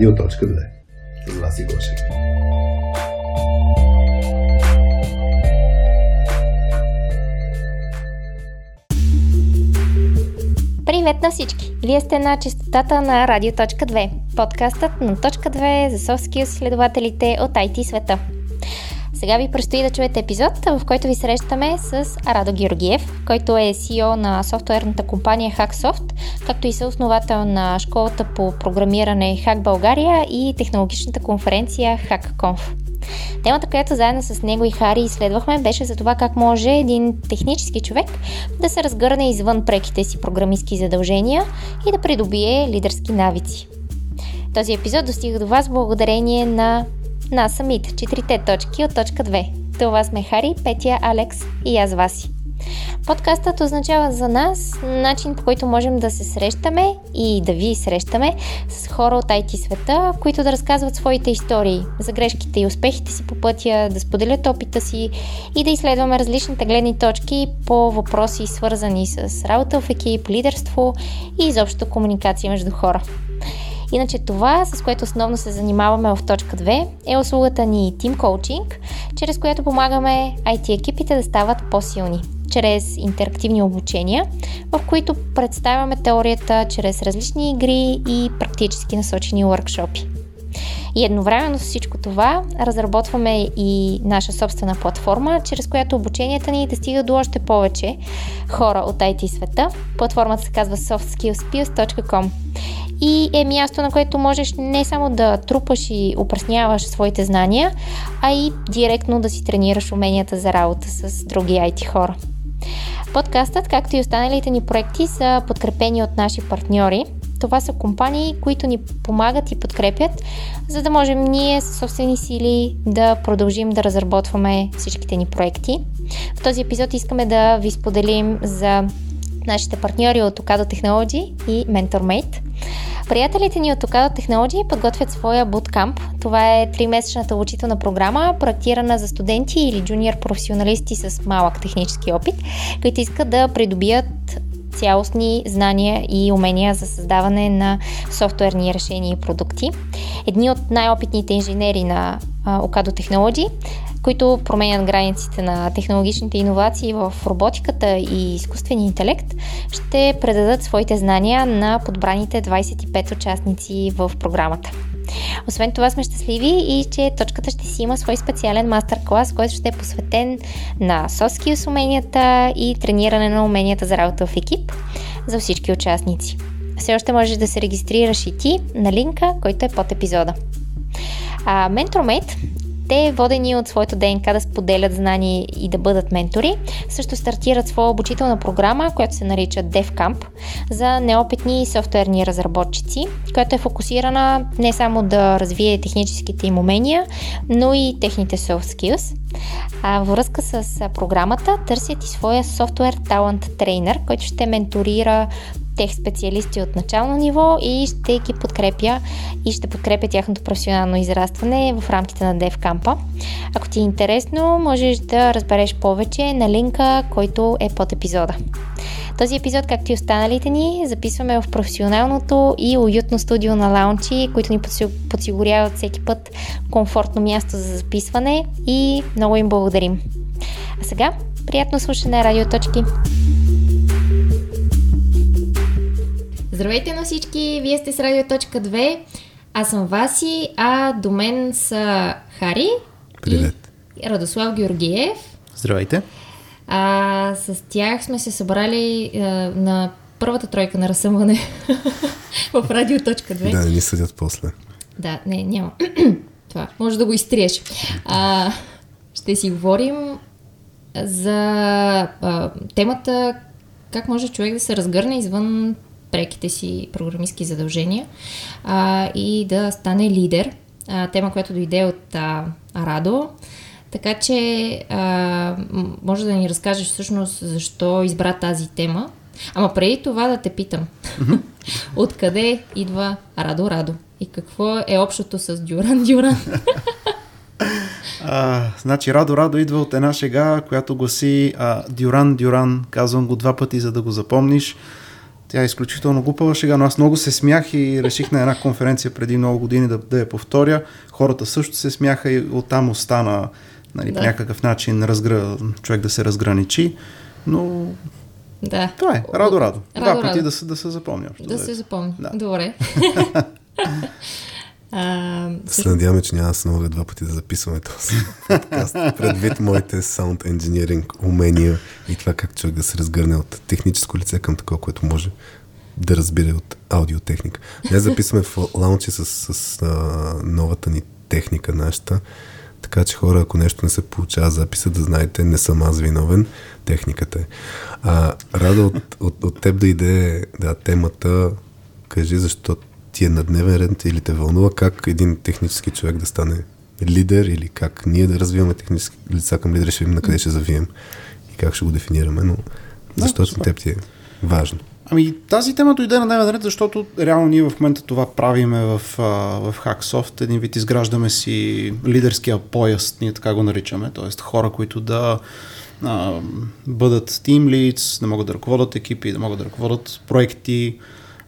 Радио.2 с Васи Гошев. Привет на всички! Вие сте на частотата на Радио.2, подкастът на Точка 2 за skills следователите от IT света. Сега ви предстои да чуете епизод, в който ви срещаме с Радо Георгиев, който е CEO на софтуерната компания Hacksoft, както и съосновател на школата по програмиране Hack България и технологичната конференция HackConf. Темата, която заедно с него и Хари изследвахме, беше за това как може един технически човек да се разгърне извън преките си програмистски задължения и да придобие лидерски навици. Този епизод достига до вас благодарение на нас самите, четирите точки от точка 2. Това сме Хари, Петя, Алекс и аз Васи. Подкастът означава за нас начин по който можем да се срещаме и да ви срещаме с хора от IT света, които да разказват своите истории за грешките и успехите си по пътя, да споделят опита си и да изследваме различните гледни точки по въпроси свързани с работа в екип, лидерство и изобщо комуникация между хора. Иначе това, с което основно се занимаваме в точка 2, е услугата ни Team Coaching, чрез която помагаме IT екипите да стават по-силни чрез интерактивни обучения, в които представяме теорията чрез различни игри и практически насочени workshopи. И едновременно с всичко това разработваме и наша собствена платформа, чрез която обученията ни да стига до още повече хора от IT света. Платформата се казва softskillspills.com и е място, на което можеш не само да трупаш и упражняваш своите знания, а и директно да си тренираш уменията за работа с други IT хора. Подкастът, както и останалите ни проекти, са подкрепени от наши партньори. Това са компании, които ни помагат и подкрепят, за да можем ние със собствени сили да продължим да разработваме всичките ни проекти. В този епизод искаме да ви споделим за нашите партньори от Ocado Technology и MentorMate. Приятелите ни от Ocado Technology подготвят своя Bootcamp. Това е 3-месечната учителна програма, проектирана за студенти или джуниор професионалисти с малък технически опит, които искат да придобият цялостни знания и умения за създаване на софтуерни решения и продукти. Едни от най-опитните инженери на Ocado Technology които променят границите на технологичните иновации в роботиката и изкуствения интелект, ще предадат своите знания на подбраните 25 участници в програмата. Освен това сме щастливи и че точката ще си има свой специален мастер-клас, който ще е посветен на соски уменията и трениране на уменията за работа в екип за всички участници. Все още можеш да се регистрираш и ти на линка, който е под епизода. А MentorMate те, водени от своето ДНК да споделят знания и да бъдат ментори, също стартират своя обучителна програма, която се нарича DevCamp за неопитни софтуерни разработчици, която е фокусирана не само да развие техническите им умения, но и техните soft skills. А във връзка с програмата търсят и своя софтуер талант трейнер, който ще менторира тех специалисти от начално ниво и ще ги подкрепя и ще подкрепя тяхното професионално израстване в рамките на DevCamp. Ако ти е интересно, можеш да разбереш повече на линка, който е под епизода. Този епизод, както и останалите ни, записваме в професионалното и уютно студио на лаунчи, които ни подсигуряват всеки път комфортно място за записване и много им благодарим. А сега, приятно слушане радиоточки! Здравейте на всички! Вие сте с Радио.2. Аз съм Васи, а до мен са Хари Привет. и Радослав Георгиев. Здравейте! А, с тях сме се събрали а, на първата тройка на разсъмване в Радио.2. Да, не ни съдят после. Да, не, няма. Това, може да го изтриеш. А, ще си говорим за а, темата как може човек да се разгърне извън преките си програмистски задължения а, и да стане лидер. А, тема, която дойде от а, Радо. Така че а, може да ни разкажеш всъщност защо избра тази тема. Ама преди това да те питам. Откъде идва Радо Радо? И какво е общото с Дюран Дюран? А, значи Радо Радо идва от една шега, която гласи а, Дюран Дюран. Казвам го два пъти, за да го запомниш. Тя е изключително глупава шега, но аз много се смях и реших на една конференция преди много години да, да я повторя. Хората също се смяха и оттам остана нали, да. по някакъв начин разгра... човек да се разграничи. Но да. това е. Радо-радо. Два Радо, пъти радо. да се, да се запомня. общо Да взето. се запомни. Да. Добре. а, Се надяваме, че няма да се налага два пъти да записваме този подкаст. Предвид моите саунд engineering умения и това как човек да се разгърне от техническо лице към такова, което може да разбира от аудиотехника. Днес записваме в лаунчи с, с а, новата ни техника нашата, така че хора, ако нещо не се получава записа, да знаете, не съм аз виновен, техниката е. А, Радо, от, от, от теб да иде да, темата, кажи защо ти е на дневен ред или те вълнува как един технически човек да стане лидер или как ние да развиваме технически лица към лидери, ще видим на къде ще завием и как ще го дефинираме, но защото супер. теб ти е важно. Ами тази тема дойде на дневен ред, защото реално ние в момента това правиме в, в Hacksoft. Един вид изграждаме си лидерския пояс, ние така го наричаме, т.е. хора, които да а, бъдат team leads, да могат да ръководят екипи, да могат да ръководят проекти.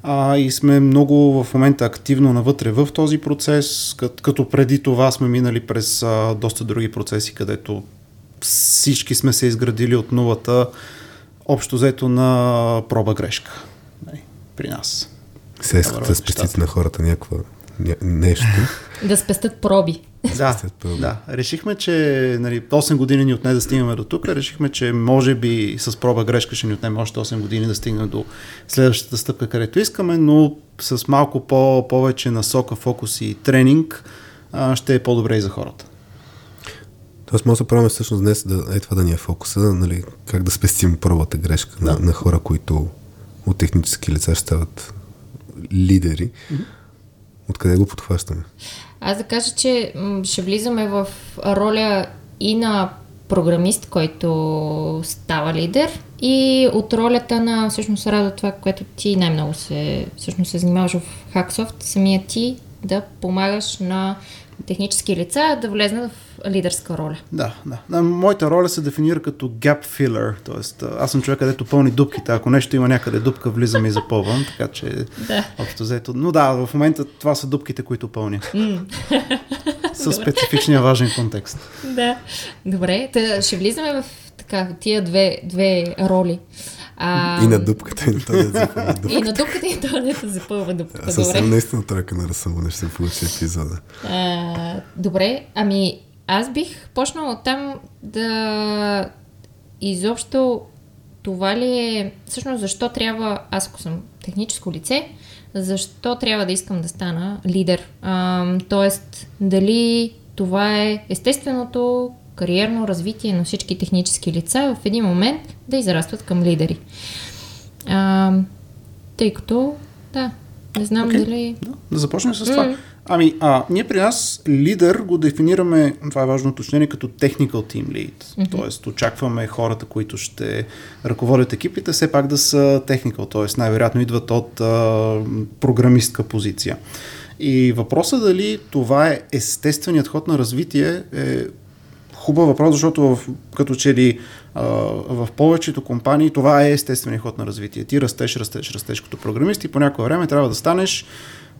А, и сме много в момента активно навътре в този процес, като, като преди това сме минали през а, доста други процеси, където всички сме се изградили от нулата, общо взето на проба грешка. Нали, При нас. Искате Добре, да спестите нещата. на хората някаква ня, нещо. да спестят проби. Да, да. Решихме, че нали, 8 години ни отне да стигнем до тук. Решихме, че може би с проба грешка ще ни отнеме още 8 години да стигнем до следващата стъпка, където искаме, но с малко по- повече насока, фокус и тренинг а, ще е по-добре и за хората. Тоест, може да правим всъщност днес да, е това да ни е фокуса, нали, как да спестим пробата грешка Да. на, на хора, които от технически лица ще стават лидери. Откъде го подхващаме? Аз да кажа, че ще влизаме в роля и на програмист, който става лидер и от ролята на всъщност Радо това, което ти най-много се, всъщност се занимаваш в Hacksoft, самия ти да помагаш на технически лица да влезнат в лидерска роля. Да, да. да. Моята роля се дефинира като gap filler, т.е. аз съм човек, където пълни дупките. Ако нещо има някъде дупка, влизам и запълвам, така че Да. общо взето. Но да, в момента това са дупките, които пълня. Със специфичния важен контекст. Да. Добре, та ще влизаме в така, тия две, две роли. А, И на дупката, и на този запълва и на дупката и то не запълва дупката. Аз съм наистина тройка на разсъмване, ще се получи епизода. А, добре, ами аз бих почнала от там да изобщо това ли е, всъщност защо трябва, аз ако съм техническо лице, защо трябва да искам да стана лидер? А, тоест, дали това е естественото кариерно развитие на всички технически лица в един момент да израстват към лидери. А, тъй като, да, не знам Окей. дали... Да, да започнем с това. Ами, а, ние при нас лидер го дефинираме, това е важно уточнение, като technical team lead. Тоест, очакваме хората, които ще ръководят екипите, все пак да са technical, т.е. най-вероятно идват от а, програмистка позиция. И въпросът дали това е естественият ход на развитие е хубав въпрос, защото в, като че ли а, в повечето компании това е естественият ход на развитие. Ти растеш, растеш, растеш като програмист и по някое време трябва да станеш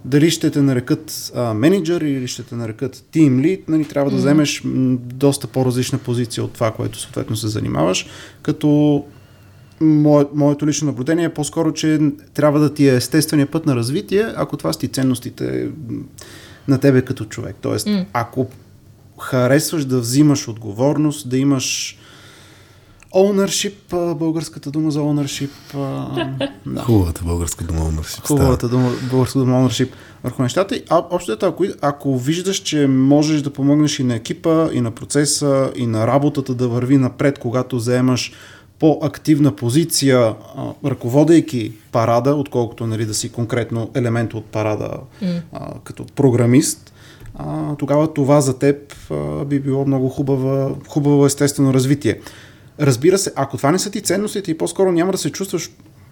дали ще те нарекат а, менеджер или ще те нарекат тим лид, нали, трябва да вземеш доста по-различна позиция от това, което съответно се занимаваш, като мое, моето лично наблюдение е по-скоро, че трябва да ти е естествения път на развитие, ако това са ти ценностите на тебе като човек. Тоест, ако харесваш да взимаш отговорност, да имаш ownership, българската дума за ownership, да. Хубавата българска дума ownership. Хубавата дума, българска дума ownership върху нещата. И, а, общо ето, ако, ако виждаш, че можеш да помогнеш и на екипа, и на процеса, и на работата да върви напред, когато заемаш по-активна позиция, а, ръководейки парада, отколкото нали, да си конкретно елемент от парада а, като програмист, а, тогава това за теб а, би било много хубава, хубаво естествено развитие. Разбира се, ако това не са ти ценностите и по-скоро няма да се чувстваш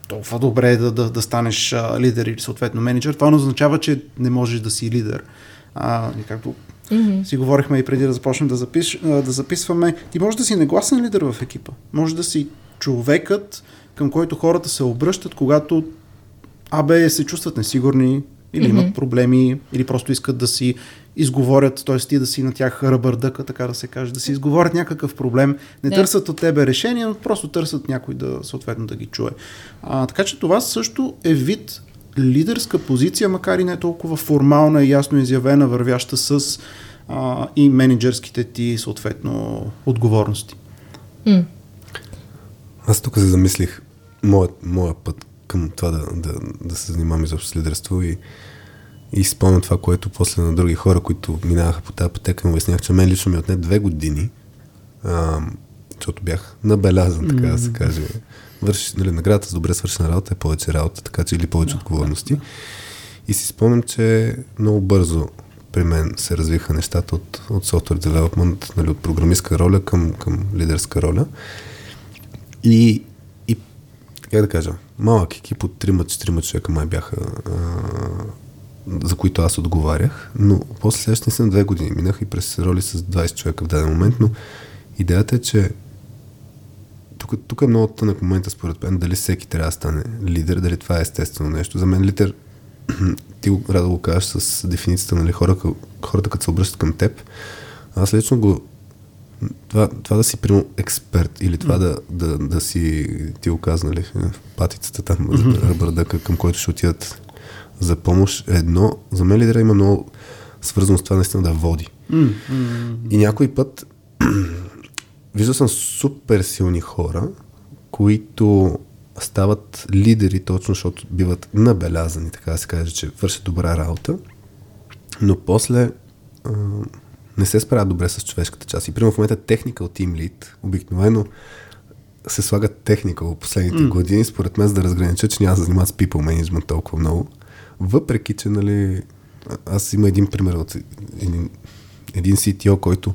толкова добре да, да, да станеш а, лидер или съответно менеджер, това не означава, че не можеш да си лидер. А, както mm-hmm. си говорихме и преди да започнем да, запиш, да записваме, ти можеш да си негласен лидер в екипа. Може да си човекът, към който хората се обръщат, когато абе се чувстват несигурни, или mm-hmm. имат проблеми, или просто искат да си изговорят, т.е. ти да си на тях ръбърдъка, така да се каже, да си изговорят някакъв проблем, не да. търсят от тебе решение, но просто търсят някой да съответно да ги чуе. А, така че това също е вид лидерска позиция, макар и не толкова формална и ясно изявена, вървяща с а, и менеджерските ти съответно отговорности. Mm. Аз тук се замислих моят, моят път към това да, да, да се занимавам изобщо с лидерство и, и спомням това, което после на други хора, които минаваха по тази пътека, ми обяснях, че мен лично ми отне две години, а, защото бях набелязан, така да се каже. Върши, нали, наградата за добре свършена работа е повече работа, така че или повече да, отговорности. Да. И си спомням, че много бързо при мен се развиха нещата от, от software development, нали, от програмистка роля към, към лидерска роля. И как да кажа, малък екип от 3-4 човека май бяха, а, за които аз отговарях, но после следващите съм две години. Минах и през роли с 20 човека в даден момент, но идеята е, че тук, тук е много тънък момента според мен, дали всеки трябва да стане лидер, дали това е естествено нещо. За мен лидер, ти го рада го кажеш с дефиницията, нали, хора, хората като се обръщат към теб, аз лично го това, това да си примерно експерт или това да, да, да си ти оказнали патицата там mm-hmm. бърдъка, към който ще отидат за помощ е едно. За мен лидера има много свързано с това наистина да води. Mm-hmm. И някой път виждал съм супер силни хора, които стават лидери точно, защото биват набелязани, така да се каже, че вършат добра работа, но после не се справят добре с човешката част. И примерно в момента техника от Team Lead обикновено се слагат техника в последните mm. години, според мен, за да разгранича, че няма да занимават с people management толкова много. Въпреки, че, нали, аз има един пример от един, един CTO, който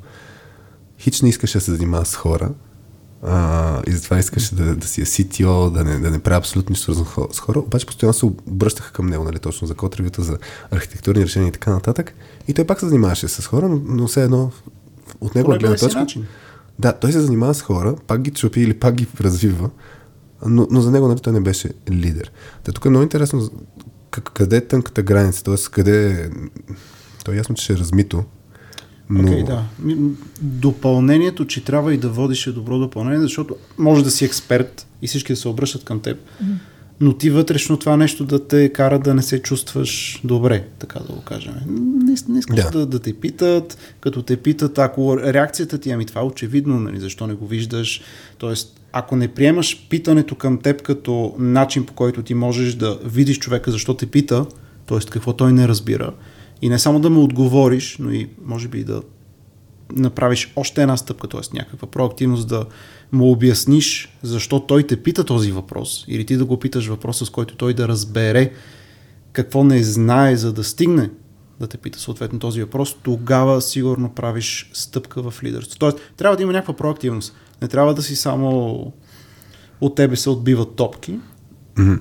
хич не искаше да се занимава с хора, а, и затова искаше да, да си е CTO, да не, да не прави абсолютно нищо свързано с хора, обаче постоянно се обръщаха към него, нали, точно за код за архитектурни решения и така нататък. И той пак се занимаваше с хора, но, но все едно от него гледна точка. Начин. Да, той се занимава с хора, пак ги чупи или пак ги развива, но, но за него нали, той не беше лидер. Та тук е много интересно къде е тънката граница, т.е. къде е... То е ясно, че ще е размито, но... Okay, да. Допълнението, че трябва и да водиш е добро допълнение, защото може да си експерт и всички да се обръщат към теб, mm-hmm. но ти вътрешно това нещо да те кара да не се чувстваш добре, така да го кажем. Не, не искаш да. Да, да те питат, като те питат, ако реакцията ти, ами това е очевидно, нали, защо не го виждаш, т.е. ако не приемаш питането към теб като начин по който ти можеш да видиш човека защо те пита, т.е. какво той не разбира, и не само да му отговориш, но и може би да направиш още една стъпка, т.е. някаква проактивност да му обясниш защо той те пита този въпрос или ти да го питаш въпроса, с който той да разбере какво не знае, за да стигне да те пита съответно този въпрос, тогава сигурно правиш стъпка в лидерство. Тоест, трябва да има някаква проактивност. Не трябва да си само от тебе се отбиват топки, mm-hmm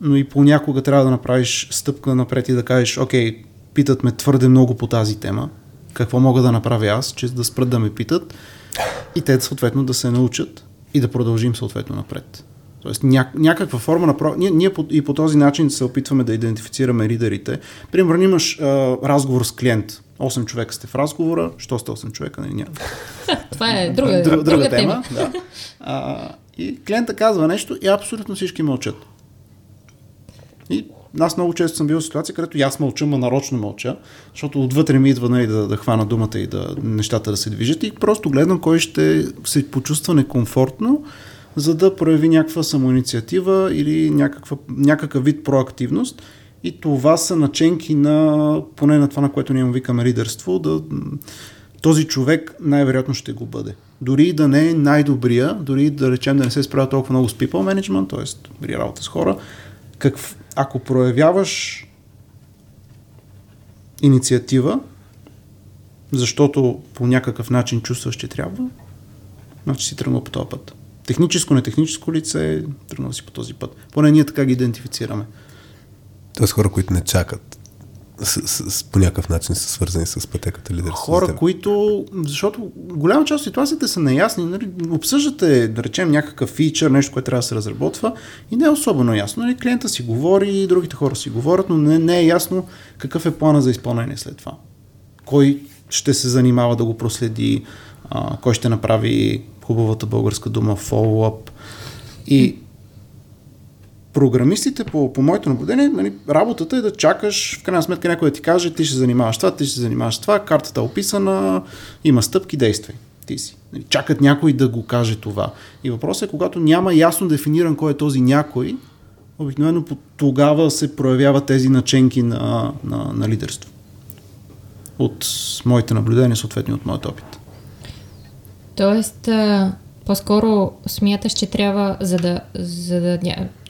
но и понякога трябва да направиш стъпка напред и да кажеш, окей, питат ме твърде много по тази тема, какво мога да направя аз, че да спрат да ме питат и те съответно да се научат и да продължим съответно напред. Тоест ня, някаква форма на... Ние, ние по, и по този начин се опитваме да идентифицираме лидерите. Примерно имаш а, разговор с клиент. 8 човека сте в разговора. Що сте 8 човека? Не, нали, няма. Това е друга, друга, друга тема. тема. Да. А, и клиента казва нещо и абсолютно всички мълчат. И аз много често съм бил в ситуация, където аз мълча, ма нарочно мълча, защото отвътре ми идва нали, да, да хвана думата и да нещата да се движат и просто гледам кой ще се почувства некомфортно, за да прояви някаква самоинициатива или някаква, някакъв вид проактивност. И това са наченки на, поне на това, на което ние му викаме лидерство, да този човек най-вероятно ще го бъде. Дори да не е най-добрия, дори да речем да не се справя толкова много с people management, т.е. при работа с хора, как, ако проявяваш инициатива, защото по някакъв начин чувстваш, че трябва, значи си тръгнал по този път. Техническо, не техническо лице, тръгнал си по този път. Поне ние така ги идентифицираме. Тоест хора, които не чакат с, с, с, по някакъв начин са свързани с пътеката лидерство? Хора, които, защото голяма част от ситуациите са неясни, нали, обсъждате, да речем, някакъв фичър, нещо, което трябва да се разработва и не е особено ясно. Нали, клиента си говори, другите хора си говорят, но не, не е ясно какъв е плана за изпълнение след това. Кой ще се занимава да го проследи, а, кой ще направи хубавата българска дума follow-up. И програмистите, по, по моето наблюдение, нали, работата е да чакаш, в крайна сметка някой да ти каже, ти ще занимаваш това, ти ще се занимаваш това, картата е описана, има стъпки, действай. Ти си. Нали, чакат някой да го каже това. И въпросът е, когато няма ясно дефиниран кой е този някой, обикновено тогава се проявяват тези наченки на, на, на лидерство. От моите наблюдения, съответно от моят опит. Тоест, по-скоро смяташ, че трябва, за да, за да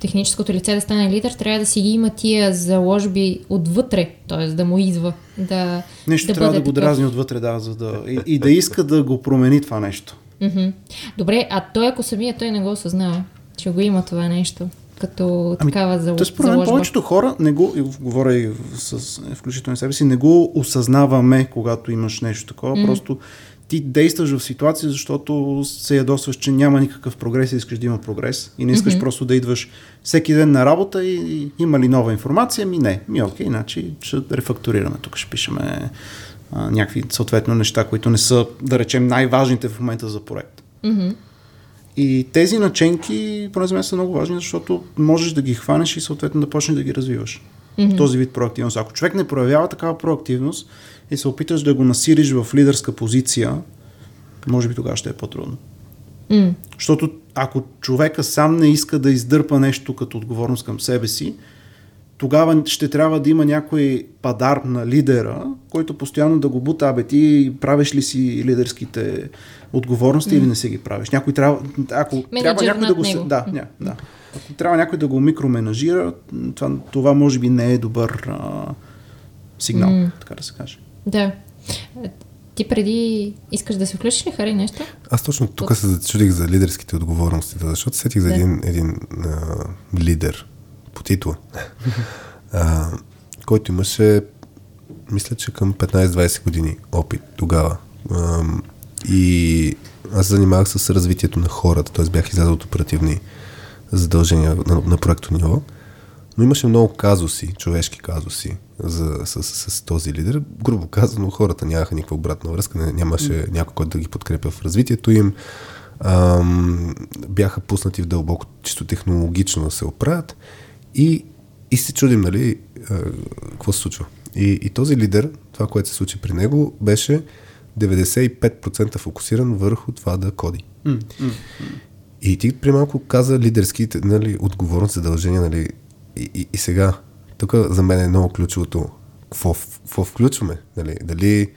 техническото лице да стане лидер, трябва да си ги има тия заложби отвътре, т.е. да му идва. Да, нещо да трябва да го дразни отвътре, да, за да, и, и да иска да го промени това нещо. Mm-hmm. Добре, а той ако самия той не го осъзнава, че го има това нещо като ами, такава залог, то според мен повечето хора не го, говоря и с включително себе си, не го осъзнаваме, когато имаш нещо такова, mm. просто ти действаш в ситуация, защото се ядосваш, че няма никакъв прогрес и искаш да има прогрес и не искаш mm-hmm. просто да идваш всеки ден на работа и, и има ли нова информация? Ми не. Ми окей, значи ще рефакторираме. Тук ще пишеме а, някакви съответно неща, които не са, да речем, най-важните в момента за проект. Mm-hmm. И тези наченки, поне за мен са много важни, защото можеш да ги хванеш и съответно да почнеш да ги развиваш. Mm-hmm. Този вид проактивност. Ако човек не проявява такава проактивност, и се опиташ да го насириш в лидерска позиция, може би тогава ще е по-трудно. Mm. Защото ако човека сам не иска да издърпа нещо като отговорност към себе си, тогава ще трябва да има някой падар на лидера, който постоянно да го бута, абе ти правиш ли си лидерските отговорности mm. или не си ги правиш. Някой трябва, ако Менеджер трябва някой да го... Него. Да, ня, да. Ако трябва някой да го микроменажира, това, това може би не е добър а, сигнал, mm. така да се каже. Да. Ти преди искаш да се включиш ли, Хари, нещо? Аз точно тук се зачудих за лидерските отговорности, защото сетих за да. един, един а, лидер по титла, а, който имаше, мисля, че към 15-20 години опит тогава. А, и аз занимавах с развитието на хората, т.е. бях излязъл от оперативни задължения на, на проекто ниво. Но имаше много казуси, човешки казуси за, с, с, с този лидер. Грубо казано, хората нямаха никаква обратна връзка, нямаше някой, който да ги подкрепя в развитието им. Ам, бяха пуснати в дълбоко, чисто технологично да се оправят и, и се чудим, нали, а, какво се случва. И, и този лидер, това, което се случи при него, беше 95% фокусиран върху това да коди. Mm, mm, И ти при малко каза лидерските нали, отговорност, задължения, нали, и, и, и сега, тук за мен е много ключовото. Какво, какво включваме? Дали, дали,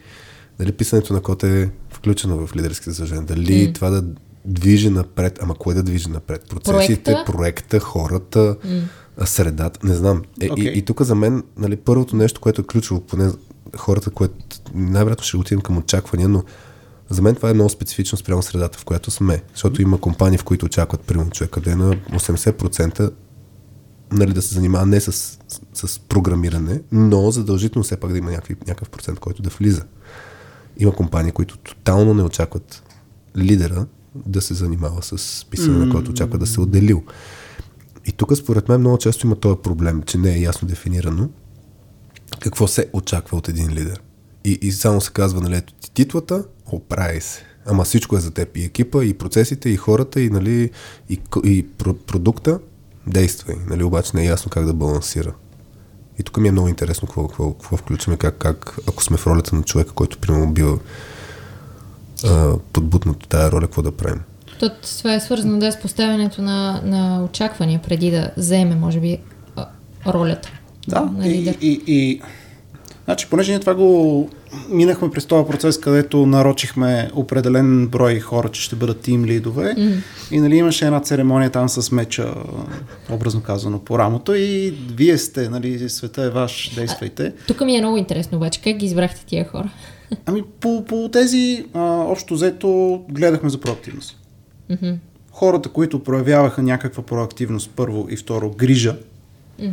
дали писането на код е включено в лидерски задължения? Дали mm. това да движи напред, ама кое да движи напред? Процесите, проекта, проекта хората, mm. средата, не знам. Е, okay. И, и тук за мен, нали, първото нещо, което е ключово, поне хората, което най-вероятно ще отидем към очаквания, но за мен това е много специфично спрямо средата, в която сме. Защото има компании, в които очакват, примерно, човека да е на 80% нали, да се занимава не с, с, с програмиране, но задължително все пак да има някакви, някакъв процент, който да влиза. Има компании, които тотално не очакват лидера да се занимава с писане, mm-hmm. на който очаква да се отделил. И тук според мен много често има този проблем, че не е ясно дефинирано какво се очаква от един лидер. И, и само се казва, нали, ето ти титлата, оправи се. Ама всичко е за теб. И екипа, и процесите, и хората, и, нали, и, и продукта действай, нали, обаче не е ясно как да балансира. И тук ми е много интересно какво, какво, какво включваме, как, как, ако сме в ролята на човека, който примерно бил подбутнат от тази роля, какво да правим. То, това е свързано да е с поставянето на, на очаквания преди да вземе, може би, ролята. Да, на лидер. и, и, и Значи, понеже ние това го минахме през този процес, където нарочихме определен брой хора, че ще бъдат тим лидове mm. и нали, имаше една церемония там с меча, образно казано, по рамото и вие сте, нали, света е ваш, действайте. Тук ми е много интересно обаче, как ги избрахте тия хора? Ами по, по тези, а, общо взето, гледахме за проактивност. Mm-hmm. Хората, които проявяваха някаква проактивност, първо и второ, грижа, mm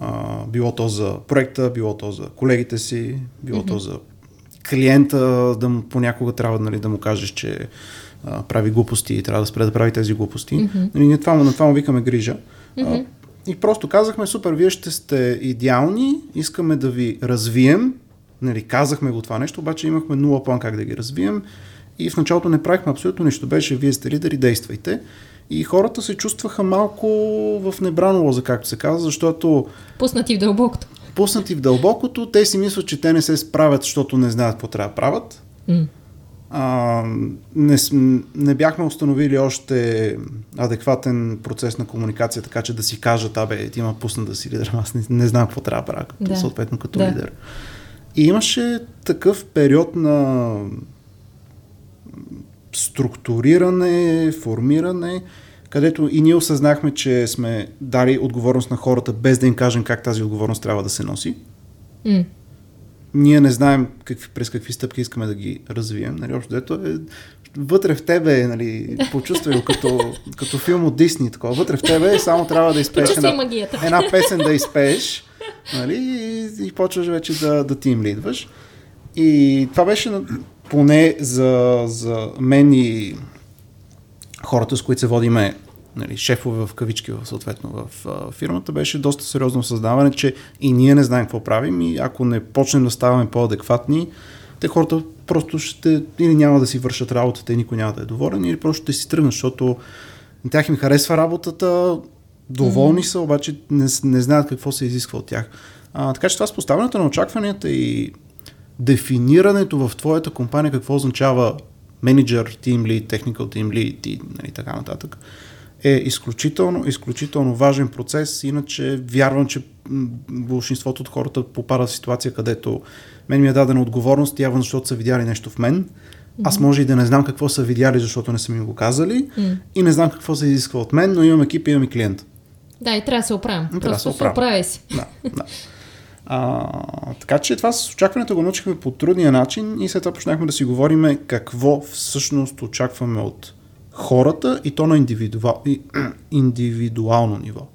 А, било то за проекта, било то за колегите си, било mm-hmm. то за клиента, да му, понякога трябва нали, да му кажеш, че а, прави глупости и трябва да спре да прави тези глупости. Mm-hmm. Нали, ние това, на това му викаме грижа. Mm-hmm. А, и просто казахме, супер, вие ще сте идеални, искаме да ви развием. Нали, казахме го това нещо, обаче имахме нула план как да ги развием. И в началото не правихме абсолютно нищо. Беше, вие сте лидери, действайте. И хората се чувстваха малко в небрано лоза, както се казва, защото... Пуснати в дълбокото. Пуснати в дълбокото, те си мислят, че те не се справят, защото не знаят какво трябва да правят. Mm. А, не, не бяхме установили още адекватен процес на комуникация, така че да си кажат, абе, ти има пусна да си лидер, аз не, не знам какво трябва да правя, да. съответно като да. лидер. И имаше такъв период на структуриране, формиране, където и ние осъзнахме, че сме дали отговорност на хората, без да им кажем как тази отговорност трябва да се носи. Mm. Ние не знаем какви, през какви стъпки искаме да ги развием. Нали, общо дето е вътре в тебе, нали, почувствай като, като филм от Дисни, такова. Вътре в тебе само трябва да изпееш една, една песен да изпееш, нали, и, и почваш вече да, да ти им лидваш. И това беше поне за, за мен и хората, с които се водиме нали, шефове в кавички съответно в а, фирмата, беше доста сериозно създаване, че и ние не знаем какво правим и ако не почнем да ставаме по-адекватни, те хората просто ще или няма да си вършат работата и никой няма да е доволен, или просто ще си тръгнат, защото тях им харесва работата, доволни mm-hmm. са, обаче не, не знаят какво се изисква от тях. А, така че това с поставянето на очакванията и дефинирането в твоята компания какво означава менеджер, тим лид, technical team lead и нали, така нататък, е изключително, изключително важен процес. Иначе вярвам, че большинството от хората попадат в ситуация, където мен ми е дадена отговорност, явно защото са видяли нещо в мен. Аз може и да не знам какво са видяли, защото не са ми го казали mm. и не знам какво се изисква от мен, но имам екип и имам и клиент. Да, и трябва да се оправим. Трябва да се оправим. си. Да, да. А, така че това с очакването го научихме по трудния начин и след това почнахме да си говорим какво всъщност очакваме от хората и то на индивидуал, индивидуално ниво.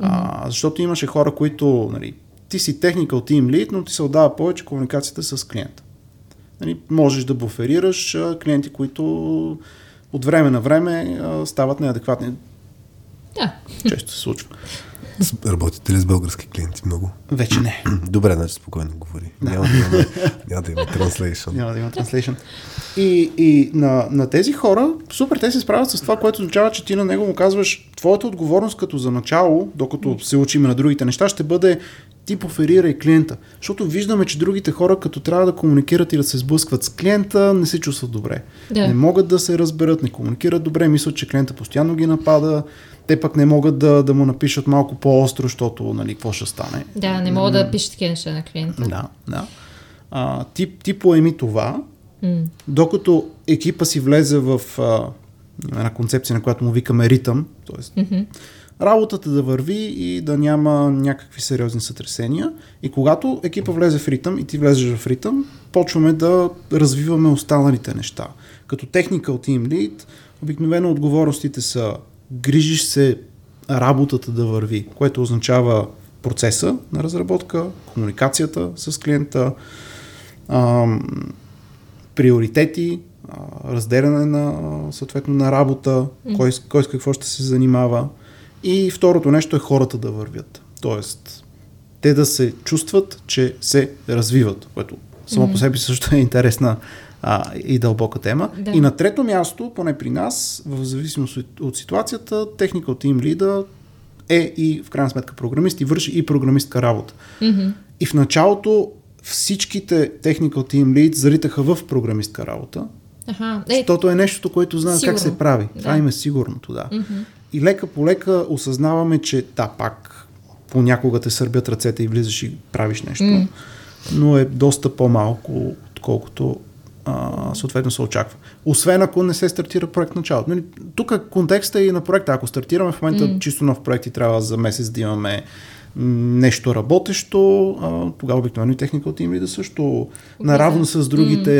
А, защото имаше хора, които нали, ти си technical team lead, но ти се отдава повече комуникацията с клиента. Нали, можеш да буферираш клиенти, които от време на време стават неадекватни. Да. Често се случва. Работите ли с български клиенти много? Вече не. Добре, значи спокойно говори. Да. Няма, да има, няма да има translation. Няма да има translation. И, и на, на тези хора, супер, те се справят с това, което означава, че ти на него му казваш, твоята отговорност като за начало, докато се учим на другите неща, ще бъде ти поферирай клиента. Защото виждаме, че другите хора, като трябва да комуникират и да се сблъскват с клиента, не се чувстват добре. Да. Не могат да се разберат, не комуникират добре, мислят, че клиента постоянно ги напада, те пък не могат да, да му напишат малко по-остро, защото, нали, какво ще стане. Да, не могат да пишат такива неща на клиента. Да, да. А, ти, ти поеми това, докато екипа си влезе в а, една концепция, на която му викаме ритъм, т.е. Mm-hmm. Работата да върви и да няма някакви сериозни сътресения. И когато екипа влезе в ритъм и ти влезеш в ритъм, почваме да развиваме останалите неща. Като technical team lead, обикновено отговорностите са грижиш се работата да върви, което означава процеса на разработка, комуникацията с клиента, ам, приоритети, разделяне на, съответно, на работа, mm. кой, кой с какво ще се занимава. И второто нещо е хората да вървят. Тоест, те да се чувстват, че се развиват, което само по себе също е интересна а, и дълбока тема. Да. И на трето място, поне при нас, в зависимост от, от ситуацията, technical team leader е и в крайна сметка програмист и върши и програмистка работа. Mm-hmm. И в началото всичките technical team leads заритаха в програмистка работа, Аха. Е, защото е нещото, което знаят как се прави. Да. Това им е сигурното, да. Mm-hmm. И лека по лека осъзнаваме, че да, пак понякога те сърбят ръцете и влизаш и правиш нещо, mm. но е доста по-малко, отколкото а, съответно се очаква. Освен ако не се стартира проект началото. Нали, тук контекста е и на проекта. Ако стартираме в момента mm. чисто нов проект и трябва за месец да имаме нещо работещо, а, тогава обикновено и техника от да също okay. наравно с другите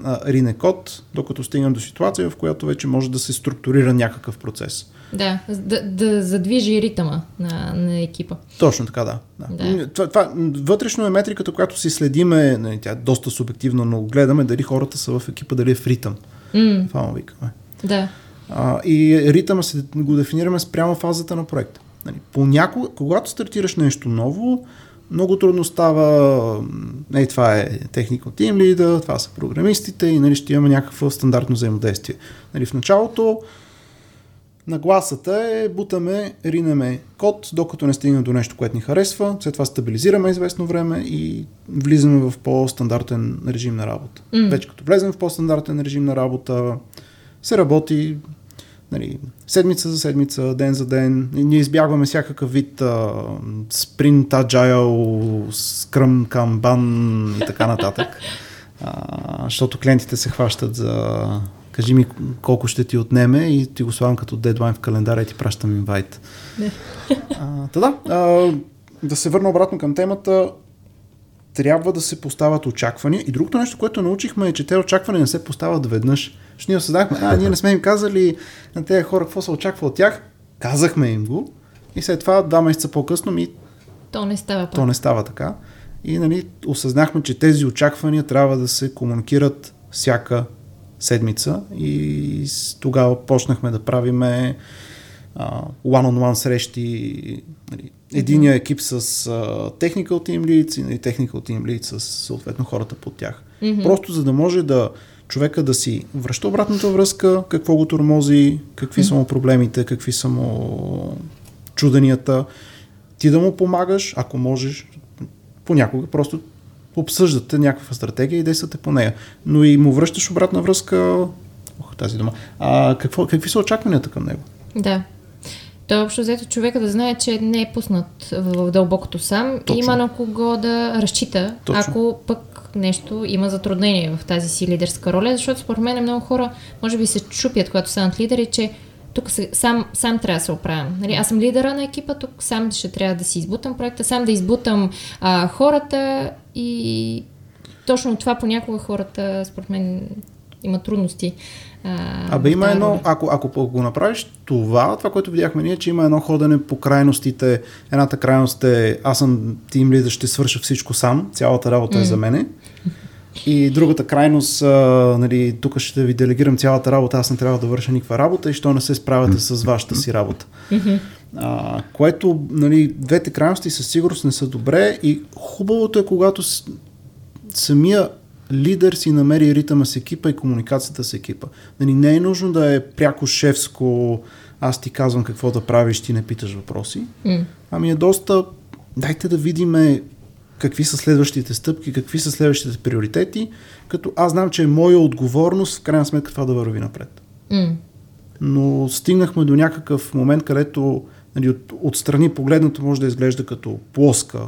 mm. Ринекод, докато стигнем до ситуация, в която вече може да се структурира някакъв процес. Да, да, да задвижи ритъма на, на екипа. Точно така, да. да. Да. Това, това, вътрешно е метриката, която си следиме, нали, тя е доста субективна, но гледаме дали хората са в екипа, дали е в ритъм. М, Това му викаме. да. А, и ритъма се го дефинираме спрямо фазата на проекта. Нали, понякога, когато стартираш нещо ново, много трудно става, ей, това е technical team leader, това са програмистите и нали, ще имаме някакво стандартно взаимодействие. Нали, в началото нагласата е бутаме, ринеме код, докато не стигнем до нещо, което ни харесва, след това стабилизираме известно време и влизаме в по-стандартен режим на работа. М. Вече като влезем в по-стандартен режим на работа, се работи нали, седмица за седмица, ден за ден. Ние избягваме всякакъв вид а, спринт, agile, скръм, камбан и така нататък. А, защото клиентите се хващат за кажи ми колко ще ти отнеме и ти го слагам като дедлайн в календара и ти пращам инвайт. Та да, а, да се върна обратно към темата, трябва да се поставят очаквания. И другото нещо, което научихме е, че те очаквания не се поставят веднъж. Защото ние осъзнахме, а, ние не сме им казали на тези хора какво се очаква от тях. Казахме им го. И след това, два месеца по-късно, ми То не става то не става така. И нали, осъзнахме, че тези очаквания трябва да се комуникират всяка седмица и тогава почнахме да правиме one-on-one срещи. Нали, единия екип с technical team leads и technical team lead с съответно хората под тях. Мгм. Просто за да може да човека да си връща обратната връзка, какво го тормози, какви са му проблемите, какви са му чуденията, ти да му помагаш, ако можеш, понякога просто обсъждате някаква стратегия и действате по нея. Но и му връщаш обратна връзка, ох, тази дума, а какво, какви са очакванията към него? Да. Той общо взето човека да знае, че не е пуснат в, в дълбокото сам Точно. има на кого да разчита, Точно. ако пък нещо има затруднение в тази си лидерска роля, защото според мен много хора може би се чупят, когато станат лидери, че тук сам, сам трябва да се оправям. Нали? Аз съм лидера на екипа, тук сам ще трябва да си избутам проекта, сам да избутам а, хората и точно това понякога хората, според мен, имат трудности. А, Абе има едно, ако, ако го направиш това, това, което видяхме ние, че има едно ходене по крайностите. Едната крайност е аз съм тим лидер, ще свърша всичко сам, цялата работа е за мене. И другата крайност, а, нали, тук ще ви делегирам цялата работа, аз не трябва да върша никаква работа и що не се справяте с вашата си работа. А, което, нали, двете крайности със сигурност не са добре и хубавото е, когато с, самия лидер си намери ритъма с екипа и комуникацията с екипа. Нали, не е нужно да е пряко шефско, аз ти казвам какво да правиш, ти не питаш въпроси. Ами е доста, дайте да видиме какви са следващите стъпки, какви са следващите приоритети, като аз знам, че е моя отговорност в крайна сметка това да върви напред. М. Но стигнахме до някакъв момент, където нали, от, отстрани погледнато може да изглежда като плоска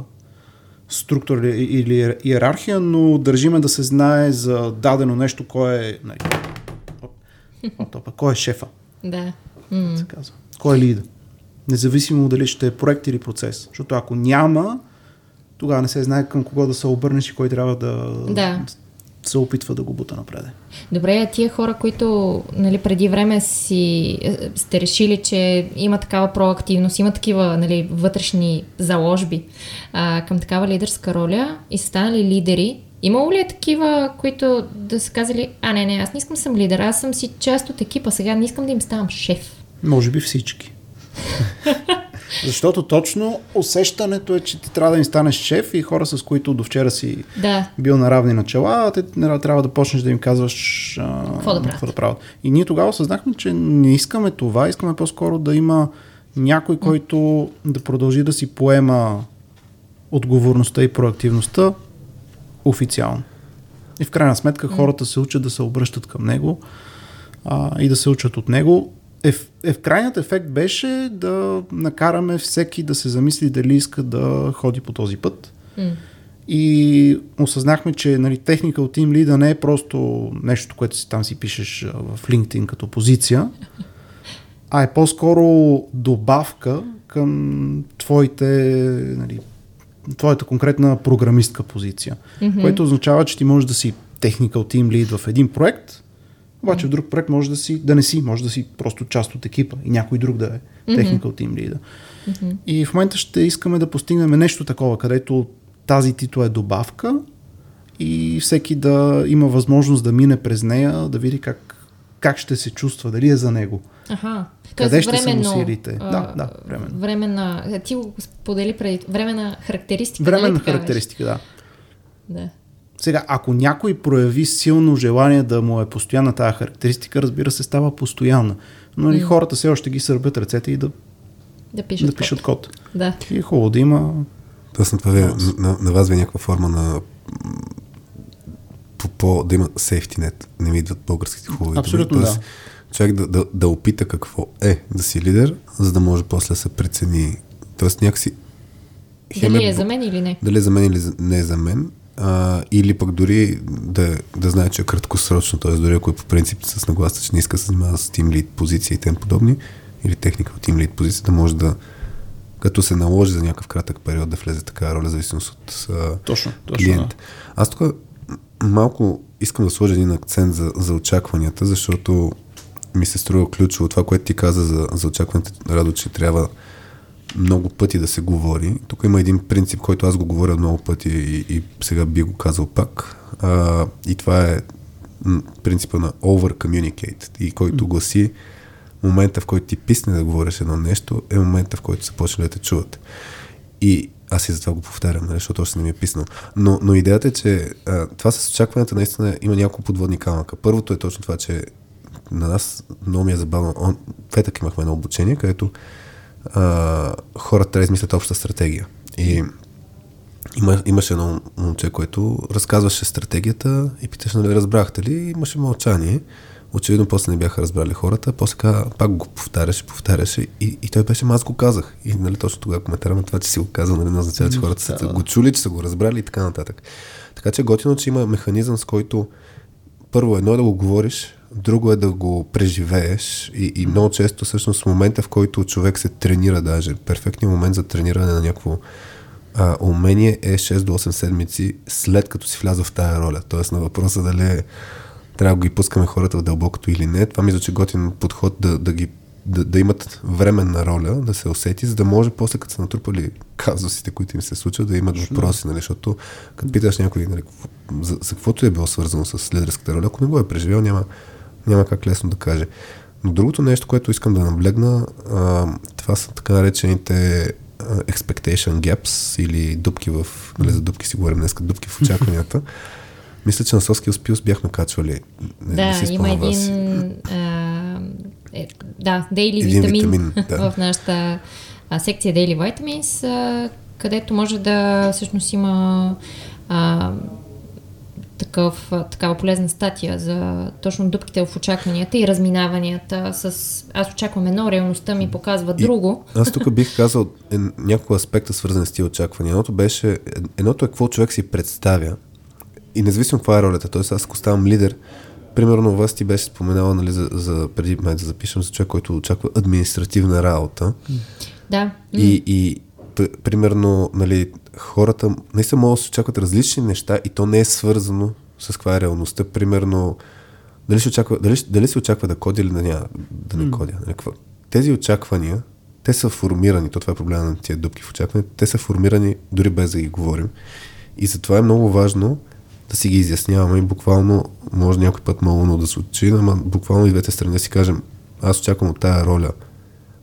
структура или, иерархия, но държиме да се знае за дадено нещо, кой е, нали, оп, оп, оп, кой е шефа, Да. М. се казва. Кой е лидер. Независимо дали ще е проект или процес. Защото ако няма, тогава не се знае към кого да се обърнеш и кой трябва да, Да. се опитва да го бута напред. Добре, а тия хора, които нали, преди време си е, сте решили, че има такава проактивност, има такива нали, вътрешни заложби а, към такава лидерска роля и са станали лидери, имало ли е такива, които да са казали, а не, не, аз не искам съм лидер, аз съм си част от екипа, сега не искам да им ставам шеф. Може би всички. Защото точно усещането е, че ти трябва да им станеш шеф и хора, с които до вчера си Да, бил на равни начала, те трябва да почнеш да им казваш а, Какво да какво да правят. И ние тогава осъзнахме, че не искаме това, искаме по-скоро да има някой, който да продължи да си поема отговорността и проактивността официално. И в крайна сметка хората се учат да се обръщат към него а, и да се учат от него. Еф, еф, крайният ефект беше да накараме всеки да се замисли дали иска да ходи по този път. М. И осъзнахме, че нали, technical team lead не е просто нещо, което си там си пишеш в LinkedIn като позиция, а е по-скоро добавка към твоите, нали, твоята конкретна програмистка позиция. Mm-hmm. Което означава, че ти можеш да си technical team lead в един проект Обаче в друг проект може да си, да не си, може да си просто част от екипа и някой друг да е technical team leader. И в момента ще искаме да постигнем нещо такова, където тази титла е добавка и всеки да има възможност да мине през нея, да види как, как ще се чувства, дали е за него. Аха. Къде Тоест, ще са временно, му силите? а, Да, да, временно. Временна, ти го сподели преди, временна характеристика. Временна нали характеристика, да. Да. Сега, ако някой прояви силно желание да му е постоянна тази характеристика, разбира се, става постоянна. Но и хората все още ги сърбят ръцете и да, Да пишат. да пишат код. Да. И е хубаво да има Тоест на, това ви, е- на, на вас ви е някаква форма на по, по, да има safety net. Не ми идват българските хубави. Абсолютно, Тоест, да. Човек да, да, да опита какво е да си лидер, за да може после да се прецени. Тоест някакси... хем Дали е б- за мен или не? Дали е за мен или не е за мен. А, или пък дори да, да знае, че е краткосрочно, т.е. дори ако е по принцип с нагласа, че не иска да се занимава с Team Lead позиции и тем подобни, или техника от Team Lead позиция, да може да като се наложи за някакъв кратък период да влезе така роля, зависимост от а, Точно, точно, клиент. Аз тук малко искам да сложа един акцент за, за очакванията, защото ми се струва ключово това, което ти каза за, за очакванията, Радо, че трябва много пъти да се говори. Тук има един принцип, който аз го говоря много пъти и, и сега би го казал пак. А, и това е принципа на over communicate и който гласи момента, в който ти писне да говориш едно нещо, е момента, в който се почне да те чуват. И аз и затова го повтарям, нали, защото още не ми е писнал. Но, но идеята е, че а, това с очакването наистина има няколко подводни камъка. Първото е точно това, че на нас много ми е забавно. Он, петък имахме едно обучение, където а, хората трябва да измислят обща стратегия. И има, имаше едно момче, което разказваше стратегията и питаше, нали, разбрахте ли? И имаше мълчание. Очевидно после не бяха разбрали хората, после каза, пак го повтаряше, повтаряше и, и той беше, «Ама аз го казах. И нали, точно тогава коментара на това, че си го казал, нали, не означава, че хората са го чули, че са го разбрали и така нататък. Така че готино, че има механизъм, с който първо едно е да го говориш, друго е да го преживееш и, и много често всъщност в момента, в който човек се тренира даже, перфектният момент за трениране на някакво а, умение е 6 до 8 седмици след като си вляза в тая роля. Тоест на въпроса дали е, трябва да ги пускаме хората в дълбокото или не. Това мисля, че е готин подход да, да ги да, да имат временна роля, да се усети, за да може после, като са натрупали казусите, които им се случват, да имат въпроси, нали? защото като питаш някой нали, за, за каквото е било свързано с лидерската роля, ако не го е преживял, няма, няма как лесно да каже. Но другото нещо, което искам да наблегна, а, това са така наречените expectation gaps или дупки в, нали, за дупки си говорим днес, дупки в очакванията. Мисля, че на Skills Pills бяхме качвали. Не, Да, не си има един. А, е, да, Daily Един Vitamin, витамин, да. в нашата а, секция Daily Vitamins, а, където може да всъщност има а, такъв, такава полезна статия за точно дупките в очакванията и разминаванията с аз очаквам едно, реалността ми показва друго. И, аз тук бих казал е, няколко аспекта свързани с тия очаквания. Едното беше, едното е какво човек си представя и независимо каква е ролята. Тоест аз ако ставам лидер, примерно вас ти беше споменала нали, за, за преди май да запишем за човек, който очаква административна работа. Да. И, и п- примерно, нали, хората наистина могат да се очакват различни неща и то не е свързано с каква е реалността. Примерно, дали се очаква, дали, дали се очаква да коди или да, няма, да не коди. Нали, какво? Тези очаквания, те са формирани, то това е проблема на тия дупки в очакване, те са формирани дори без да ги говорим. И затова е много важно да си ги изясняваме и буквално, може някой път малко да звучи, ама буквално и двете страни да си кажем, аз очаквам от тая роля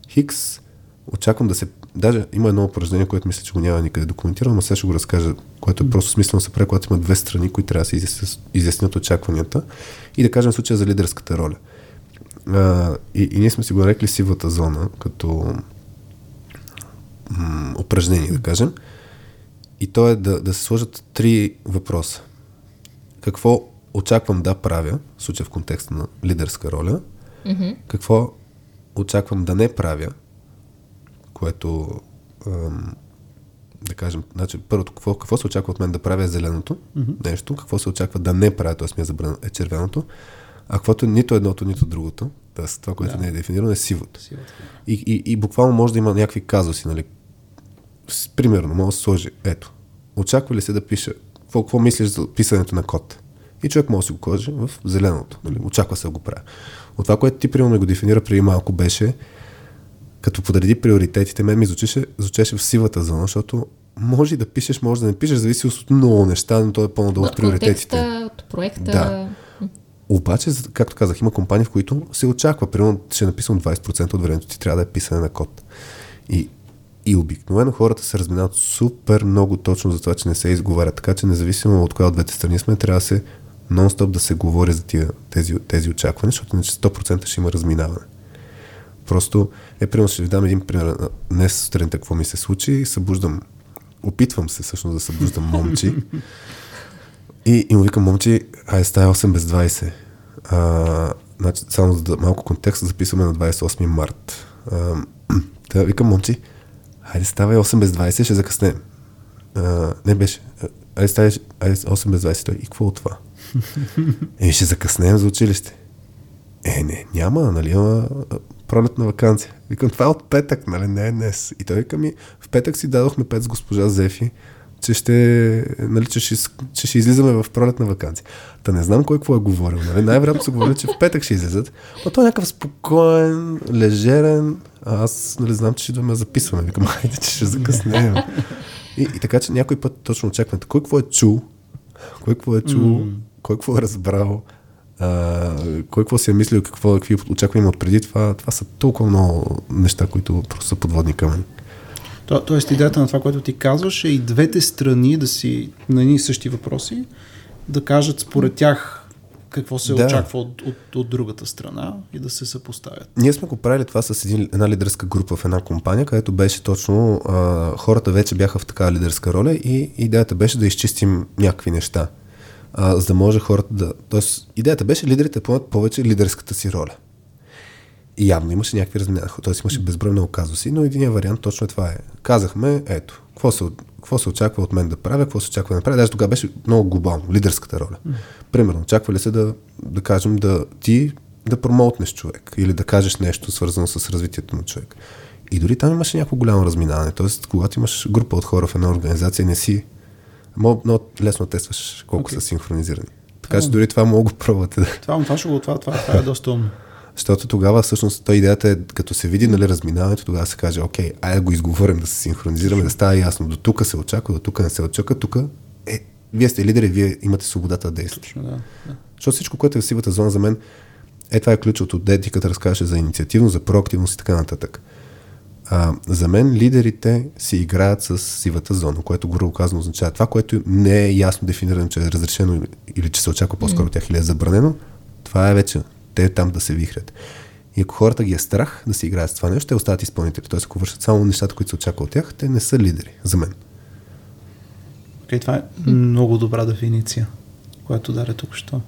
Хикс, очаквам да се... Даже има едно упражнение, което мисля, че го няма никъде документирано, но сега ще го разкажа, което е просто смислено се прави, когато има две страни, които трябва да се изяснят, изяснят очакванията и да кажем случая за лидерската роля. А, и, и ние сме си го нарекли сивата зона, като м- упражнение, да кажем. И то е да, да се сложат три въпроса. Какво очаквам да правя, в случая в контекста на лидерска роля, Mm-hmm. какво очаквам да не правя, което ам, да кажем, значи първото, какво, какво се очаква от мен да правя е зеленото mm-hmm. нещо, какво се очаква да не правя, т.е. ми е забрано е червеното, а каквото нито едното, нито другото, т.е. това, което Да. не е дефинирано е сивото. И, и, и буквално може да има някакви казуси, нали? Примерно, може да се сложи, ето, очаква ли се да пиша, какво, какво мислиш за писането на код? И човек може да си го каже в зеленото. Нали? Очаква се да го правя. От това, което ти примерно го дефинира преди малко беше, като подреди приоритетите, мен ми звучеше, звучеше в сивата зона, защото може да пишеш, може да не пишеш, зависи от много неща, но то е по-надолу в приоритетите. От проекта. Да. Обаче, както казах, има компании, в които се очаква. Примерно ще написам 20% от времето ти трябва да е писане на код. И, и обикновено хората се разминават супер много точно за това, че не се изговаря. Така че независимо от коя от двете страни сме, трябва да се нон-стоп да се говори за тия, тези, тези очаквания, защото иначе 100% ще има разминаване. Просто, е, примерно ще ви дам един пример. Днес сутринта какво ми се случи, събуждам, опитвам се всъщност да събуждам момчи. И, и му викам, момчи, ай, стая 8 без 20. А, значи, само за да, малко контекст, записваме на 28 март. А, да, викам, момчи, айде ставай 8 без 20, ще закъснем. А, не беше. Айде ставай 8 без 20. Той, и какво от това? Е, ще закъснем за училище. Е, не, няма, нали, има пролетна вакансия. Викам, това е от петък, нали, не е днес. И той вика ми, в петък си дадохме пет с госпожа Зефи, че ще, нали, че ще, че ще излизаме в пролетна вакансия. Та не знам кой какво е говорил. Нали? Най-вероятно са говорили, че в петък ще излизат. Но той е някакъв спокоен, лежерен. А аз нали, знам, че ще да ме записваме. Викам, хайде, че ще закъснем. И, и така, че някой път точно очакваме. Кой какво е чул? Кой какво е чул? Mm. Кой какво е разбрал? а, кой какво си е мислил, какво, какви очаквания от преди това, това са толкова много неща, които просто са подводни камъни. То, тоест идеята на това, което ти казваш е и двете страни да си на едни същи въпроси, да кажат според тях какво се да. очаква от, от, от другата страна и да се съпоставят. Ние сме го правили това с един, една лидерска група в една компания, където беше точно а, хората вече бяха в такава лидерска роля и идеята беше да изчистим някакви неща а, за да може хората да... Тоест, идеята беше лидерите да поемат повече лидерската си роля. И явно имаше някакви разминания, т.е. имаше безброй много казуси, но един вариант точно е това е. Казахме, ето, какво се, какво се очаква от мен да правя, какво се очаква да направя. Даже тогава беше много глобално, лидерската роля. Mm. Примерно, очаква ли се да, да кажем да ти да промоутнеш човек или да кажеш нещо свързано с развитието на човек. И дори там имаше някакво голямо разминаване. Тоест, когато имаш група от хора в една организация, не си много лесно тестваш колко okay. са синхронизирани. Така че дори това мога да пробвате. Това, това, това, това, това, това е доста умно. Защото тогава всъщност той идеята е, като се види нали, разминаването, тогава се каже, окей, айде да го изговорим, да се синхронизираме, да става ясно. До тук се очаква, до тук не се очаква, тук е, вие сте лидери, вие имате свободата да действате. Точно, да, да. Защото всичко, което е в сивата зона за мен, е това е ключовото. Дети, като разказваше за инициативност, за проактивност и така нататък. А, за мен лидерите си играят с сивата зона, което грубо казано означава това, което не е ясно дефинирано, че е разрешено или, или че се очаква по-скоро mm. тях или е забранено, това е вече те там да се вихрят. И ако хората ги е страх да си играят с това нещо, те остават изпълнители. Тоест, ако вършат само нещата, които се очаква от тях, те не са лидери, за мен. Okay, това е много добра дефиниция, която даде тук що.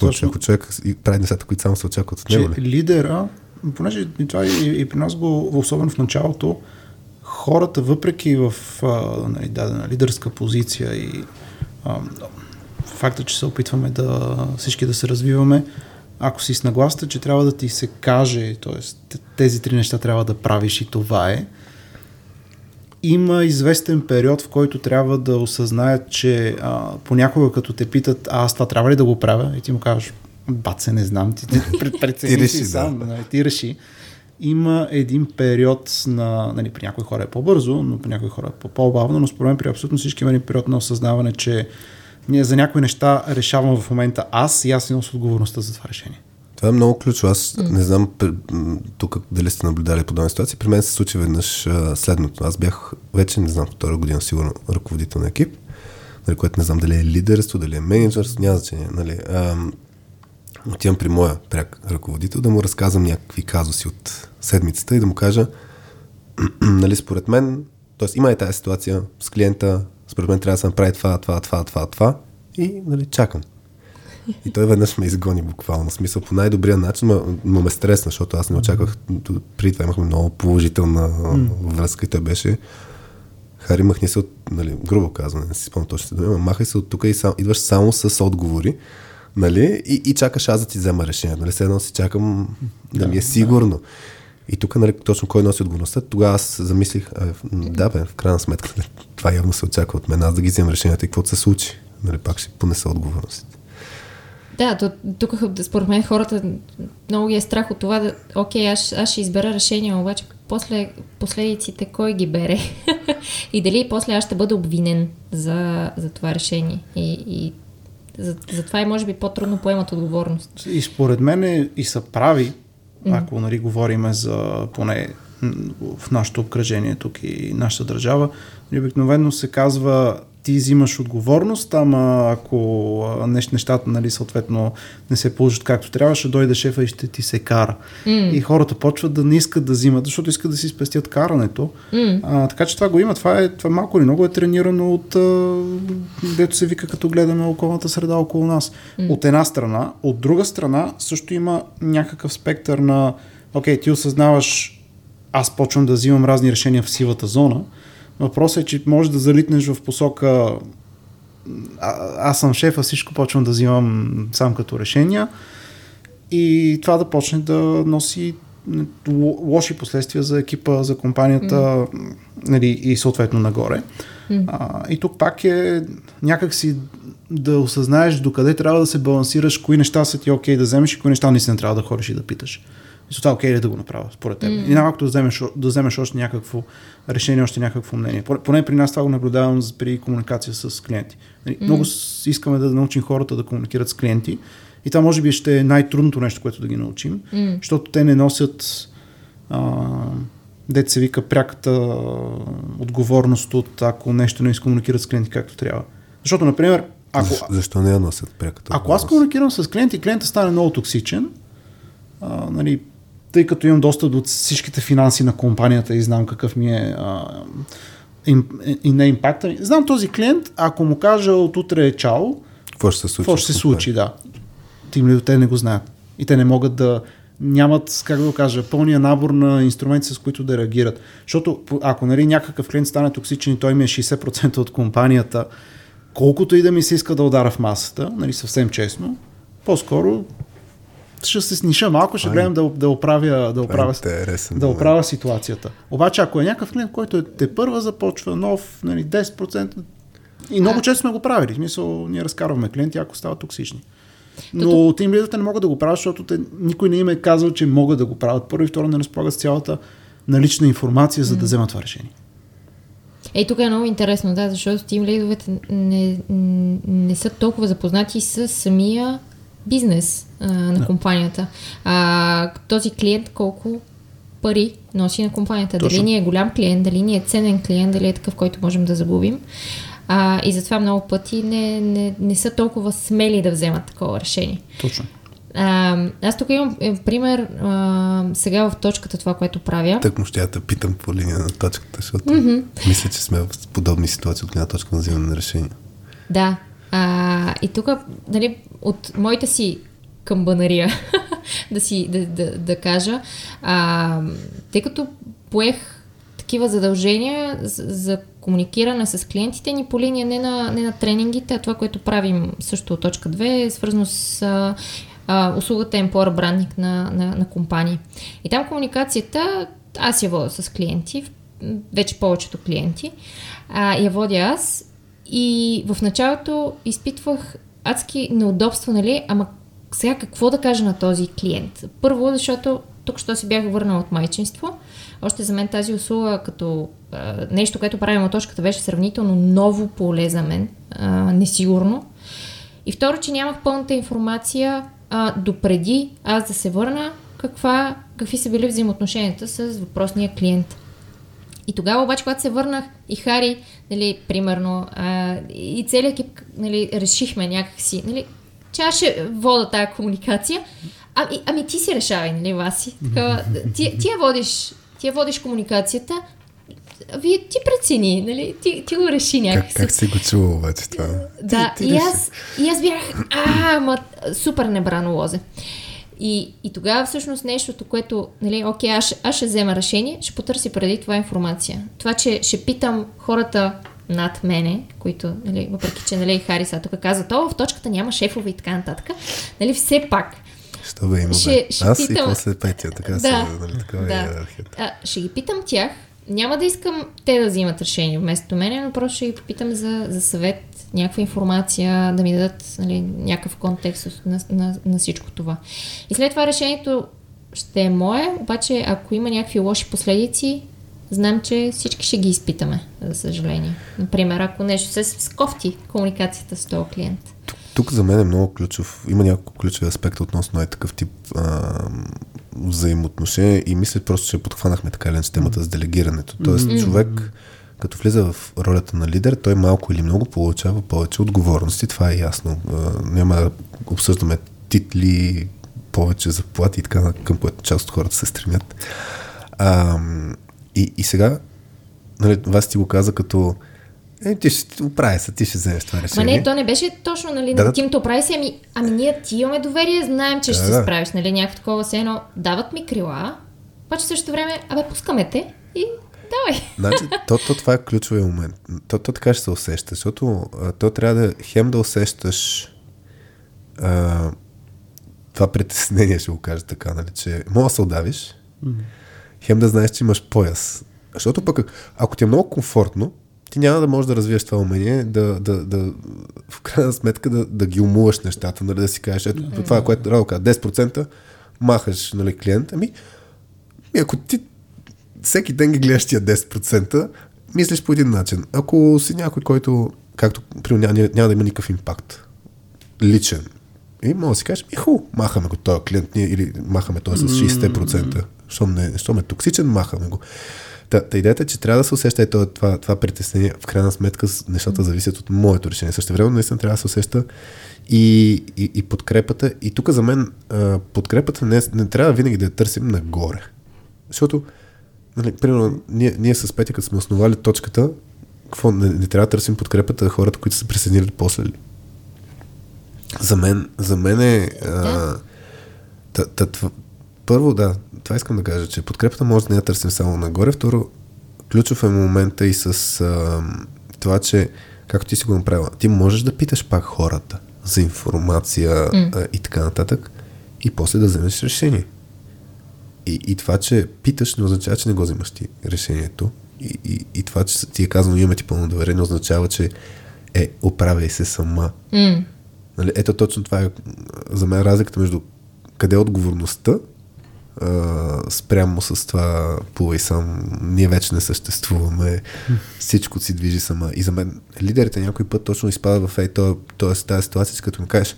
Точно, ако човек прави нещата, които само се очакват от него. Че лидера понеже и това и, и при нас го, особено в началото, хората, въпреки в а, нали, дадена лидерска позиция и а, факта, че се опитваме да всички да се развиваме, ако си с нагласта, че трябва да ти се каже, т.е. тези три неща трябва да правиш и това е, има известен период, в който трябва да осъзнаят, че а, понякога като те питат, а аз това трябва ли да го правя? И ти му кажеш, баце, не знам, ти, ти прецени ти реши, си сам, да. нали, ти реши. Има един период на, нали, при някои хора е по-бързо, но при някои хора е по-бавно, но според мен при абсолютно всички има един период на осъзнаване, че ние за някои неща решавам в момента аз и аз нося отговорността за това решение. Това е много ключово. Аз не знам тук дали сте наблюдали подобна ситуация. При мен се случи веднъж следното. Аз бях вече, не знам, втора година сигурно ръководител на екип, нали, което не знам дали е лидерство, дали е менеджерство, няма значение. Нали. А, отивам при моя пряк ръководител да му разказвам някакви казуси от седмицата и да му кажа, нали, според мен, т.е. има и тази ситуация с клиента, според мен трябва да се направи това, това, това, това, това и нали, чакам. И той веднъж ме изгони буквално, смисъл по най-добрия начин, но, но ме стресна, защото аз не очаквах, преди това имахме много положителна връзка и той беше Хари, махни се от, нали, грубо казване, не си спомням точно думи, махай се от тук и сам, идваш само с отговори нали? И, и чакаш аз да ти взема решение. Нали? Все едно си чакам да, да ми е сигурно. Да. И тук, нали, точно кой носи отговорността, тогава аз замислих, а, да бе, в крайна сметка, нали, това явно се очаква от мен, аз да ги вземам решенията и какво се случи. Нали, пак ще понеса отговорностите. Да, то, тук според мен хората много ги е страх от това да, окей, аз, аз ще избера решение, обаче после последиците кой ги бере и дали после аз ще бъда обвинен за, за това решение. И, и за, за това е може би по-трудно поемат отговорност. И според мен и са прави, ако нали, говориме за поне в нашето обкръжение тук и нашата държава, обикновено се казва ти взимаш отговорност, ама ако нещата, нали, съответно не се положат както трябва, ще дойде шефа и ще ти се кара. Mm. И хората почват да не искат да взимат, защото искат да си спестят карането. Mm. А, така че това го има. Това е, това малко или много е тренирано от, а, дето се вика, като гледаме околната среда около нас. Mm. От една страна. От друга страна също има някакъв спектър на окей, ти осъзнаваш аз почвам да взимам разни решения в сивата зона, Въпросът е, че можеш да залитнеш в посока а, аз съм шеф, а всичко почвам да взимам сам като решения и това да почне да носи лоши последствия за екипа, за компанията mm. нали, и съответно нагоре. Mm. А, и тук пак е някакси да осъзнаеш докъде трябва да се балансираш, кои неща са ти окей okay да вземеш и кои неща наистина трябва да ходиш и да питаш. И това окей ли да го направя, според теб. Mm. И най-малкото да вземеш, да вземеш още някакво решение, още някакво мнение. Поне при нас това го наблюдавам при комуникация с клиенти. Mm. Много искаме да научим хората да комуникират с клиенти. И това може би ще е най-трудното нещо, което да ги научим, mm. защото те не носят а, дете се вика пряката отговорност от ако нещо не изкомуникират с клиенти както трябва. Защото, например, ако... Защо, защо не я носят пряката Ако аз комуникирам с клиент и клиентът стане много токсичен, а, нали, тъй като имам доста до всичките финанси на компанията и знам какъв ми е а, и не импакта. Знам този клиент, ако му кажа от утре е чао, какво ще се случи? Какво ще се случи, да. Тим те не го знаят. И те не могат да нямат, как да го кажа, пълния набор на инструменти, с които да реагират. Защото ако нали, някакъв клиент стане токсичен и той ми е 60% от компанията, колкото и да ми се иска да удара в масата, нали, съвсем честно, по-скоро ще се сниша малко, ще гледам да, да оправя, да оправя, да оправя ситуацията. Обаче, ако е някакъв клиент, който е те първа започва нов, нали, 10%, и много често сме го правили. В смисъл, ние разкарваме клиенти, ако стават токсични. Но Тото... тим лидерите не могат да го правят, защото те, никой не им е казал, че могат да го правят. Първо и второ не разполагат с цялата налична информация, за да вземат това решение. Ей, тук е много интересно, да, защото тим лидовете не, не са толкова запознати с самия бизнес а, на да. компанията. А, този клиент колко пари носи на компанията. Точно. Дали ни е голям клиент, дали ни е ценен клиент, дали е такъв, който можем да загубим. А, и затова много пъти не, не, не са толкова смели да вземат такова решение. Точно. А, аз тук имам е, пример а, сега в точката това, което правя. Так му ще я те питам по линия на точката, защото mm-hmm. мисля, че сме в подобни ситуации от една точка на взимане на решение. Да. А, и тук, нали, от моите си камбанария, да си да, да, да кажа, а, тъй като поех такива задължения за, за комуникиране с клиентите ни по линия не на, не на тренингите, а това, което правим също от точка 2 е свързано с а, а, услугата Employer Branding на, на, на компании. И там комуникацията, аз я водя с клиенти, вече повечето клиенти, а, я водя аз и в началото изпитвах адски неудобства, нали, ама сега какво да кажа на този клиент? Първо, защото тук що си бях върнала от майчинство, още за мен тази услуга като а, нещо, което правим от точката, беше сравнително ново поле за мен, а, несигурно. И второ, че нямах пълната информация а, допреди аз да се върна, каква, какви са били взаимоотношенията с въпросния клиент. И тогава обаче, когато се върнах и Хари, нали, примерно, а, и целият екип, нали, решихме някакси, нали, че аз ще вода тази комуникация. Ами, ами ти си решавай, нали, Васи? Така, ти, ти, я водиш, ти я водиш комуникацията, вие ти прецени, нали? Ти, ти го реши някакси. Как, как си го чува обаче това? Да, ти, ти и, аз, и аз бях, а, ма, супер небрано лозе. И, и тогава всъщност нещото, което, нали, окей, аз, аз ще взема решение, ще потърси преди това информация. Това, че ще питам хората над мене, които, нали, въпреки че нали, Хариса тук каза, то в точката няма шефове и така нататък, нали, все пак. Що бе има, ще, ще Аз питам... и после Петя, така да, се, нали, такава да. А, ще ги питам тях, няма да искам те да взимат решение вместо мене, но просто ще ги попитам за, за съвет, някаква информация, да ми дадат нали, някакъв контекст на, на, на всичко това. И след това решението ще е мое, обаче ако има някакви лоши последици, знам, че всички ще ги изпитаме, за съжаление. Например, ако нещо се скофти комуникацията с този клиент. Тук, тук за мен е много ключов. Има няколко ключови аспекта относно е такъв тип а, взаимоотношения и мисля просто, че подхванахме така или темата с делегирането. Тоест, mm-hmm. човек, като влиза в ролята на лидер, той малко или много получава повече отговорности. Това е ясно. Няма да обсъждаме титли, повече заплати и така, към което част от хората се стремят. А, и, и сега, нали, вас ти го каза като е, ти ще оправи се, ти ще вземеш това решение. Ма не, то не беше точно, нали, да, на Тим оправи се, ами, ами ние ти имаме доверие, знаем, че да, ще да. се справиш, нали, някакво такова се едно, дават ми крила, обаче също време, абе, пускаме те и давай. Значи, то, то, това е ключовия момент. То, то така ще се усеща, защото а, то трябва да хем да усещаш а, това притеснение, ще го кажа така, нали, че мога да се отдавиш, mm-hmm. хем да знаеш, че имаш пояс. Защото пък, ако ти е много комфортно, ти няма да можеш да развиеш това умение, да, да, да в крайна сметка да, да ги умуваш нещата, нали, да си кажеш, ето mm-hmm. това, което Радо каза, 10% махаш нали, клиент, ами, ами ако ти всеки ден ги гледаш тия 10%, мислиш по един начин. Ако си някой, който, както при няма, няма да има никакъв импакт, личен, и може да си кажеш, ху, махаме го този клиент, ние, или махаме този с 60%, щом, не, щом е токсичен, махаме го. Та, та идеята е, че трябва да се усеща това, това, това притеснение. В крайна сметка нещата зависят от моето решение. Също време наистина трябва да се усеща и, и, и подкрепата. И тук за мен подкрепата не, не трябва винаги да я търсим нагоре. Защото, нали, примерно, ние, ние с Петя, като сме основали точката, какво, не, не трябва да търсим подкрепата на хората, които са присъединили после. За мен, за мен е... А, та, та, първо, да, това искам да кажа, че подкрепата може да не я търсим само нагоре. Второ, ключов е момента и с а, това, че както ти си го направила, ти можеш да питаш пак хората за информация mm. а, и така нататък и после да вземеш решение. И, и това, че питаш, не означава, че не го вземаш ти решението. И, и, и това, че ти е казано, имаме ти пълно доверие, означава, че е, оправяй се сама. Mm. Нали, ето точно това е за мен разликата между къде е отговорността спрямо с това плувай сам, ние вече не съществуваме, всичко си движи сама. И за мен лидерите някой път точно изпадат в ей, то, т.е. тази ситуация, като му кажеш,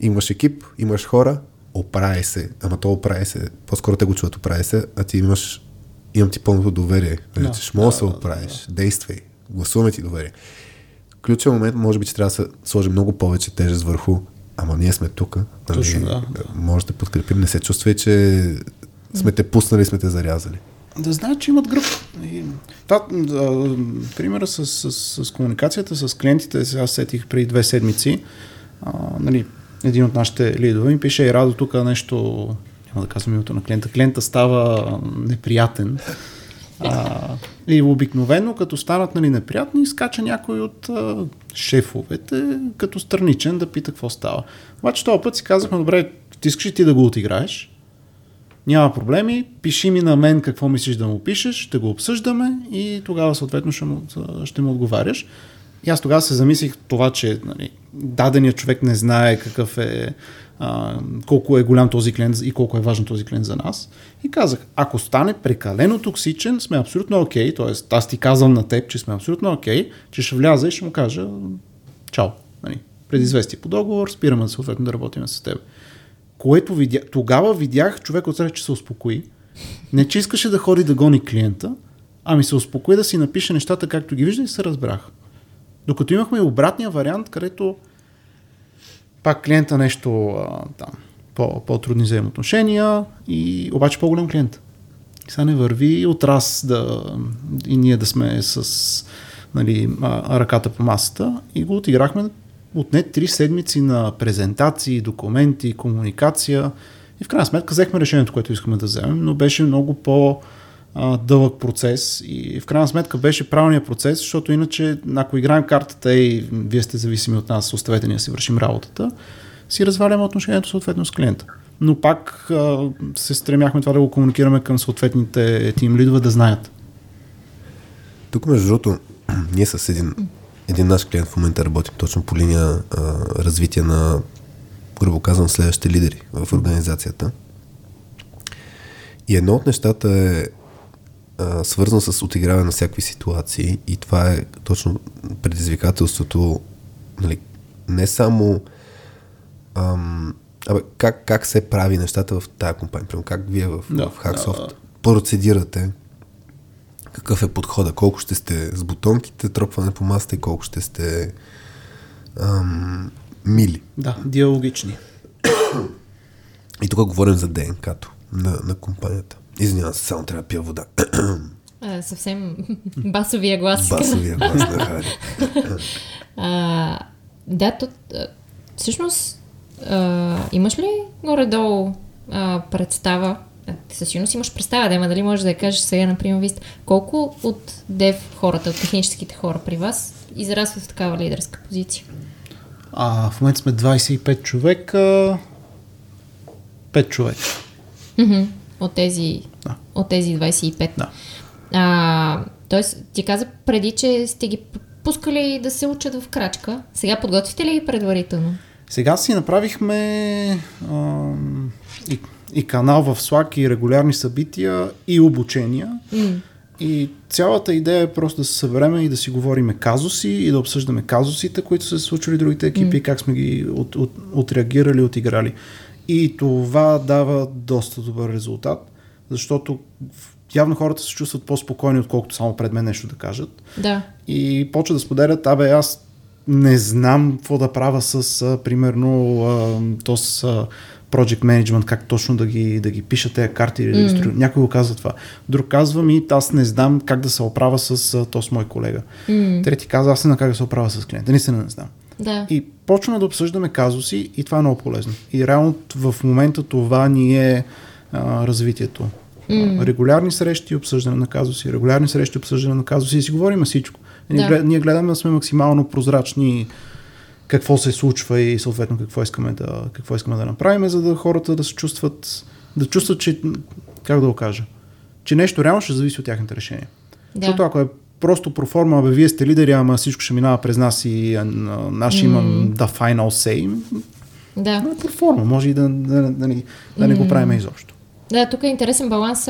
имаш екип, имаш хора, оправи се, ама то оправи се, по-скоро те го чуват оправи се, а ти имаш, имам ти пълното доверие, да, че може да се оправиш, да. действай, гласуваме ти доверие. Ключов момент, може би, че трябва да се сложи много повече тежест върху Ама ние сме тук. Нали? Точно, да, да. Може да подкрепим. Не се чувствай, че сме те пуснали, сме те зарязали. Да знаят, че имат гръб. да, да, примера с, с, с, с комуникацията с клиентите, сега сетих преди две седмици, а, нали, един от нашите лидове ми пише, и Радо, тук нещо, няма да казвам името на клиента, клиента става неприятен. А, и обикновено, като станат нали, неприятни, скача някой от а, шефовете, като страничен, да пита какво става. Обаче този път си казахме, добре, ти искаш ли ти да го отиграеш? Няма проблеми, пиши ми на мен какво мислиш да му пишеш, ще го обсъждаме и тогава съответно ще му, ще му отговаряш. И аз тогава се замислих това, че нали, даденият човек не знае какъв е, а, колко е голям този клиент и колко е важен този клиент за нас. И казах, ако стане прекалено токсичен, сме абсолютно окей, okay, т.е. аз ти казвам на теб, че сме абсолютно окей, okay, че ще вляза и ще му кажа чао. Нали, предизвести по договор, спираме съответно да работим с теб което видя, тогава видях човек от че се успокои. Не, че искаше да ходи да гони клиента, ами се успокои да си напише нещата както ги вижда и се разбрах. Докато имахме обратния вариант, където пак клиента нещо там, по, по-трудни взаимоотношения и обаче по-голям клиент. Сега не върви от раз да, и ние да сме с нали, ръката по масата и го отиграхме отне три седмици на презентации, документи, комуникация и в крайна сметка взехме решението, което искаме да вземем, но беше много по- дълъг процес и в крайна сметка беше правилният процес, защото иначе ако играем картата и вие сте зависими от нас, оставете ние си вършим работата, си разваляме отношението съответно с клиента. Но пак се стремяхме това да го комуникираме към съответните тим лидове да знаят. Тук, между другото, ние с един, един наш клиент в момента работим точно по линия а, развитие на, грубо казвам, следващите лидери в организацията. И едно от нещата е а, свързано с отиграване на всякакви ситуации и това е точно предизвикателството, нали, не само ам, абе, как, как се прави нещата в тази компания, примерно как вие в, Да, в Hacksoft да, да. процедирате, какъв е подхода, колко ще сте с бутонките, тропване по масата и колко ще сте ам, мили. Да, диалогични. И тук говорим за ДНК-то на, на компанията. Извинявам се, само трябва да пия вода. А, съвсем басовия глас. Басовия глас на Хари. А, да, то, всъщност, а, имаш ли горе-долу а, представа, със сигурност имаш представа, да, дали можеш да я кажеш сега, например, вие колко от дев хората, от техническите хора при вас израстват в такава лидерска позиция? А, в момента сме 25 човека. 5 човека. От тези, Да. от тези 25. Да. А, тоест, ти каза преди, че сте ги пускали да се учат в крачка. Сега подготвите ли ги предварително? Сега си направихме ам, и, и канал в Slack, и регулярни събития, и обучения. М. И цялата идея е просто да се събереме и да си говориме казуси и да обсъждаме казусите, които са се случили другите екипи, как сме ги от, от, отреагирали, отиграли. И това дава доста добър резултат, защото явно хората се чувстват по-спокойни, отколкото само пред мен нещо да кажат. Да. И почва да споделят, абе аз не знам какво да правя с, а, примерно, а, то с а, project management, как точно да ги, да ги пиша тези карти или да ги строя. Някой го казва това. Друг казва ми, аз не знам как да се оправя с а, то с мой колега. М. Трети казва, аз не знам как да се оправя с клиента. Наистина не знам. Да. И почваме да обсъждаме казуси и това е много полезно. И реално в момента това ни е а, развитието. А, регулярни срещи, обсъждане на казуси, регулярни срещи, обсъждане на казуси и си говорим всичко. Ние, Да. ние гледаме да сме максимално прозрачни какво се случва и съответно какво искаме да, какво искаме да направим, за да хората да се чувстват, да чувстват, че, как да го кажа, че нещо реално ще зависи от тяхните решения. Да. Защото ако е просто проформа, абе вие сте лидери, ама всичко ще минава през нас и наш имам да final say, Да. но е проформа, може и да, да, да, да, не, да не го правим изобщо. Да, тук е интересен баланс.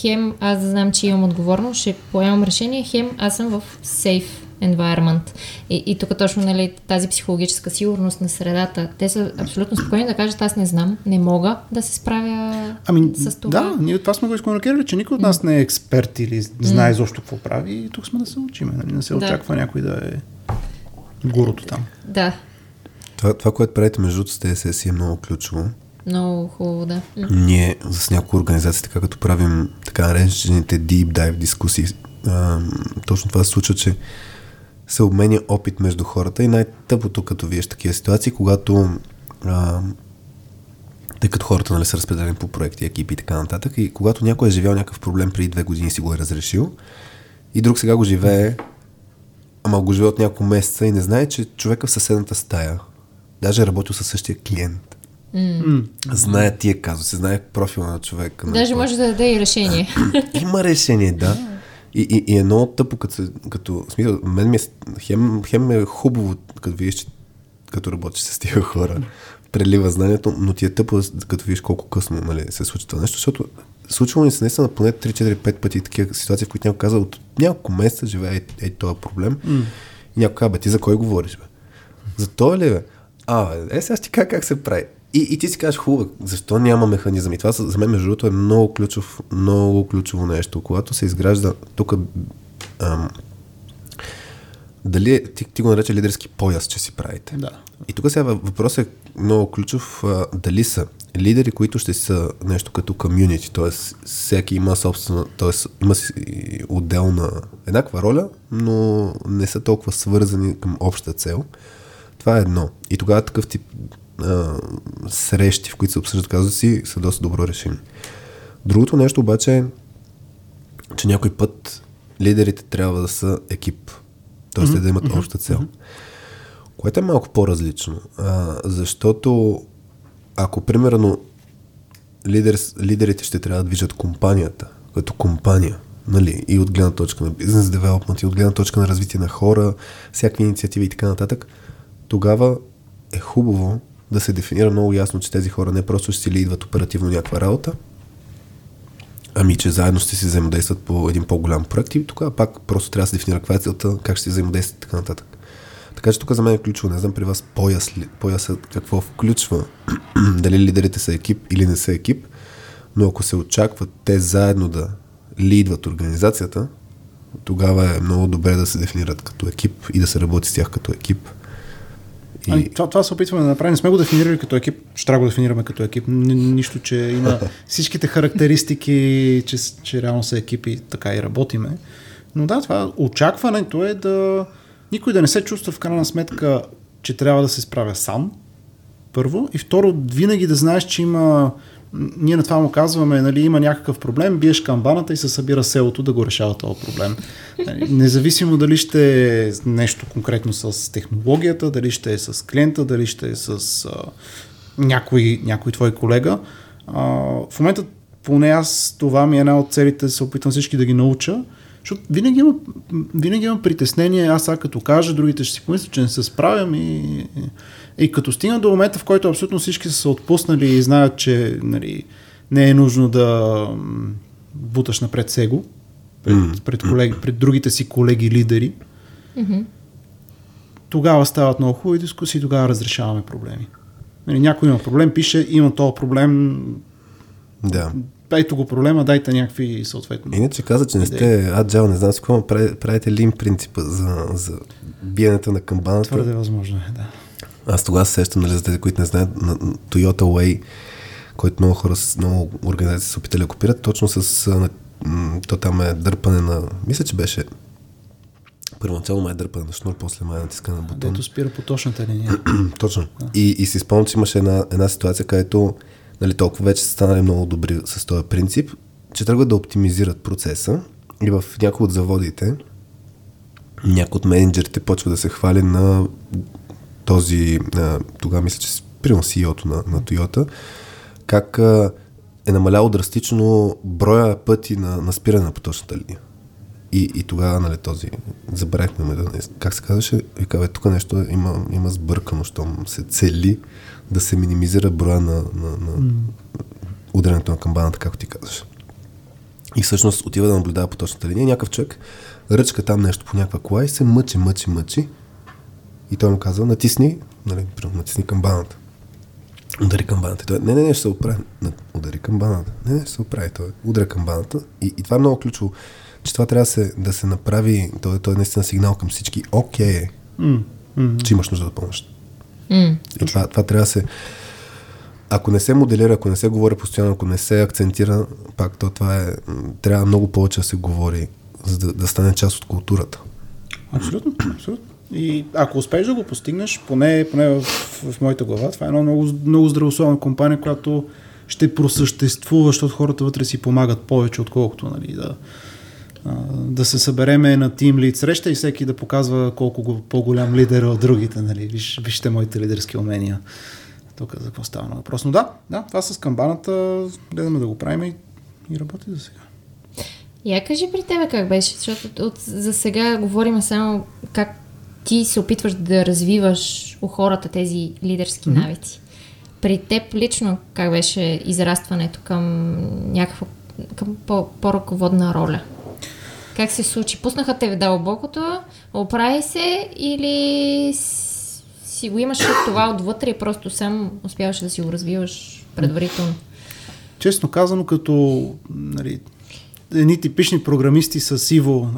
Хем аз знам, че имам отговорност, ще поемам решение, хем аз съм в safe environment. И, и тук точно нали, тази психологическа сигурност на средата. Те са абсолютно спокойни да кажат, аз не знам, не мога да се справя Ами, с това. да, ние това сме го изкомуникирали, че никой от нас не е експерт или знае изобщо какво прави и тук сме да се учим. Нали? Не се Да. очаква някой да е гурото там. Да, Това, това, което правите между другото с TSS е много ключово. много хубаво, да. Ние с някои организации, така като правим така наречените deep dive дискусии, а, точно това се случва, че се обменя опит между хората и най-тъпото, като виеш такива ситуации, когато а, тъй като хората нали, са разпределени по проекти, екипи и така нататък, и когато някой е живял някакъв проблем преди две години си го е разрешил, и друг сега го живее, ама го живее от няколко месеца и не знае, че човека в съседната стая, даже е работил със същия клиент, М. знае тия казуси, знае профила на човека. нали, Даже кой- може да даде и решение. Има решение, да. И, и, и е много тъпо, като, се- като смисъл, мен ми е, хем, хем е хубаво, като видиш, че като работиш с тия хора, прелива знанието, но ти е тъпо, като видиш колко късно нали, се случва това нещо, защото случвало ни се наистина поне 3-4-5 пъти такива ситуации, в които някой каза от няколко месеца живее ей, ей този проблем mm. и някой казва, бе, ти за кой говориш, бе? За това ли, бе? А, е, сега ще ти кажа как се прави. И, и ти си кажеш, хубаво, защо няма механизъм? И това за мен, между другото, е много, ключов, много ключово нещо. Когато се изгражда тук ам, дали ти, ти го нарече лидерски пояс, че си правите. Да. И тук сега въпросът е много ключов. А, дали са лидери, които ще са нещо като комюнити, т.е. всеки има собствена, т.е. има отделна еднаква роля, но не са толкова свързани към обща цел. Това е едно. И тогава такъв тип а, срещи, в които се обсъждат казуси, са доста добро решение. Другото нещо обаче е, че някой път лидерите трябва да са екип. Тоест mm-hmm. да имат обща цел. Което е малко по-различно. А, защото ако примерно лидер, лидерите ще трябва да движат компанията като компания, нали, и от гледна точка на бизнес девелопмент, и от гледна точка на развитие на хора, всякакви инициативи и така нататък, тогава е хубаво да се дефинира много ясно, че тези хора не просто ще си ли идват оперативно някаква работа, ами че заедно ще си взаимодействат по един по-голям проект и тогава пак просто трябва да се дефинира каква е целта, как ще си взаимодействат и така нататък. Така че тук за мен е ключово. Не знам при вас пояс, пояс какво включва, дали лидерите са екип или не са екип, но ако се очакват те заедно да лидват организацията, тогава е много добре да се дефинират като екип и да се работи с тях като екип. И... Ами, това, това се опитваме да направим. Не сме го дефинирали като екип, ще трябва да го дефинираме като екип. Нищо, че има всичките характеристики, че, че реално са екипи, така и работиме. Но да, това очакването е да никой да не се чувства в крайна сметка, че трябва да се справя сам, първо. И второ, винаги да знаеш, че има ние на това му казваме, нали, има някакъв проблем, биеш камбаната и се събира селото да го решава този проблем. Нали, независимо дали ще е нещо конкретно с технологията, дали ще е с клиента, дали ще е с а, някой, някой твой колега. А, в момента поне аз това ми е една от целите, се опитвам всички да ги науча, защото винаги има, винаги има притеснение, аз сега като кажа, другите ще си помислят, че не се справям и, и като стигна до момента, в който абсолютно всички са се отпуснали и знаят, че нали, не е нужно да буташ напред сега пред, пред, колеги, пред другите си колеги лидери, mm-hmm. тогава стават много хубави дискусии, тогава разрешаваме проблеми. Нали, някой има проблем, пише, има този проблем, да ето го проблема, дайте някакви съответно. Иначе каза, че не сте аджал, не знам си какво, правите лин принципа за, за биенето на камбаната. Твърде възможно е, да. Аз тогава се сещам, нали, за тези, които не знаят, на Toyota Way, който много хора, много организации се опитали да копират, точно с, то там е дърпане на, мисля, че беше първоначално май е дърпане на шнур, после май е натискане на бутон. Дето спира по точната линия. Точно. Да. И, и си спомням, че имаше една, една ситуация, където нали, толкова вече са станали много добри с този принцип, че тръгват да оптимизират процеса и в някои от заводите някой от менеджерите почва да се хвали на този, тогава мисля, че примерно CEO-то на, на Toyota, как е намаляло драстично броя пъти на, на спиране на поточната линия. И, и тогава, нали, този, забравихме, как се казваше, и казва, тук нещо има, има сбъркано, щом се цели да се минимизира броя на, на, на mm. ударянето на камбаната, както ти казваш. И всъщност отива да наблюдава по точната линия. Някакъв човек ръчка там нещо по някаква кола и се мъчи, мъчи, мъчи. И той му казва, натисни, нали, натисни камбаната. Удари камбаната. Той, не, не, не, ще се оправи. Удари камбаната. Не, не, ще се оправи. Той ударя камбаната. И, и това е много ключово, че това трябва да се, да се направи, той, той е наистина сигнал към всички. Окей, mm, mm. че имаш нужда да помощ. Mm. И това, това трябва да се... Ако не се моделира, ако не се говори постоянно, ако не се акцентира, пак то това е... Трябва много повече да се говори, за да, да стане част от културата. Абсолютно, абсолютно. И ако успееш да го постигнеш, поне, поне в, в моята глава, това е една много, много здравословна компания, която ще просъществува, защото хората вътре си помагат повече, отколкото нали, да, да се събереме на тим лид среща и всеки да показва колко го, по-голям лидер от другите. Нали? Виж, вижте моите лидерски умения. Тук за какво става на въпрос. Но да, да, това с камбаната гледаме да го правим и, и работи за сега. Я кажи при тебе как беше, защото от, за сега говорим само как ти се опитваш да развиваш у хората тези лидерски mm-hmm. навици. При теб лично как беше израстването към някаква към по- по-ръководна роля? Как се случи? Пуснаха те в дълбокото, оправи се или си го имаш това отвътре и просто сам успяваш да си го развиваш предварително? Честно казано, като нали, едни типични програмисти с Иво,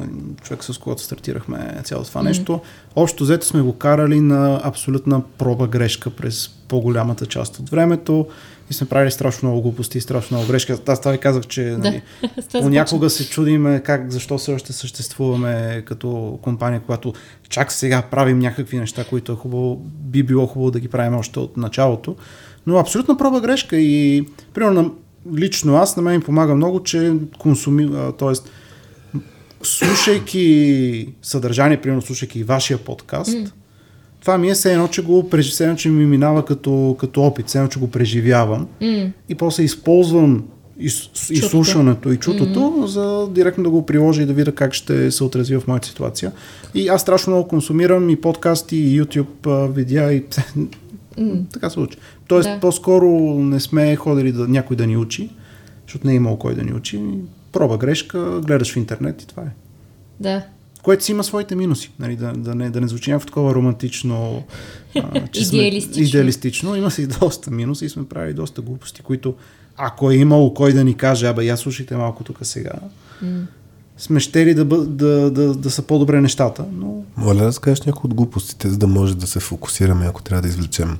човек с когото стартирахме цялото това mm-hmm. нещо, общо взето сме го карали на абсолютна проба грешка през по-голямата част от времето и сме правили страшно много глупости и страшно много грешки. Аз това ви казах, че да, нали, понякога се чудиме как, защо все още съществуваме като компания, която чак сега правим някакви неща, които е хубаво, би било хубаво да ги правим още от началото. Но абсолютно проба грешка и примерно лично аз на мен ми помага много, че консуми, т.е. слушайки съдържание, примерно слушайки вашия подкаст, mm това ми е все едно, че го все едно, че ми минава като, като опит, все едно, че го преживявам. Mm. И после използвам из, изслушването и чутото, mm-hmm. за директно да го приложа и да видя как ще се отрази в моята ситуация. И аз страшно много консумирам и подкасти, и YouTube видеа и mm. така се учи. Тоест, да. по-скоро не сме ходили да, някой да ни учи, защото не е имало кой да ни учи. Проба грешка, гледаш в интернет и това е. Да. Което си има своите минуси, нали, да, да, не, да не звучи някакво такова романтично, а, че идеалистично. Сме, идеалистично. Има си доста минуси и сме правили доста глупости, които ако е имало кой да ни каже, абе, я слушайте малко тук сега, mm. сме щели да, да, да, да, да са по-добре нещата, но... Моля да скажеш някои от глупостите, за да може да се фокусираме, ако трябва да извлечем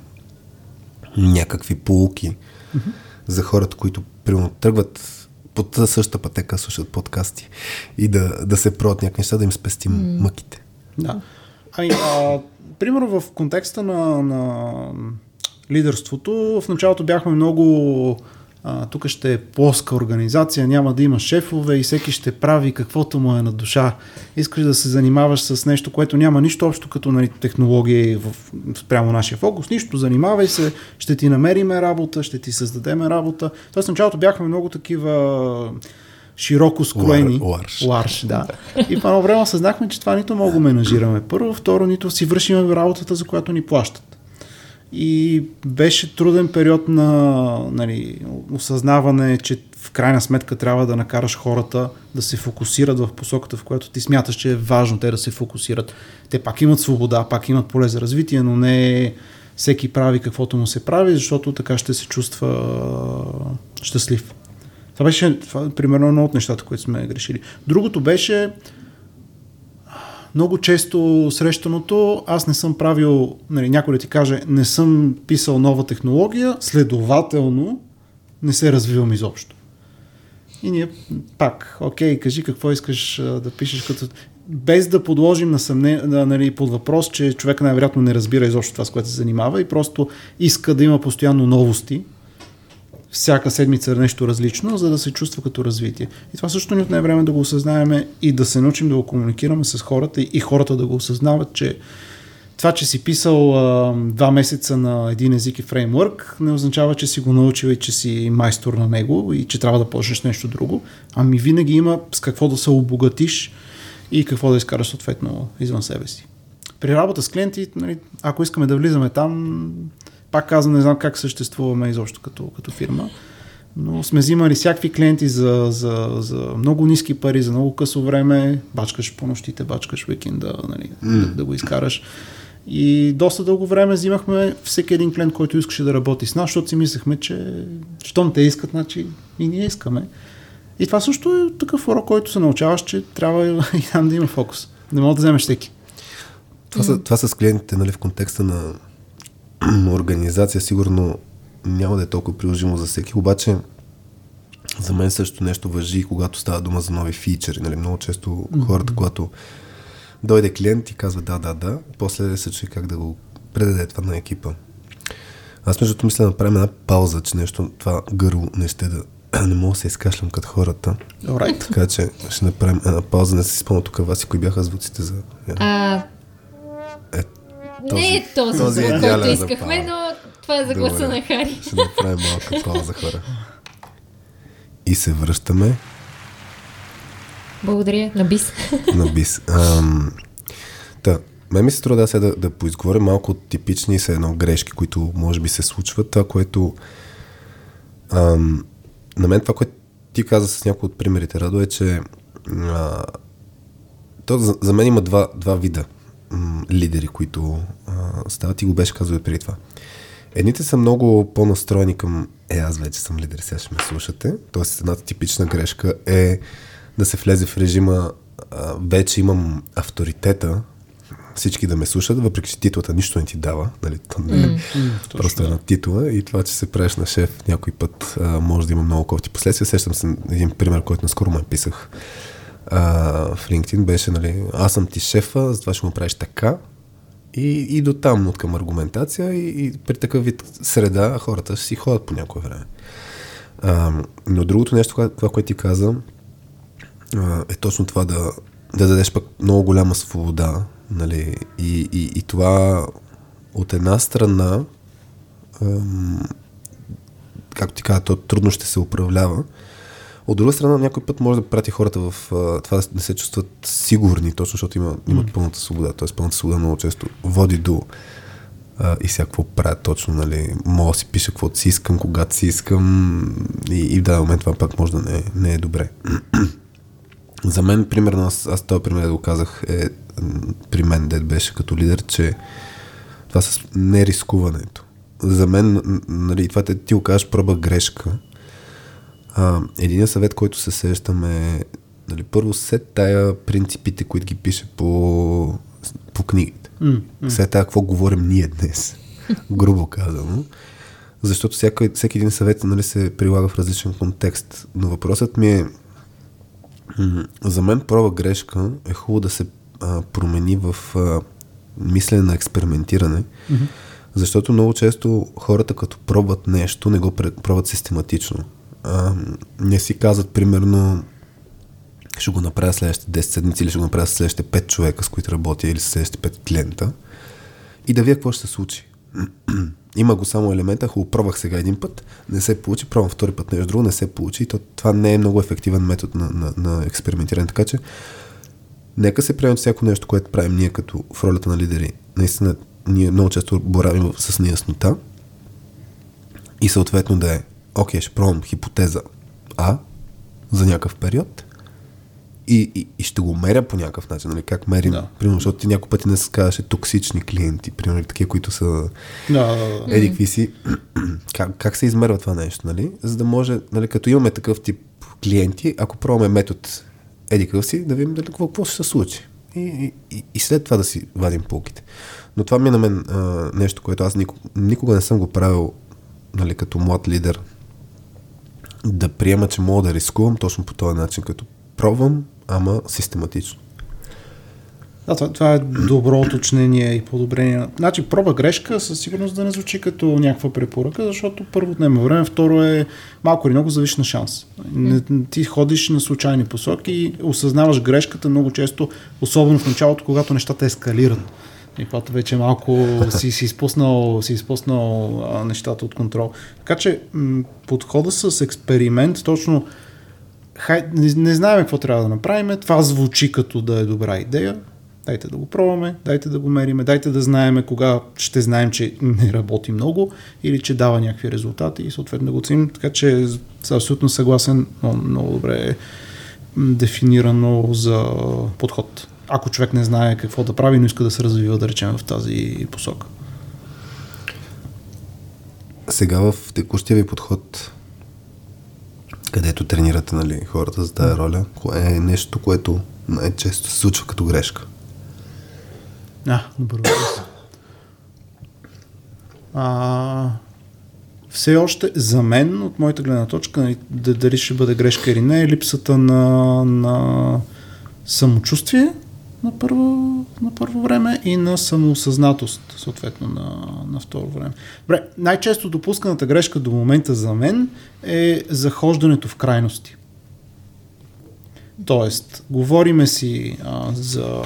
някакви полуки mm-hmm. за хората, които примерно тръгват под същата пътека, слушат подкасти и да, да се проят някакви неща, да им спестим mm. мъките. Да. Ами, а, примерно в контекста на, на лидерството, в началото бяхме много а, тук ще е плоска организация, няма да има шефове и всеки ще прави каквото му е на душа. Искаш да се занимаваш с нещо, което няма нищо общо като нали, технология в, спрямо нашия фокус. Нищо, занимавай се, ще ти намериме работа, ще ти създадеме работа. Тоест, в началото бяхме много такива широко скроени. Ларш. Ларш, да. И по едно време осъзнахме, че това нито много менажираме. Първо, второ, нито си вършим работата, за която ни плащат. И беше труден период на нали, осъзнаване, че в крайна сметка трябва да накараш хората да се фокусират в посоката, в която ти смяташ, че е важно те да се фокусират. Те пак имат свобода, пак имат поле за развитие, но не всеки прави каквото му се прави, защото така ще се чувства щастлив. Това беше това, примерно едно от нещата, които сме грешили. Другото беше много често срещаното, аз не съм правил, нали, някой да ти каже, не съм писал нова технология, следователно не се развивам изобщо. И ние пак, окей, кажи какво искаш да пишеш, като без да подложим на съмне, нали, под въпрос, че човек най-вероятно не разбира изобщо това, с което се занимава и просто иска да има постоянно новости, всяка седмица нещо различно, за да се чувства като развитие. И това също ни отне време да го осъзнаем и да се научим да го комуникираме с хората и хората да го осъзнават, че това, че си писал а, два месеца на един език и фреймворк, не означава, че си го научил и че си майстор на него и че трябва да почнеш нещо друго. Ами винаги има с какво да се обогатиш и какво да изкараш съответно извън себе си. При работа с клиенти, нали, ако искаме да влизаме там, пак казвам, не знам как съществуваме изобщо като, като фирма, но сме взимали всякакви клиенти за, за, за много ниски пари, за много късо време, бачкаш по нощите, бачкаш уикенда, нали, mm. да, да го изкараш. И доста дълго време взимахме всеки един клиент, който искаше да работи с нас, защото си мислехме, че щом те искат, значи и ние искаме. И това също е такъв урок, който се научаваш, че трябва и там да има фокус. Не мога да вземеш всеки. Това, mm. са, това са с клиентите нали, в контекста на организация сигурно няма да е толкова приложимо за всеки, обаче за мен също нещо въжи, когато става дума за нови фичери. Нали? Много често mm-hmm. хората, когато дойде клиент и казва да, да, да, после се чуи как да го предаде това на екипа. Аз между другото мисля да направим една пауза, че нещо, това гърло не ще да не мога да се изкашлям като хората. Right. Така че ще направим една пауза. Не си спомня тук вас и кои бяха звуците за... А, този, не е този, този звук, който искахме, но това е за гласа на Хари. Ще направим малка пауза, хора. И се връщаме. Благодаря. На бис. На бис. Ам, та, мен ми се струва да се да, да поизговоря малко от типични са едно грешки, които може би се случват. Това, което ам, на мен това, което ти каза с някои от примерите, Радо, е, че а, то за, за мен има два, два вида м- лидери, които а, стават и го беше казал преди това. Едните са много по-настроени към е, аз вече съм лидер, сега ще ме слушате. Тоест една типична грешка е да се влезе в режима а, вече имам авторитета, всички да ме слушат, въпреки че титлата нищо не ти дава, нали? То не е mm, просто една титла и това, че се правиш на шеф някой път а, може да има много кофти последствия. Сещам се един пример, който наскоро ме писах а, в LinkedIn беше, нали, аз съм ти шефа, затова ще го правиш така. И, и до там от към аргументация и, и при такъв вид среда хората си ходят по някое време. А, но другото нещо, това което ти каза, а, е точно това да, да дадеш пък много голяма свобода. Нали, и, и, и това от една страна ам, както ти каза, то трудно ще се управлява. От друга страна, някой път може да прати хората в а, това да не се чувстват сигурни, точно защото има, имат пълната свобода. Тоест пълната свобода много често води до а, и сега какво правя точно, нали, мога да си пиша каквото си искам, когато си искам и, и в даден момент това пак може да не, не е добре. За мен, примерно, аз, аз този пример да го казах, е при мен дед беше като лидер, че това с нерискуването. За мен, нали, това те, ти го кажеш проба грешка. А, един съвет, който се сещам е, нали, първо сет тая принципите, които ги пише по, по книгите. М, След това какво говорим ние днес, грубо казано. Защото всяка, всеки един съвет нали, се прилага в различен контекст. Но въпросът ми е, за мен проба грешка е хубаво да се а, промени в а, мислене на експериментиране, mm-hmm. защото много често хората като пробват нещо, не го пробват систематично. Не си казват, примерно, ще го направя следващите 10 седмици или ще го направя следващите 5 човека, с които работя или следващите 5 клиента и да видя какво ще се случи. Има го само елемента, хубаво пробвах сега един път, не се получи, пробвам втори път нещо друго, не се получи и то, това не е много ефективен метод на, на, на експериментиране, така че нека се приемем всяко нещо, което правим ние като в ролята на лидери. Наистина, ние много често боравим с неяснота и съответно да е, окей, ще пробвам хипотеза А за някакъв период и, и, и ще го меря по някакъв начин, нали? Как мерим? Да. Примерно, защото ти няколко пъти не се казваше токсични клиенти, примерно такива, които са Да, да, да. еди какви си. как, как се измерва това нещо, нали? За да може, нали, като имаме такъв тип клиенти, ако пробваме метод еди какъв си, да видим дали какво, какво ще се случи. И, и, и, и след това да си вадим полките. Но това ми е на мен а, нещо, което аз никога, никога не съм го правил нали, като млад лидер. Да приема, че мога да рискувам точно по този начин, като пробвам, ама систематично. Да, това, това е добро уточнение и подобрение. Значи, проба грешка със сигурност да не звучи като някаква препоръка, защото първо отнема време, второ е малко или много зависи на шанс. Не, ти ходиш на случайни посоки и осъзнаваш грешката много често, особено в началото, когато нещата ескалират. И когато вече малко си, си изпуснал, си изпуснал а, нещата от контрол. Така че м- подхода с експеримент, точно хай, не, не знаем какво трябва да направим, това звучи като да е добра идея, дайте да го пробваме, дайте да го мериме, дайте да знаеме кога ще знаем, че не работи много или че дава някакви резултати и съответно да го оценим. Така че съм абсолютно съгласен, много, много добре е дефинирано за подход. Ако човек не знае какво да прави, но иска да се развива, да речем, в тази посока. Сега в текущия ви подход, където тренирате нали, хората за тази роля, кое е нещо, което най-често се случва като грешка? А, добър въпрос. А, все още за мен, от моята гледна точка, нали, да- дали ще бъде грешка или не, е липсата на, на самочувствие на първо, на първо време и на самоосъзнатост, съответно на, на второ време. Добре, най-често допусканата грешка до момента за мен е захождането в крайности. Тоест, говориме си а, за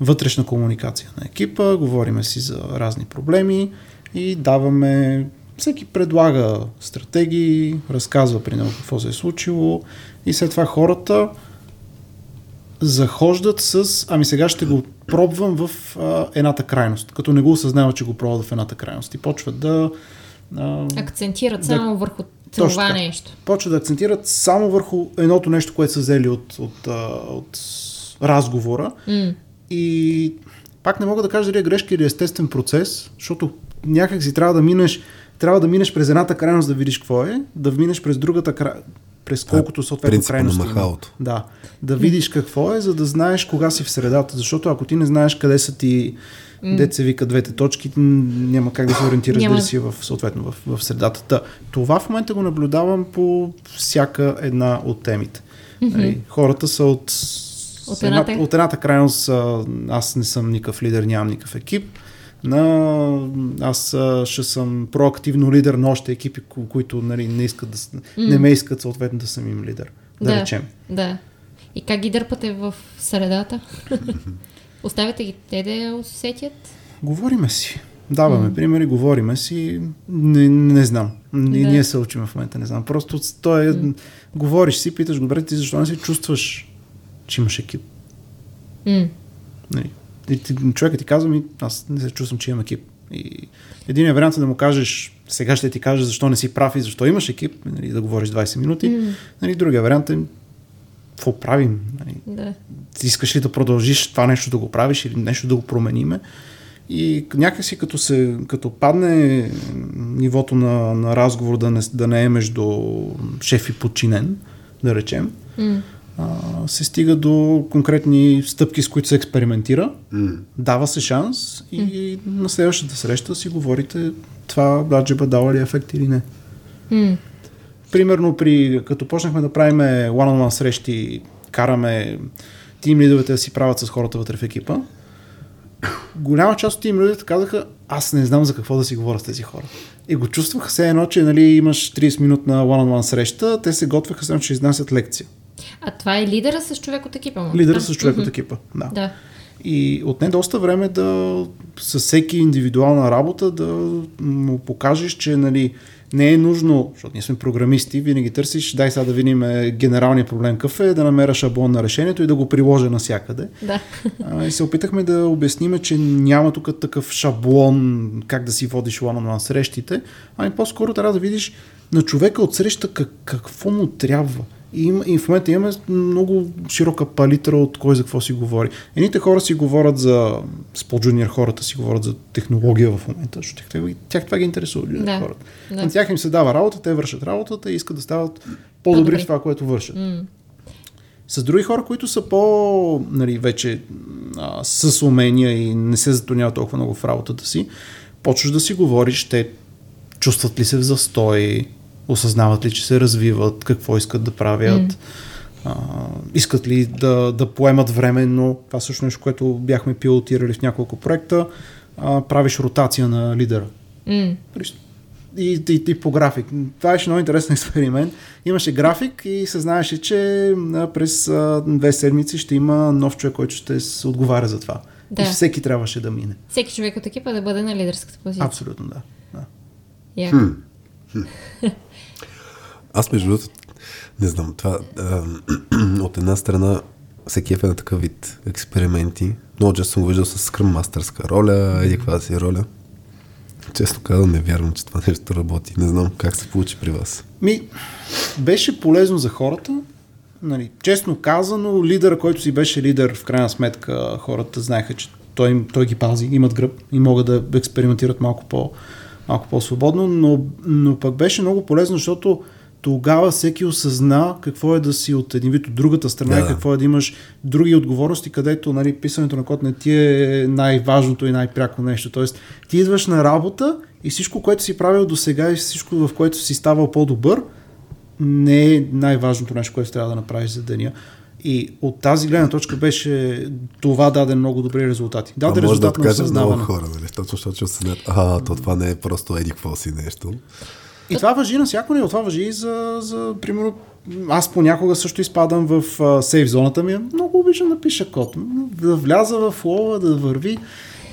вътрешна комуникация на екипа, говориме си за разни проблеми и даваме, всеки предлага стратегии, разказва при него какво се е случило и след това хората захождат с, ами сега ще го пробвам в а, едната крайност, като не го осъзнава, че го пробват в едната крайност и почват да а, Акцентират Да. само върху Точно това така. нещо. почва да акцентират само върху едното нещо, което са взели от, от, а, от разговора. М. И пак не мога да кажа дали е грешка или естествен процес, защото някак си трябва да минеш, трябва да минеш през едната крайност да видиш какво е, да минеш през другата крайност, през колкото съответно принципа на крайности. има. махалото. Да, да видиш какво е, за да знаеш кога си в средата, защото ако ти не знаеш къде са ти се вика двете точки, няма как да се ориентираш Няма. дали си в, съответно в, в средата. Та, това в момента го наблюдавам по всяка една от темите. Нали, хората са от, От едната- от едната крайност аз не съм никакъв лидер, нямам никакъв екип. На, аз ще съм проактивно лидер на още екипи, ко- които нали, не, искат да, не ме искат съответно да съм им лидер. Да, речем. Да. И как ги дърпате в средата? Оставяте ги те да усетят? Говориме си. Даваме mm. примери, говориме си, не, не знам. И Да. ние се учим в момента, не знам. Просто то е, М. говориш си, питаш, добре, ти защо не си чувстваш, че имаш екип? М. Нали? Ти, човекът ти казва ми, аз не се чувствам, че имам екип. И един вариант е да му кажеш, сега ще ти кажа защо не си прав и защо имаш екип, нали, да говориш 20 минути. М. Нали, другия вариант е, какво правим? Нали, Да. искаш ли да продължиш това нещо да го правиш или нещо да го промениме. И някакси като, се, като падне нивото на, на разговор да не, да не е между шеф и подчинен, да речем, М. а, се стига до конкретни стъпки, с които се експериментира, дава се шанс и на следващата среща си говорите това баджеба дава ли ефект или не. М. Примерно, при, като почнахме да правим one-on-one срещи, караме тим лидовете да си правят с хората вътре в екипа, голяма част от тим лидовете казаха, аз не знам за какво да си говоря с тези хора. И го чувстваха все едно, че нали, имаш 30 минутна one-on-one среща, те се готвяха само, че изнасят лекция. А това е лидера с човек от екипа му? Лидера Да. с човек Мгм. от екипа. Да. Да. И отне доста време да с всеки индивидуална работа да му покажеш, че нали, не е нужно, защото ние сме програмисти, винаги търсиш, дай сега да видим е, генералния проблем какъв е, да намеря шаблон на решението и да го приложа навсякъде. Да. А, и се опитахме да обясниме, че няма тук такъв шаблон как да си водиш one-on-one срещите, ами по-скоро трябва да видиш на човека от среща как, какво му трябва. И, в момента имаме много широка палитра от кой за какво си говори. Едните хора си говорят за, с по-джуниор хората си говорят за технология в момента, защото тях, тях това ги интересува Да, хората. да. На тях им се дава работа, те вършат работата и искат да стават по-добри По-добри. в това, което вършат. М. С други хора, които са по, нали, вече а, с умения и не се затрудняват толкова много в работата си, почваш да си говориш, те чувстват ли се в застой, осъзнават ли, че се развиват, какво искат да правят, М. а, искат ли да, да поемат временно. Това също нещо, което бяхме пилотирали в няколко проекта. А, правиш ротация на лидера. М. И, и, и по график. Това беше много интересен експеримент. Имаше график и се знаеше, че през а, две седмици ще има нов човек, който ще се отговаря за това. Да. И всеки трябваше да мине. Всеки човек от екипа да бъде на лидерската позиция. Абсолютно да. да. Яко. Аз между другото, не знам, това а, от една страна всеки е на такъв вид експерименти. Много често съм го виждал с Scrum мастерска роля, еди каква си роля. Често казвам, не вярвам, че това нещо работи. Не знам как се получи при вас. Ми, беше полезно за хората. Нали, честно казано, лидера, който си беше лидер, в крайна сметка хората знаеха, че той, той ги пази, имат гръб и могат да експериментират малко, по, малко по-свободно, но, но пък беше много полезно, защото тогава всеки осъзна какво е да си от един вид от другата страна, Да, и какво е да имаш други отговорности, където нали, писането на код не ти е най-важното и най-пряко нещо. Тоест, ти идваш на работа и всичко, което си правил до сега и всичко, в което си ставал по-добър, не е най-важното нещо, което трябва да направиш за деня. И от тази гледна точка беше това даде много добри резултати. Даде Това може да резултат на много хора, нали? Точно защото ще осъзнат, а, то това не е просто еди какво си нещо. И това въжи на всяко ниво. Това въжи и за, за примерно, аз понякога също изпадам в а, сейф зоната ми. Много обичам да пиша код. Да вляза в лова, да върви.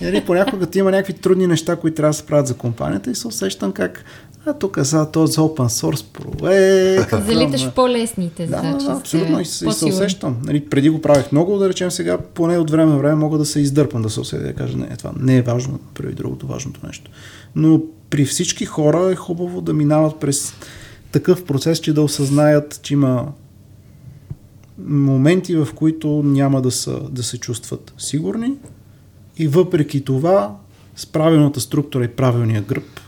И, нали, понякога ти има някакви трудни неща, които трябва да се правят за компанията и се усещам как а тук за този за open source проект. Залиташ в по-лесните Да, задачи. да, абсолютно. да И, се- и се усещам. Нали, преди го правих много, да речем сега, поне от време на време мога да се издърпам, да се усетя, да кажа, не, това не е важно, прави другото важното нещо. Но при всички хора е хубаво да минават през такъв процес, че да осъзнаят, че има моменти, в които няма да, са, да се чувстват сигурни и въпреки това с правилната структура и правилния гръб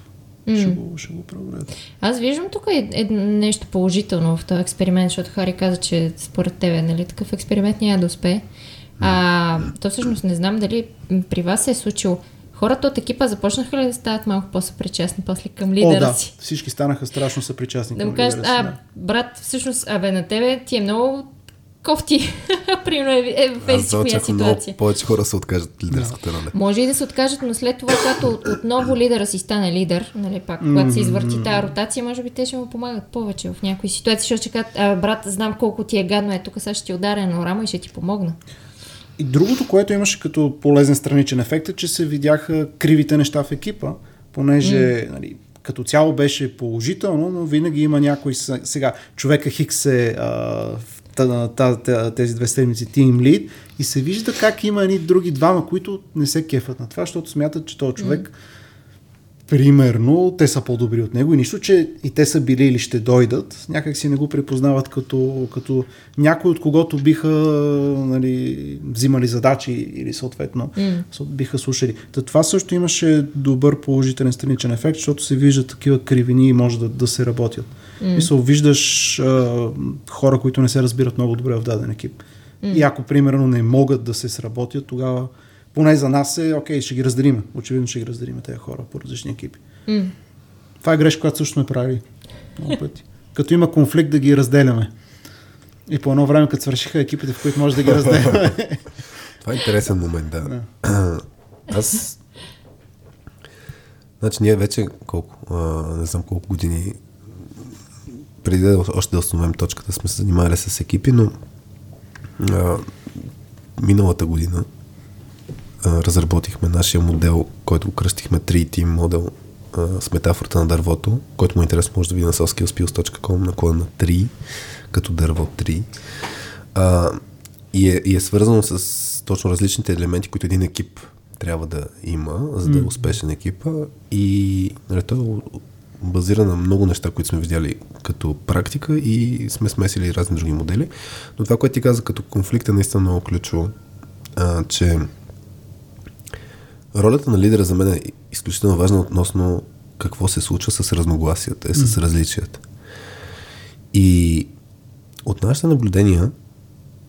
ще, М. го, ще го преодолеят. Аз виждам тук е, е нещо положително в този експеримент, защото Хари каза, че според тебе нали, такъв експеримент няма да успее. А, то всъщност не знам дали при вас се е случило. Хората от екипа започнаха ли да стават малко по-съпричастни после към О, лидера да, си? всички станаха страшно съпричастни Да към му кажат, лидера си, а, да. брат, всъщност, абе, на тебе ти е много кофти. Примерно е, е в коя много ситуация. повече хора се откажат от лидерската роля. Може и да се откажат, но след това, когато от- отново лидера си стане лидер, нали, пак, когато се извърти тази ротация, може би те ще му помагат повече в някои ситуации, защото ще кажат, брат, знам колко ти е гадно, е тук сега ще ти ударя на рамо и ще ти помогна. И другото, което имаше като полезен страничен ефект е, че се видяха кривите неща в екипа, понеже mm. нали, като цяло беше положително, но винаги има някой сега. Човека Хикс е тези две седмици Team Lead и се вижда как има едни други двама, които не се кефат на това, защото смятат, че този човек mm примерно, те са по-добри от него и нищо, че и те са били или ще дойдат, някак си не го припознават като, като някой, от когото биха нали, взимали задачи или съответно mm. биха слушали. Та това също имаше добър положителен страничен ефект, защото се виждат такива кривини и може да, да се работят. Mm. Се виждаш а, хора, които не се разбират много добре в даден екип. Mm. И ако примерно не могат да се сработят, тогава поне за нас е, окей, ще ги разделиме. Очевидно ще ги разделиме тези хора по различни екипи. Mm. Това е грешка, която също ме прави много пъти. Като има конфликт да ги разделяме. И по едно време, като свършиха екипите, в които може да ги разделяме. Това е интересен момент, да. да. Аз... Значи ние вече колко, а, не знам колко години преди да още да основем точката сме се занимавали с екипи, но а, миналата година разработихме нашия модел, който кръстихме 3T модел а, с метафората на дървото, който му е интересно може да види на soskillspills.com на кода на 3, като дърво 3. А, и, е, и е свързано с точно различните елементи, които един екип трябва да има, за да е успешен екипа. И нали, той е базира на много неща, които сме видяли като практика и сме смесили разни други модели. Но това, което ти каза като конфликт е наистина много ключово, а, че Ролята на лидера за мен е изключително важна относно какво се случва с разногласията, е, с различията. И от нашите наблюдения,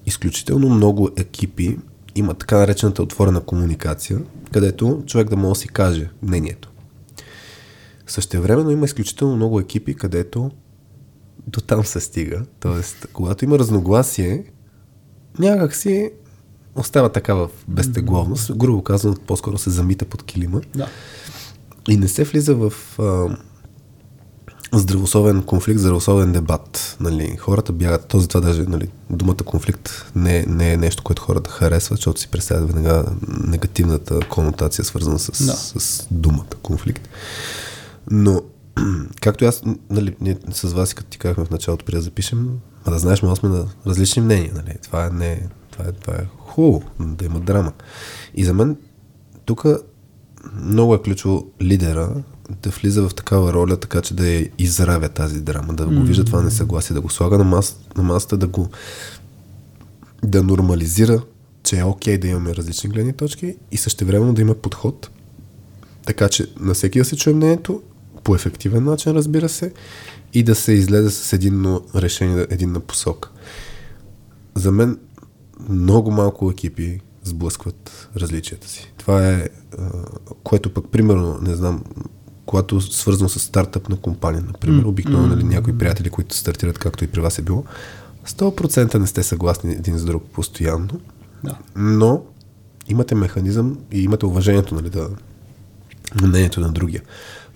изключително много екипи имат така наречената отворена комуникация, където човек да може да си каже мнението. Същевременно има изключително много екипи, където до там се стига. Тоест, когато има разногласие, някак си остава така в безтегловност. Грубо казано, по-скоро се замита под килима. Да. И не се влиза в а, здравословен конфликт, здравословен дебат. Нали. Хората бягат, този това даже нали, думата конфликт не, не е нещо, което хората харесват, защото си представят веднага негативната конотация, свързана с, да. с думата конфликт. Но, както аз, нали, ние с вас, като ти казахме в началото, преди да запишем, а да знаеш, може сме на различни мнения. Нали. Това, не, това, е, това е хубаво да има драма. И за мен тук много е ключово лидера да влиза в такава роля, така че да я изравя тази драма, да го вижда това несъгласие, да го слага на, мас, на масата, да го да нормализира, че е окей okay да имаме различни гледни точки и същевременно да има подход, така че на всеки да се чуе мнението, по ефективен начин, разбира се, и да се излезе с единно решение, единна посока. За мен много малко екипи сблъскват различията си. Това е, което пък, примерно, не знам, когато свързано с стартъп на компания, например, обикновено нали, някои приятели, които стартират, както и при вас е било, 100% не сте съгласни един с друг постоянно, да. но имате механизъм и имате уважението нали, да, на мнението на другия.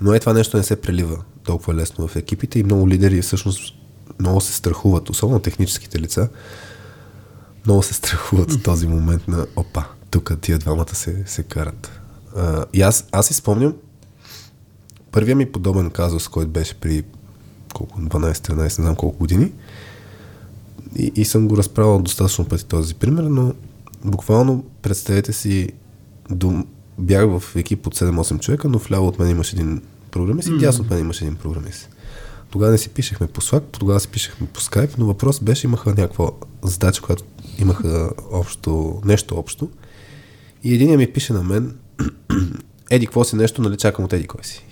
Но е това нещо не се прелива толкова лесно в екипите и много лидери всъщност много се страхуват, особено техническите лица, много се страхуват от този момент на опа, тук тия двамата се, се карат. А, и аз, аз си спомням, първия ми подобен казус, който беше при колко, 12-13, не знам колко години, и, и съм го разправил достатъчно пъти този пример, но буквално представете си, дом, бях в екип от 7-8 човека, но вляво от мен имаше един програмист и дясно от мен имаше един програмист. Тогава не си пишехме по Slack, тогава си пишехме по Skype, но въпрос беше, имаха някаква задача, която имаха общо, нещо общо. И един ми пише на мен, еди, какво си нещо, нали чакам от еди кой си.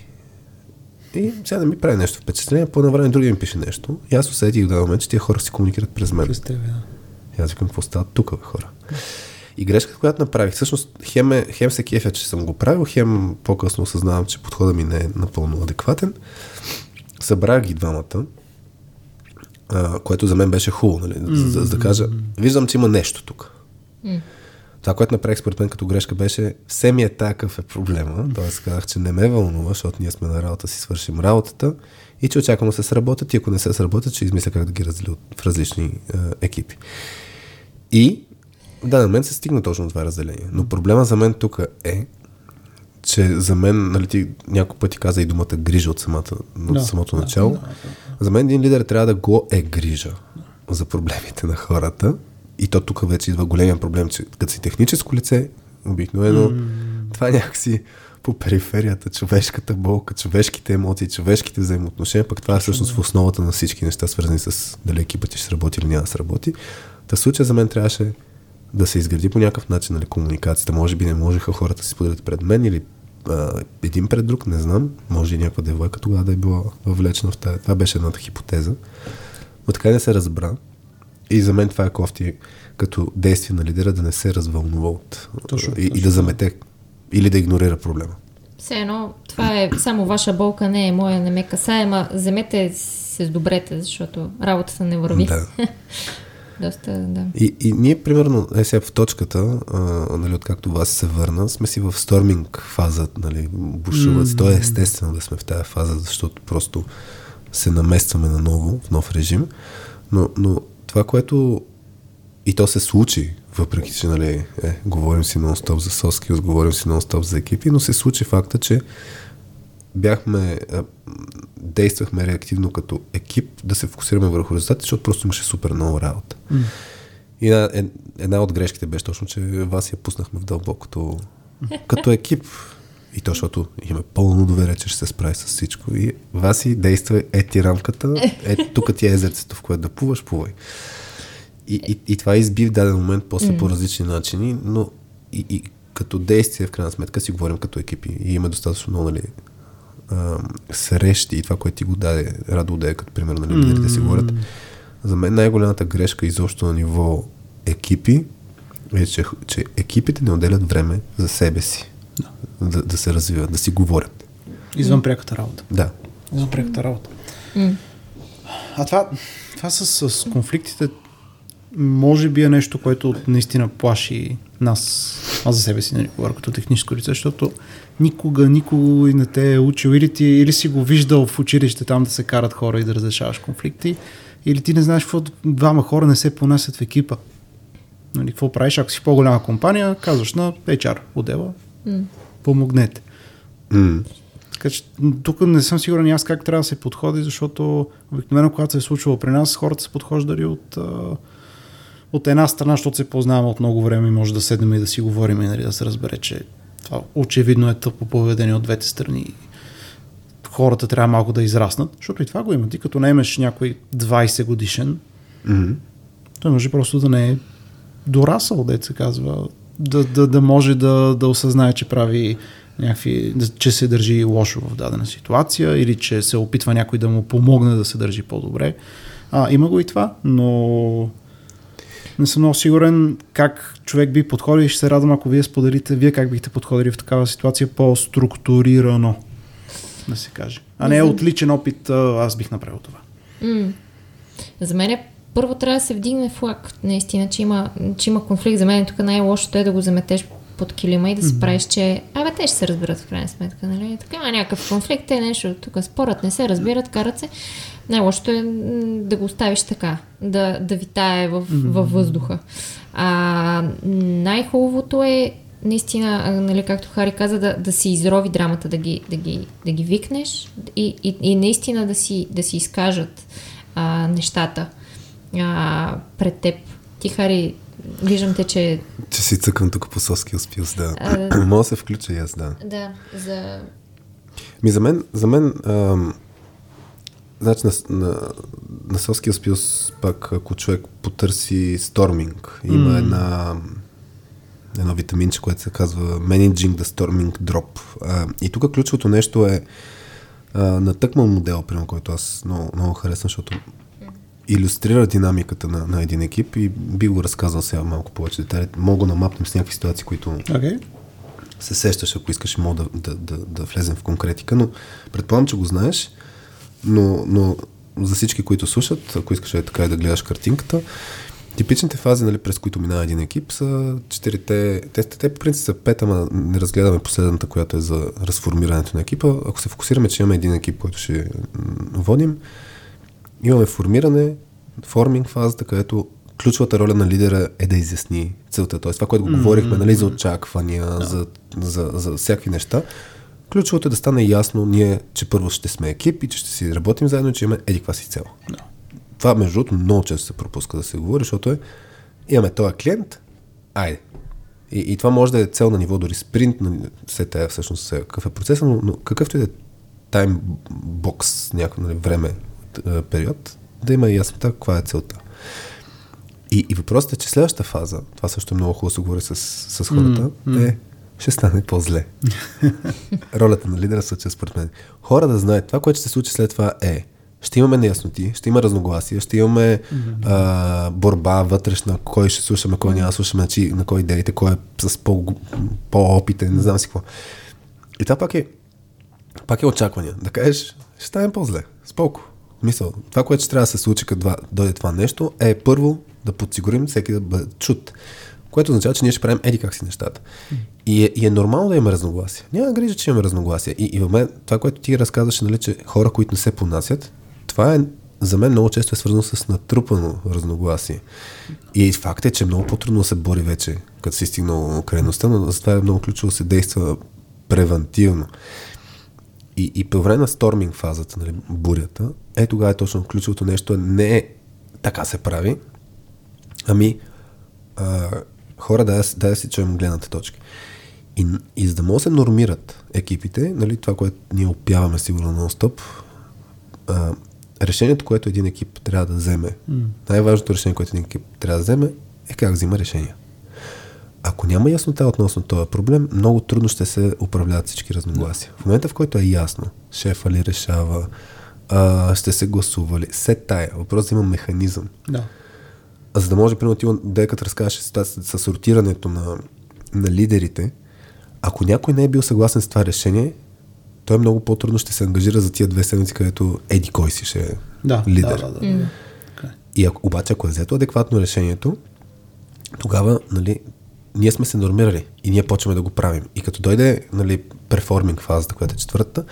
И сега да ми прави нещо впечатление, по едно време другия ми пише нещо. И аз усетих в момент, че тия хора си комуникират през мен. През тебе, да. И аз викам, какво става тук, бе, хора. И грешката, която направих, всъщност хем, е, хем се кефя, че съм го правил, хем по-късно осъзнавам, че подхода ми не е напълно адекватен. Събрах ги двамата, а, което за мен беше хубаво, нали, mm-hmm. за, за, да кажа, виждам, че има нещо тук. Mm. Това, което направих според мен като грешка беше, все ми е такъв е проблема, т.е. казах, че не ме вълнува, защото ние сме на работа, си свършим работата и че очаквам да се сработят и ако не се сработят, ще измисля как да ги разделя в различни а, екипи. И Да, на мен се стигна точно това разделение. Но проблема за мен тук е, че за мен, нали ти няколко пъти каза и думата грижа от, самата, от Да, самото да, начало. да, да. За мен един лидер трябва да го е грижа за проблемите на хората. И то тук вече идва големия проблем, че като си техническо лице, обикновено това е някакси по периферията, човешката болка, човешките емоции, човешките взаимоотношения, пък това е всъщност в основата на всички неща, свързани с дали екипът ще сработи или няма да сработи. Та случая за мен трябваше да се изгради по някакъв начин нали, комуникацията. Може би не можеха хората да си споделят пред мен или а, един пред друг, не знам. Може и някаква девойка тогава да е била въвлечена в тази. Това беше едната хипотеза. Но така и не се разбра. И за мен това е кофти като действие на лидера да не се развълнува от Точно, и, и точно да замете или да игнорира проблема. Все едно, това е само ваша болка, не е моя, не ме касае, ама вземете се сдобрете, защото работата не върви. Да. Доста, да. И, и ние, примерно, е сега в точката, а, нали, откакто вас се върна, сме си в сторминг фаза, нали, бушуват. Mm. То е естествено да сме в тази фаза, защото просто се наместваме наново, в нов режим. Но, но това, което и то се случи, въпреки че, нали, е, говорим си нон-стоп за соски, говорим си нон-стоп за екипи, но се случи факта, че бяхме, действахме реактивно като екип да се фокусираме върху резултатите, защото просто имаше супер много работа. Mm. И една, една от грешките беше точно, че вас я пуснахме в дълбокото като екип. И то, защото имаме пълно доверие, че ще се справи с всичко. И Васи действа, е ти рамката, е, тук ти е езерцето, в което да плуваш, плувай. И, и, и това изби в даден момент, после mm. по различни начини, но и, и като действие, в крайна сметка, си говорим като екипи. И има достатъчно много, нали, а, срещи и това, което ти го даде, Радо да е като пример, нали, лидерите си говорят. За мен най-голямата грешка изобщо на ниво екипи е, че, че екипите не отделят време за себе си. Да, да се развиват, да си говорят. Извън пряката работа. Да. Извън пряката работа. А това, това с, с конфликтите може би е нещо, което наистина плаши нас, аз за себе си, нали, говоря като техническо лице, защото никога, никога не те е учил или, ти, или си го виждал в училище там да се карат хора и да разрешаваш конфликти, или ти не знаеш какво двама хора не се понасят в екипа. Нали, какво правиш, ако си по-голяма компания, казваш на HR отдела, помогнете. М. Така че тук не съм сигурен и аз как трябва да се подходи, защото обикновено, когато се е случвало при нас, хората са подхождали от, от една страна, защото се познаваме от много време и може да седнем и да си говорим и нали, да се разбере, че това очевидно е тъпо поведение от двете страни. Хората трябва малко да израснат, защото и това го има. Ти като наемеш някой 20 годишен, М. той може просто да не е дорасъл, дет се казва, да, да, да може да, да осъзнае, че прави някакви, да- че се държи лошо в дадена ситуация или че се опитва някой да му помогне да се държи по-добре. А, има го и това, но не съм много сигурен как човек би подходил и ще се радвам, ако вие споделите, вие как бихте подходили в такава ситуация по-структурирано, да се каже. А не е отличен опит, аз бих направил това. М. За мен е първо трябва да се вдигне флаг, наистина, че има, че има конфликт. За мен тук най-лошото е да го заметеш под килима и да си правиш, че абе те ще се разберат в крайна сметка, нали? Така има някакъв конфликт, те нещо, тук спорът не се разбират, карат се. Най-лошото е да го оставиш така, да, да витае в, във въздуха. А най-хубавото е наистина, нали, както Хари каза, да, да си изрови драмата, да ги, да ги, да ги викнеш и, и, и наистина да си, да си изкажат а, нещата а, пред теб. Ти, Хари, виждам те, че Че си цъкам тук по соски успилс, да. А, Мога да се включа и аз, да. да, за... Ми за мен, за мен ам, значи на, на, на Соския спилс, пак ако човек потърси сторминг, има mm. една едно витаминче, което се казва Managing the Storming Drop. А, и тук ключовото нещо е а, натъкмал модел, примерно, който аз много, много харесвам, защото иллюстрира динамиката на, на един екип и би го разказал сега малко повече детайли. Мога да намапнем с някакви ситуации, които Okay. се сещаш, ако искаш, мога да, да, да, да влезем в конкретика, но предполагам, че го знаеш, но, но за всички, които слушат, ако искаш е така и да гледаш картинката, типичните фази, нали, през които минава един екип, са четирите, те, те, те по принцип са пет, ама не разгледаме последната, която е за разформирането на екипа. Ако се фокусираме, че имаме един екип, който ще водим, имаме формиране, форминг фазата, където ключовата роля на лидера е да изясни целта. Тоест това, което mm-hmm. говорихме, нали, за очаквания, yeah. за, за, за всякакви неща. Ключовото е да стане ясно ние, че първо ще сме екип и че ще си работим заедно, че имаме еди си цел. Yeah. Това, между другото, много често се пропуска да се говори, защото е имаме този клиент, айде. И, и това може да е цел на ниво дори спринт, на след тая всъщност какъв е процесът, но, но какъвто и да е таймбокс, някакво нали, време, период, да има яснота каква е целта. И, и въпросът е, че следващата фаза, това също е много хубаво да се говори с, с хората, mm-hmm. е ще стане по-зле. Ролята на лидера случая според мен. Хора да знаят, това, което ще се случи след това е, ще имаме неясноти, ще има разногласия, ще имаме mm-hmm. а, борба вътрешна, кой ще слушаме, кой няма слушаме, на, чи, на кой идеите, кой е с по, по-опитен, не знам си какво. И това пак е, пак е очакване. Да кажеш, ще стане по-зле. Споко. Мисъл, това, което ще трябва да се случи, като дойде това нещо, е първо да подсигурим всеки да бъде чут. Което означава, че ние ще правим еди как си нещата. И е, и е нормално да има разногласия. Няма грижа, че имаме разногласия. И, и в мен, това, което ти разказваше, нали, че хора, които не се понасят, това е за мен много често е свързано с натрупано разногласие. И факт е, че много по-трудно се бори вече, като си стигнал крайността, но за това е много ключово да се действа превентивно. И, и по време на сторминг фазата, нали, бурята, е тогава е точно ключовото нещо. Не е така се прави, ами а, хора да, да, си чуем гледната точка. И, и за да могат да се нормират екипите, нали, това, което ние опяваме сигурно на стоп решението, което един екип трябва да вземе, mm. най-важното решение, което един екип трябва да вземе, е как взима решения. Ако няма яснота относно този проблем, много трудно ще се управляват всички разногласия. В момента, в който е ясно, шефа ли решава, а, ще се гласували, се тая, въпрос да има механизъм. Да. А за да може, примерно, ти като разкажеш ситуацията с сортирането на, на лидерите, ако някой не е бил съгласен с това решение, той много по-трудно ще се ангажира за тия две седмици, където еди кой си ще е да, лидер. Да, да, да. Mm. И ако, обаче, ако е взето адекватно решението, тогава, нали, ние сме се нормирали и ние почваме да го правим. И като дойде, нали, перформинг фазата, която е четвъртата,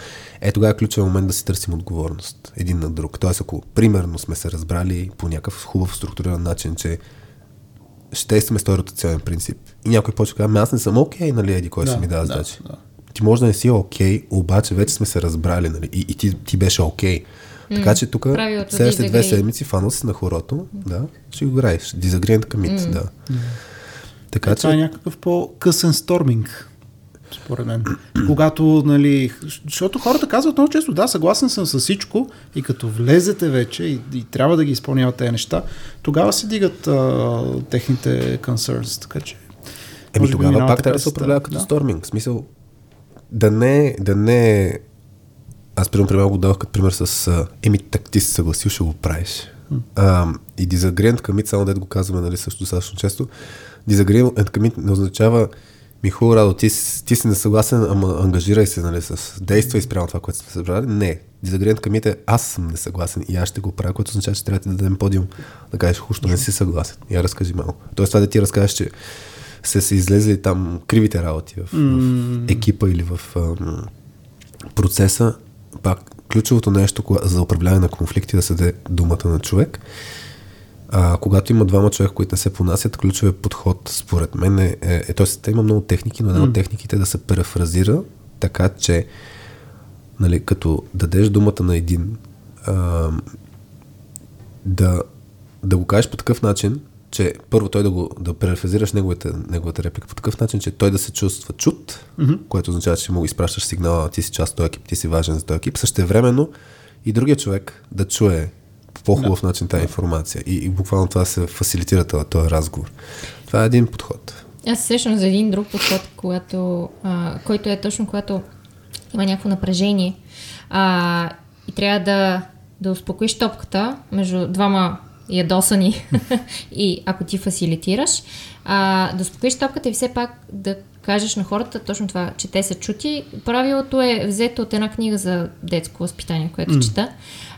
е тогава е ключовия момент да си търсим отговорност един на друг. Тоест, ако примерно сме се разбрали по някакъв хубав структуриран начин, че ще действаме с този ротационен принцип. И някой почва да каже, ами аз не съм окей, okay, нали, еди кой да, си ми дава да, задачи. Да ти може да не си окей, okay, обаче вече сме се разбрали, нали? И, и ти, ти беше окей. Okay. Така че тук следващите две седмици фанал си на хорото, да, ще го играеш. Disagreement commit, mm. да. Mm. Така, е, че... Това е някакъв по-късен сторминг, според мен. Когато, нали, защото хората казват много често, да, съгласен съм с всичко и като влезете вече и, и трябва да ги изпълняват тези неща, тогава се дигат а, техните concerns, така че Еми тогава пак трябва да се управлява като да. сторминг. В смисъл, да не, да не аз примерно примерно го давах като пример с еми так ти се съгласил, ще го правиш. А, и disagreement commit, само да го казваме нали, също достатъчно често, disagreement commit не означава ми хубаво, Радо, ти, ти си несъгласен, ама ангажирай се нали, с действия и спрямо това, което сме събрали. Не. Disagreement commit е аз съм несъгласен и аз ще го правя, което означава, че трябва да дадем подиум да кажеш, хущо не си съгласен. Я разкажи малко. Тоест това да ти разкажеш, че се са излезли там кривите работи в, mm. в екипа или в ам, процеса, пак ключовото нещо за управляване на конфликти е да се даде думата на човек. А, когато има двама човека, които не се понасят, ключовият подход, според мен е, е, е т.е. има много техники, но една mm. от техниките е да се префразира така, че нали, като дадеш думата на един, а, да, да го кажеш по такъв начин, че първо той да го да префразираш неговата, неговата реплика по такъв начин, че той да се чувства чут, mm-hmm. което означава, че му изпращаш сигнала, ти си част от този екип, ти си важен за този екип. Същевременно и другия човек да чуе по по-хубав yeah. начин тази информация. И, и буквално това се фасилитира този разговор. Това е един подход. Аз се сещам за един друг подход, когато, а, който е точно когато има някакво напрежение а, и трябва да, да успокоиш топката между двама ядосани и ако ти фасилитираш, а, да успокоиш топката и все пак да кажеш на хората точно това, че те са чути. Правилото е взето от една книга за детско възпитание, което mm. чета.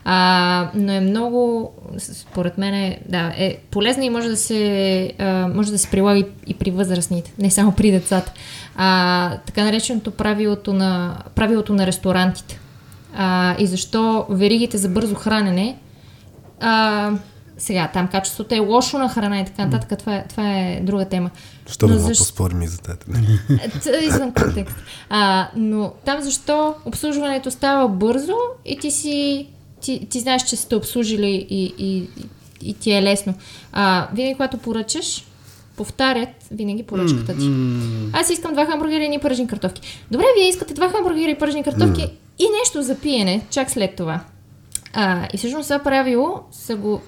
А, но е много, според мен, е, да, е полезна и може да се, а, може да се прилага и, и при възрастните, не само при децата. А, така нареченото правилото на, правилото на ресторантите. А, и защо веригите за бързо хранене а, сега, там качеството е лошо на храна и така нататък, това, е, това е друга тема. Що да защо- поспорим и за тази? Т- Извън контекст. А, но там защо обслужването става бързо и ти си. Ти, ти знаеш, че сте обслужили и, и, и, ти е лесно. А, винаги, когато поръчаш, повтарят винаги поръчката ти. Аз искам два хамбургера и едни пържени картофки. Добре, вие искате два хамбургера и пържени картофки и нещо за пиене, чак след това. А, и всъщност това правило са го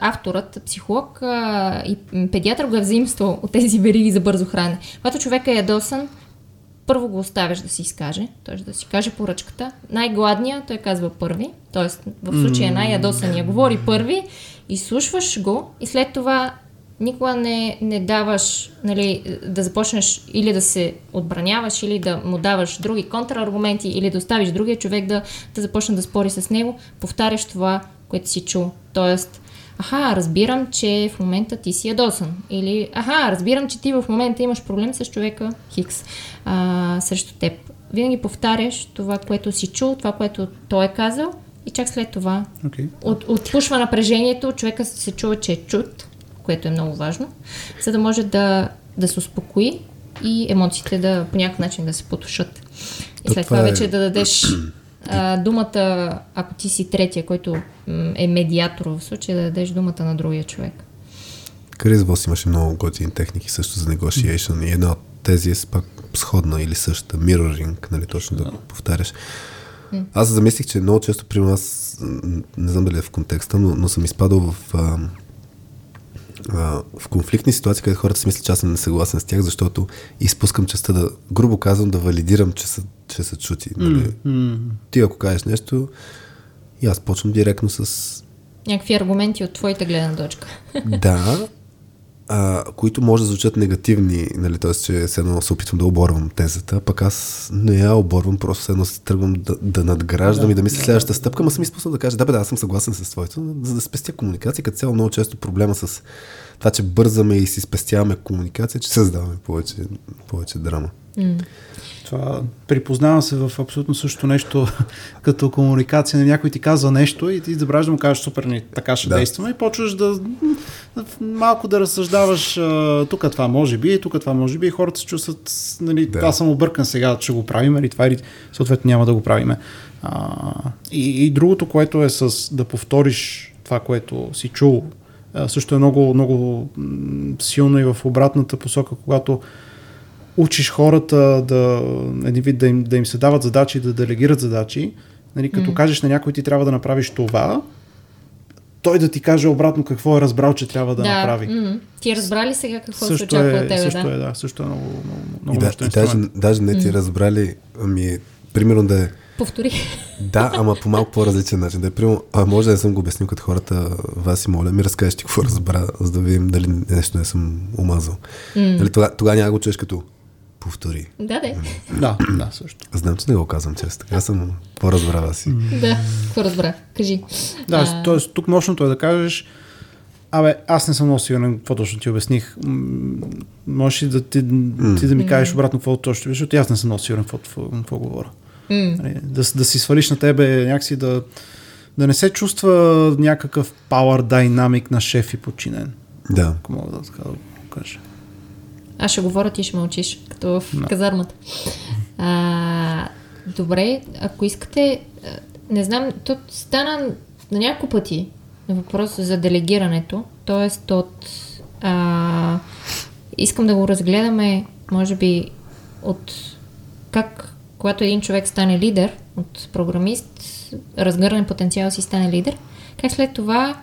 авторът, психолог а, и педиатър го е взаимствал от тези вериги за бързо хранене. Когато човек е ядосан, първо го оставяш да си изкаже, т.е. да си каже поръчката. Най-гладния, той казва първи, т.е. в случая най-ядосания говори първи, изслушваш го и след това никога не, не даваш нали, да започнеш или да се отбраняваш, или да му даваш други контраргументи, или да оставиш другия човек да, да започне да спори с него, повтаряш това, което си чул. Тоест, аха, разбирам, че в момента ти си ядосан. Или, аха, разбирам, че ти в момента имаш проблем с човека Хикс а, срещу теб. Винаги повтаряш това, което си чул, това, което той е казал и чак след това Okay. от, отпушва напрежението, човека се чува, че е чут, което е много важно, за да може да, да се успокои и емоциите да по някакъв начин да се потушат. И То след това това е- вече да дадеш а, думата, ако ти си третия, който е медиатор в случая, да дадеш думата на другия човек. Крис Вос имаше много готини техники също за negotiation и една от тези е пак сходна или същата, mirroring, нали, точно да го повтаряш. Аз замислих, че много често при нас, не знам дали е в контекста, но, но съм изпадал в, а, а, в конфликтни ситуации, където хората си мислят, че аз съм несъгласен с тях, защото изпускам частта да, грубо казвам, да валидирам, че са, че са чути. Нали. Ти ако кажеш нещо, и аз почвам директно с Някакви аргументи от твоята гледна точка. да, а, които може да звучат негативни, нали, т.е. че все едно се опитвам да оборвам тезата, пък аз не я оборвам, просто все едно се тръгвам да, да надграждам да, и да мисля следващата стъпка, ма съм изпуснал да кажа, да бе, да, аз съм съгласен с твоето, за да спестя комуникация, като цяло много често проблема с това, че бързаме и си спестяваме комуникация, че създаваме повече, повече драма. Това припознава се в абсолютно също нещо, като комуникация. на Някой ти казва нещо и ти забравяш да му кажеш супер, ни, така ще Да. действаме и почваш да, малко да разсъждаваш тук това може би, тук това може би и хората се чувстват, нали, Да. аз съм объркан сега, ще го правим или това или съответно няма да го правиме. А, и, и другото, което е с да повториш това, което си чул, също е много, много силно и в обратната посока, когато учиш хората да, един вид, да, им, да им се дават задачи, да делегират задачи. Нали, като mm. кажеш на някой ти трябва да направиш това, той да ти каже обратно какво е разбрал, че трябва да, направи. м, Ти разбра ли сега какво се Също очаква е, от тебе? също да? е, да, също е много, много, И, много да, мощен и даже, даже не ти разбрали, ами, примерно да е Повтори. Да, ама по малко по-различен начин. Да е, примерно, а може да не съм го обяснил като хората, вас и моля, ми разкажеш ти какво разбра, за да видим дали нещо не съм омазал. Mm. Нали, тогава, тогава няма да го чуеш като повтори. Да, да. Да, да, също. Знам, че не го казвам често. Така съм по-разбра вас си. Да, какво разбра? Кажи. Да, А, т.е. тук мощното е да кажеш Абе, аз не съм много сигурен какво точно ти обясних. Можеш ли да ти, ти да ми кажеш обратно какво точно ти защото аз не съм много сигурен какво, какво, какво говоря. Нали, Да, да си свалиш на тебе някакси да, да не се чувства някакъв power dynamic на шеф и подчинен. Да. Ако мога да така да го кажа. Аз ще говоря, ти ще мълчиш, като в казармата. А, добре, ако искате, не знам, то стана на няколко пъти на въпрос за делегирането, т.е. от... А, искам да го разгледаме, може би, от как, когато един човек стане лидер, от програмист, разгърне потенциал си стане лидер, как след това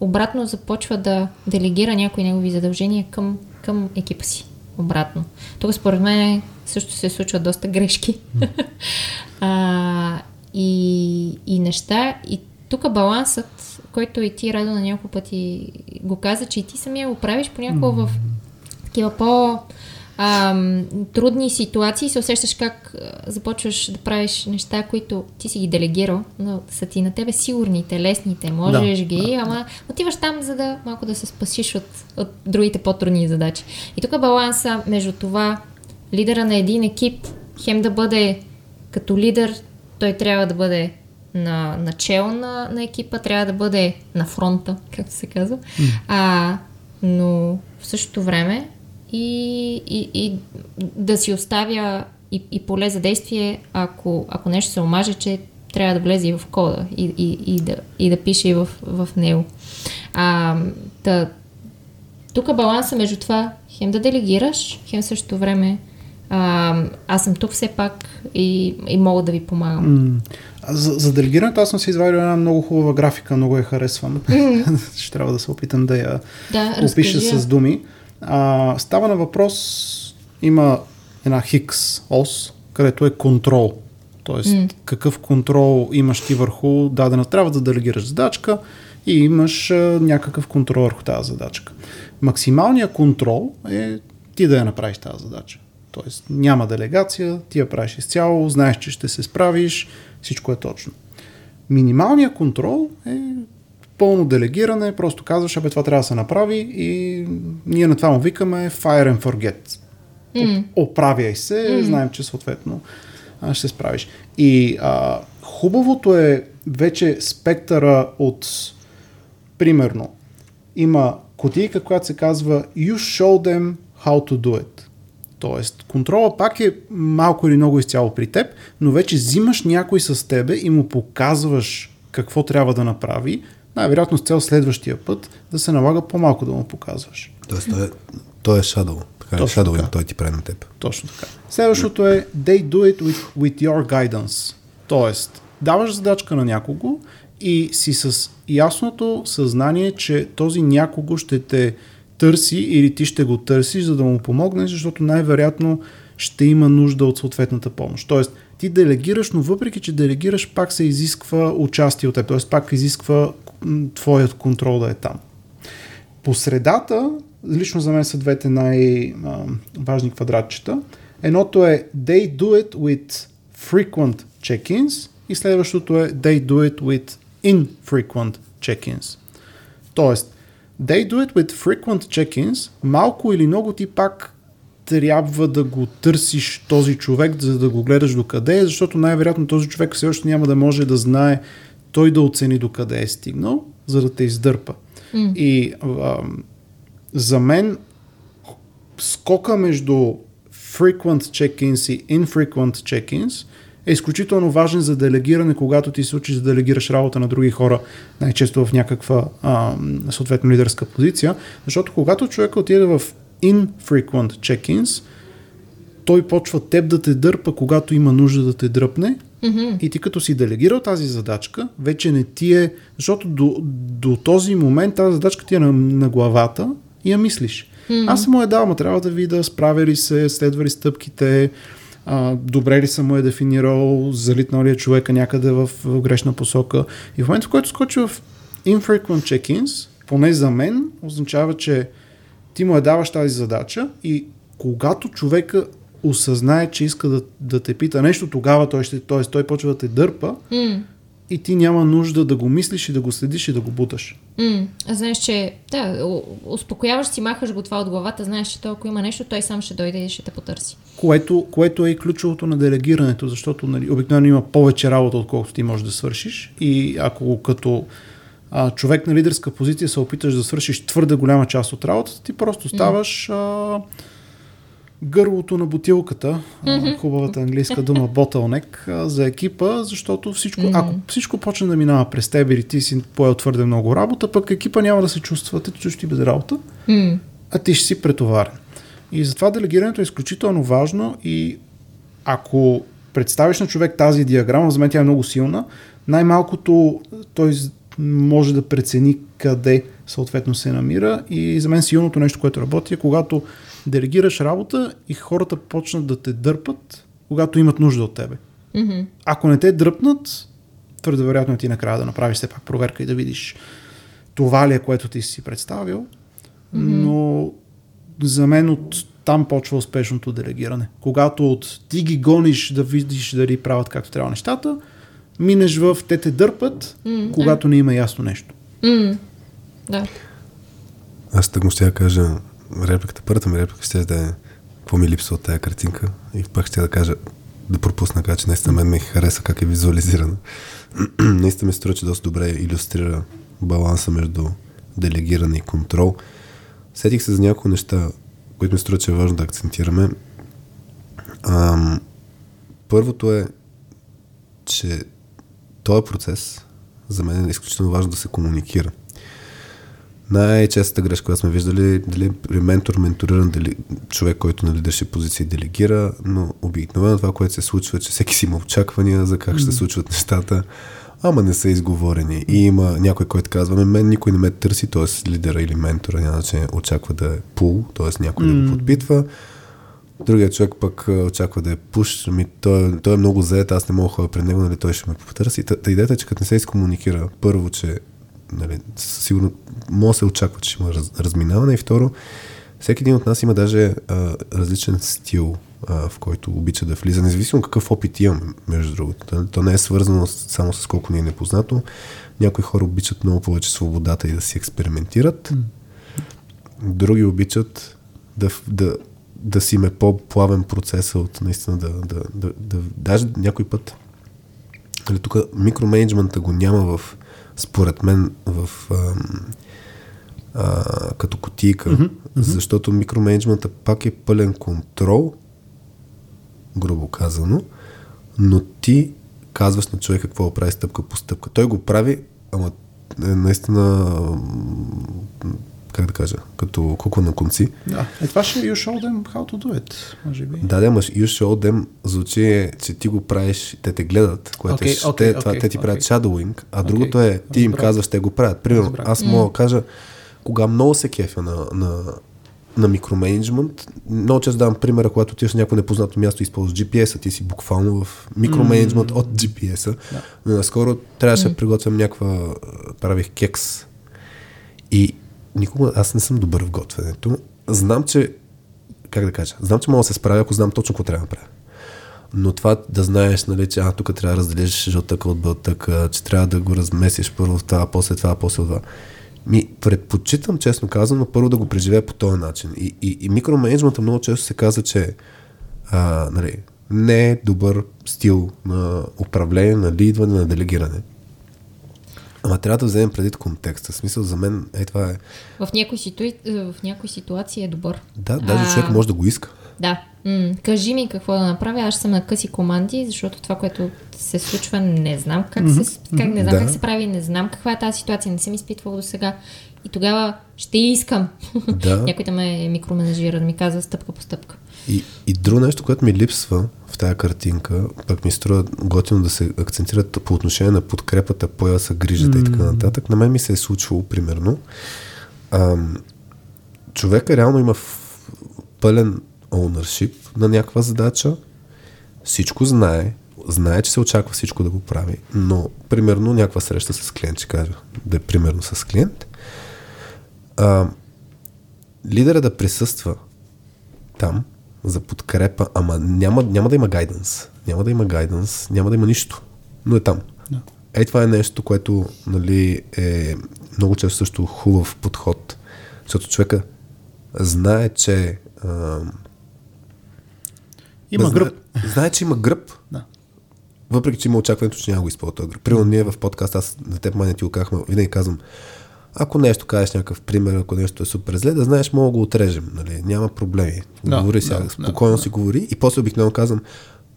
обратно започва да делегира някои негови задължения към, към екипа си. Обратно. Тук според мен също се случват доста грешки. а, и, и неща. И тук балансът, който и ти, Радо, на няколко пъти го каза, че и ти самия го правиш понякога в такива по ам, трудни ситуации се усещаш как а, започваш да правиш неща, които ти си ги делегирал, но са ти на тебе сигурните, лесните, можеш Да, ги, ама отиваш там, за да малко да се спасиш от, от другите по-трудни задачи. И тук баланса между това лидера на един екип, хем да бъде като лидер, той трябва да бъде на начало на, на екипа, трябва да бъде на фронта, както се казва. Mm. А, но в същото време и, и, и да си оставя и, и поле за действие, ако, ако нещо се омаже, че трябва да влезе и в кода и, и, и, да, и да пише и в, в него. А, та, тук баланса между това хем да делегираш, хем същото време а, аз съм тук все пак и, и мога да ви помагам. Mm. За, за делегирането аз съм си извадил една много хубава графика, много я харесвам. Mm. Ще трябва да се опитам да я да, опиша разкажи. с думи. А, става на въпрос, има една хикс ос, където е контрол. Тоест, mm. какъв контрол имаш ти върху дадена. Трябва да делегираш задачка и имаш а, някакъв контрол върху тази задачка. Максималният контрол е ти да я направиш тази задача. Тоест няма делегация, ти я правиш изцяло, знаеш, че ще се справиш, всичко е точно. Минималният контрол е пълно делегиране, просто казваш, абе това трябва да се направи и ние на това му викаме fire and forget. Mm. Оправяй се, mm. знаем, че съответно ще се справиш. И а, хубавото е вече спектъра от примерно има котийка, която се казва You show them how to do it. Тоест, контрола пак е малко или много изцяло при теб, но вече взимаш някой с тебе и му показваш какво трябва да направи, най-вероятно с цел следващия път да се налага по-малко да му показваш. Тоест, той е, той е shadow. Така е, Точно shadow така. той ти прави на теб. Точно така. Следващото е they do it with, with your guidance. Тоест, даваш задачка на някого и си с ясното съзнание, че този някого ще те търси или ти ще го търсиш, за да му помогнеш, защото най-вероятно ще има нужда от съответната помощ. Тоест, ти делегираш, но въпреки, че делегираш, пак се изисква участие от теб, т.е. пак изисква твоят контрол да е там. По средата, лично за мен са двете най-важни квадратчета. Едното е They do it with frequent check-ins и следващото е They do it with infrequent check-ins. Тоест, They do it with frequent check-ins. Малко или много ти пак трябва да го търсиш този човек, за да го гледаш докъде е, защото най-вероятно този човек все още няма да може да знае той да оцени докъде е стигнал, за да те издърпа. Mm. И а, за мен скока между frequent check-ins и infrequent check-ins е изключително важен за делегиране, когато ти се учиш да делегираш работа на други хора, най-често в някаква а, съответно лидерска позиция, защото когато човек отиде в infrequent check-ins, той почва теб да те дърпа, когато има нужда да те дръпне. Mm-hmm. И ти като си делегирал тази задачка, вече не ти е... Защото до, до този момент тази задачка ти е на, на главата и я мислиш. Mm-hmm. Аз съм му е дал, ма трябва да видя, справя ли се, следва ли стъпките, а, добре ли съм е дефинирал, залитнал ли е човека някъде в, в грешна посока. И в момента, в който скочи в infrequent check-ins, поне за мен, означава, че ти му е даваш тази задача и когато човека осъзнае, че иска да, да те пита нещо, тогава той ще, т.е. той почва да те дърпа mm и ти няма нужда да го мислиш и да го следиш и да го буташ. Mm, знаеш, че да, успокояваш си, махаш го това от главата, знаеш, че той, ако има нещо, той сам ще дойде и ще те потърси. Което, което е и ключовото на делегирането, защото нали, обикновено има повече работа, отколкото ти можеш да свършиш. И ако като а, човек на лидерска позиция се опиташ да свършиш твърде голяма част от работата, ти просто ставаш mm. а, гърлото на бутилката, mm-hmm. хубавата английска дума bottleneck за екипа, защото всичко, mm-hmm. ако всичко почне да минава през теб или ти си поел твърде много работа, пък екипа няма да се чувства, те чувстваш без работа, mm-hmm. а ти ще си претоварен. И затова делегирането е изключително важно и ако представиш на човек тази диаграма, за мен тя е много силна, най-малкото той може да прецени къде съответно се намира и за мен силното нещо, което работи е когато делегираш работа и хората почнат да те дърпат, когато имат нужда от тебе. Mm-hmm. Ако не те дръпнат, твърде вероятно е ти накрая да направиш все пак проверка и да видиш това ли е, което ти си представил. Mm-hmm. Но за мен от там почва успешното делегиране. Когато от ти ги гониш да видиш дали правят както трябва нещата, минеш в те те дърпат, mm, когато не има ясно нещо. Mm, да. Аз так му ще кажа, репликата, първата ми реплика ще да е какво ми липсва от тази картинка и пак ще да кажа да пропусна, така че наистина мен ми хареса как е визуализирано. наистина ми струва, че доста добре иллюстрира баланса между делегиране и контрол. Сетих се за някои неща, които ми струва, че е важно да акцентираме. Ам, първото е, че този процес за мен е изключително важно да се комуникира. Най-честата грешка, която сме виждали, дали при ментор, менториран, дали човек, който на лидершип позиция делегира, но обикновено това, което се случва, е, че всеки си има очаквания за как ще се случват нещата, ама не са изговорени. И има някой, който казва, мен никой не ме търси, т.е. лидера или ментора, няма че очаква да е пул, т.е. някой да го подпитва. Другият човек пък очаква да е пуш, ами той, той е много заед, аз не мога да ходя пред него, нали, той ще ме потърси. Та, та идеята е, че като не се изкомуникира, първо, че нали, сигурно може да се очаква, че има раз, разминаване и второ, всеки един от нас има даже а, различен стил, а, в който обича да влиза, независимо какъв опит имам, между другото. Нали, то не е свързано само с колко ни е непознато. Някои хора обичат много повече свободата и да си експериментират. Други обичат да, да, да си ме по-плавен процеса от наистина да, да, да, да даже някой път нали, тук микроменеджмента го няма в според мен в а, а, като котийка, mm-hmm. защото микроменеджмента пак е пълен контрол, грубо казано, но ти казваш на човека какво прави стъпка по стъпка. Той го прави, ама е наистина как да кажа, като кукла на конци. Да, е това ще you show them how to do it, може би. Да, да, ма you show them звучи, че ти го правиш, те те гледат, което okay, е, okay, те, това, okay, те ти правят okay. shadowing, а okay. другото е, ти им казваш, те го правят. Примерно, аз мога да кажа, кога много се кефя на, на, на микроменеджмент. Много често давам примера, когато отиваш на някакво непознато място и използваш GPS-а, ти си буквално в микроменеджмент mm. от GPS-а. Да. Но наскоро трябваше да mm. приготвям някаква, правих кекс и никога аз не съм добър в готвенето. Знам, че как да кажа, знам, че мога да се справя, ако знам точно какво трябва да правя. Но това да знаеш, нали, че а, тук трябва да разделиш жълтъка от бълтъка, че трябва да го размесиш първо в това, после това, после това. Ми, предпочитам, честно казано, първо да го преживея по този начин. И, и, и микроменеджмента много често се казва, че а, нали, не е добър стил на управление, на лидване, на делегиране. Ама трябва да вземем предвид контекста. В смисъл за мен е това е... В някои, ситуи... в някои ситуации е добър. Да, даже а... човек може да го иска. Да. М- кажи ми какво да направя. Аз съм на къси команди, защото това, което се случва, не знам как, mm-hmm. се, как, не знам да. как се прави, не знам каква е тази ситуация, не съм изпитвал до сега. И тогава ще искам да. някой да ме микроменажира, да ми казва стъпка по стъпка. И, и друго нещо, което ми липсва в тази картинка, пък ми струва готино да се акцентират по отношение на подкрепата, пояса, грижата mm. и така нататък. На мен ми се е случвало, примерно, ам, човека реално има пълен ownership на някаква задача, всичко знае, знае, че се очаква всичко да го прави, но примерно някаква среща с клиент, ще кажа, да е примерно с клиент, а, лидера да присъства там за подкрепа, ама няма, няма да има гайденс. Няма да има гайденс, няма да има нищо, но е там. Да. Ей, това е нещо, което нали, е много често също хубав подход, защото човека знае, че а, има гръб. Знае, знае, че има гръб. Да. Въпреки, че има очакването, че няма го използва този гръб. Примерно ние в подкаст, аз на теб май не ти го казахме, винаги казвам, ако нещо кажеш някакъв пример, ако нещо е супер зле, да знаеш, мога да го отрежем. Нали? Няма проблеми. Да, говори сега, да, спокойно да, си говори. И после обикновено казвам,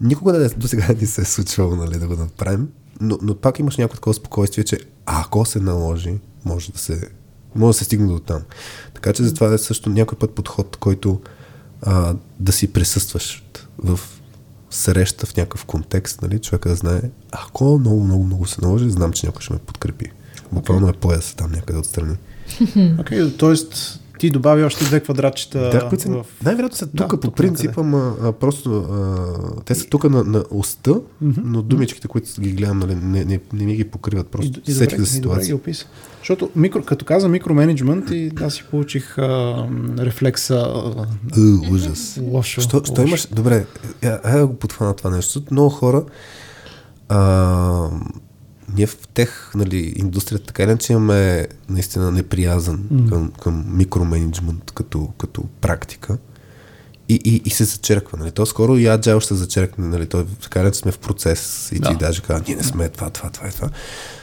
никога да, до сега не се е случвало нали, да го направим, но, но пак имаш някакво такова спокойствие, че ако се наложи, може да се, може да се стигне до там. Така че затова е също някой път подход, който а, да си присъстваш в среща в някакъв контекст, нали, човека да знае, ако много, много, много се наложи, знам, че някой ще ме подкрепи. Буквално е пояс там някъде отстрани. Окей, okay, т.е. ти добави още две квадратчета. Да, които са, в... най-вероятно са тук да, по принцип, ама а, просто а, те са тук на, на уста, mm-hmm. но думичките, които ги гледам, нали, не, не, не ми ги покриват. Просто и, за ситуация. ги описа. Защото микро, като каза микроменеджмент и аз си получих а, рефлекса. Uh, ужас. Лошо. Що, лошо. що имаш? Добре, айде да го подхвана това нещо. Много хора а, ние в тех, нали, индустрията така иначе имаме наистина неприязан mm. към, към микроменеджмент като, като практика. и, и, и се зачерква. Нали? То скоро и Agile ще зачеркне. Нали? То, така че сме в процес и ти Да. даже казва, ние не сме това, това, това и това.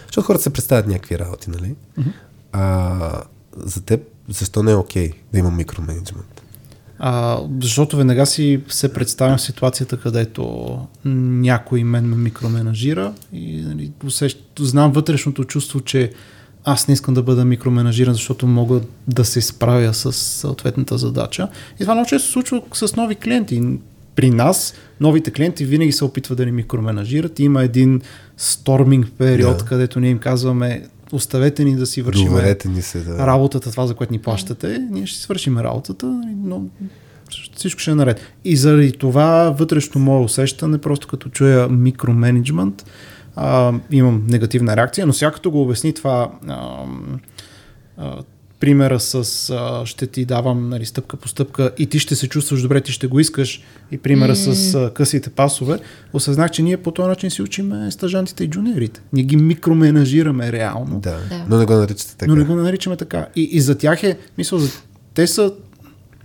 Защото хората се представят някакви работи, нали? А, за теб, защо не е окей да има микроменеджмент? А, защото веднага си се представям в ситуацията, където някой мен ме микроменажира и нали, усещ, знам вътрешното чувство, че аз не искам да бъда микроменажиран, защото мога да се справя с съответната задача. И това много често се случва с нови клиенти. При нас новите клиенти винаги се опитват да ни микроменажират. Има един сторминг период, Да. да. където ние им казваме оставете ни да си вършим се да... работата, това за което ни плащате, ние ще си свършим работата, но всичко ще е наред. И заради това вътрешно мое усещане, просто като чуя микроменеджмент, а, имам негативна реакция, но сега като го обясни това а, а, примера с а, ще ти давам нали, стъпка по стъпка и ти ще се чувстваш добре, ти ще го искаш и примера mm. с а, късите пасове, осъзнах, че ние по този начин си учиме стажантите и джуниорите. Ние ги микроменажираме реално. Да. Да. но не го наричате така. Но не го наричаме така. И, и за тях е, мисъл, за, те са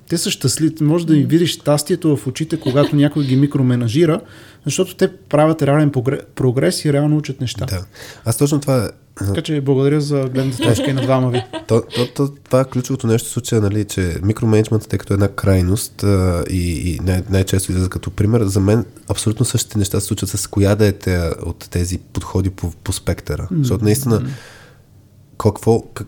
те са щастливи. Може да им видиш щастието в очите, когато някой ги микроменажира, защото те правят реален прогрес и реално учат неща. Да. Аз точно това Така че благодаря за гледната точка и на двама ви. То, то, то, това е ключовото нещо в случая, нали, че микроменеджментът е като една крайност а, и, и най- най-често излиза като пример. За мен абсолютно същите неща се случват с коя да е те, от тези подходи по, по спектъра. Mm. Защото наистина какво, как,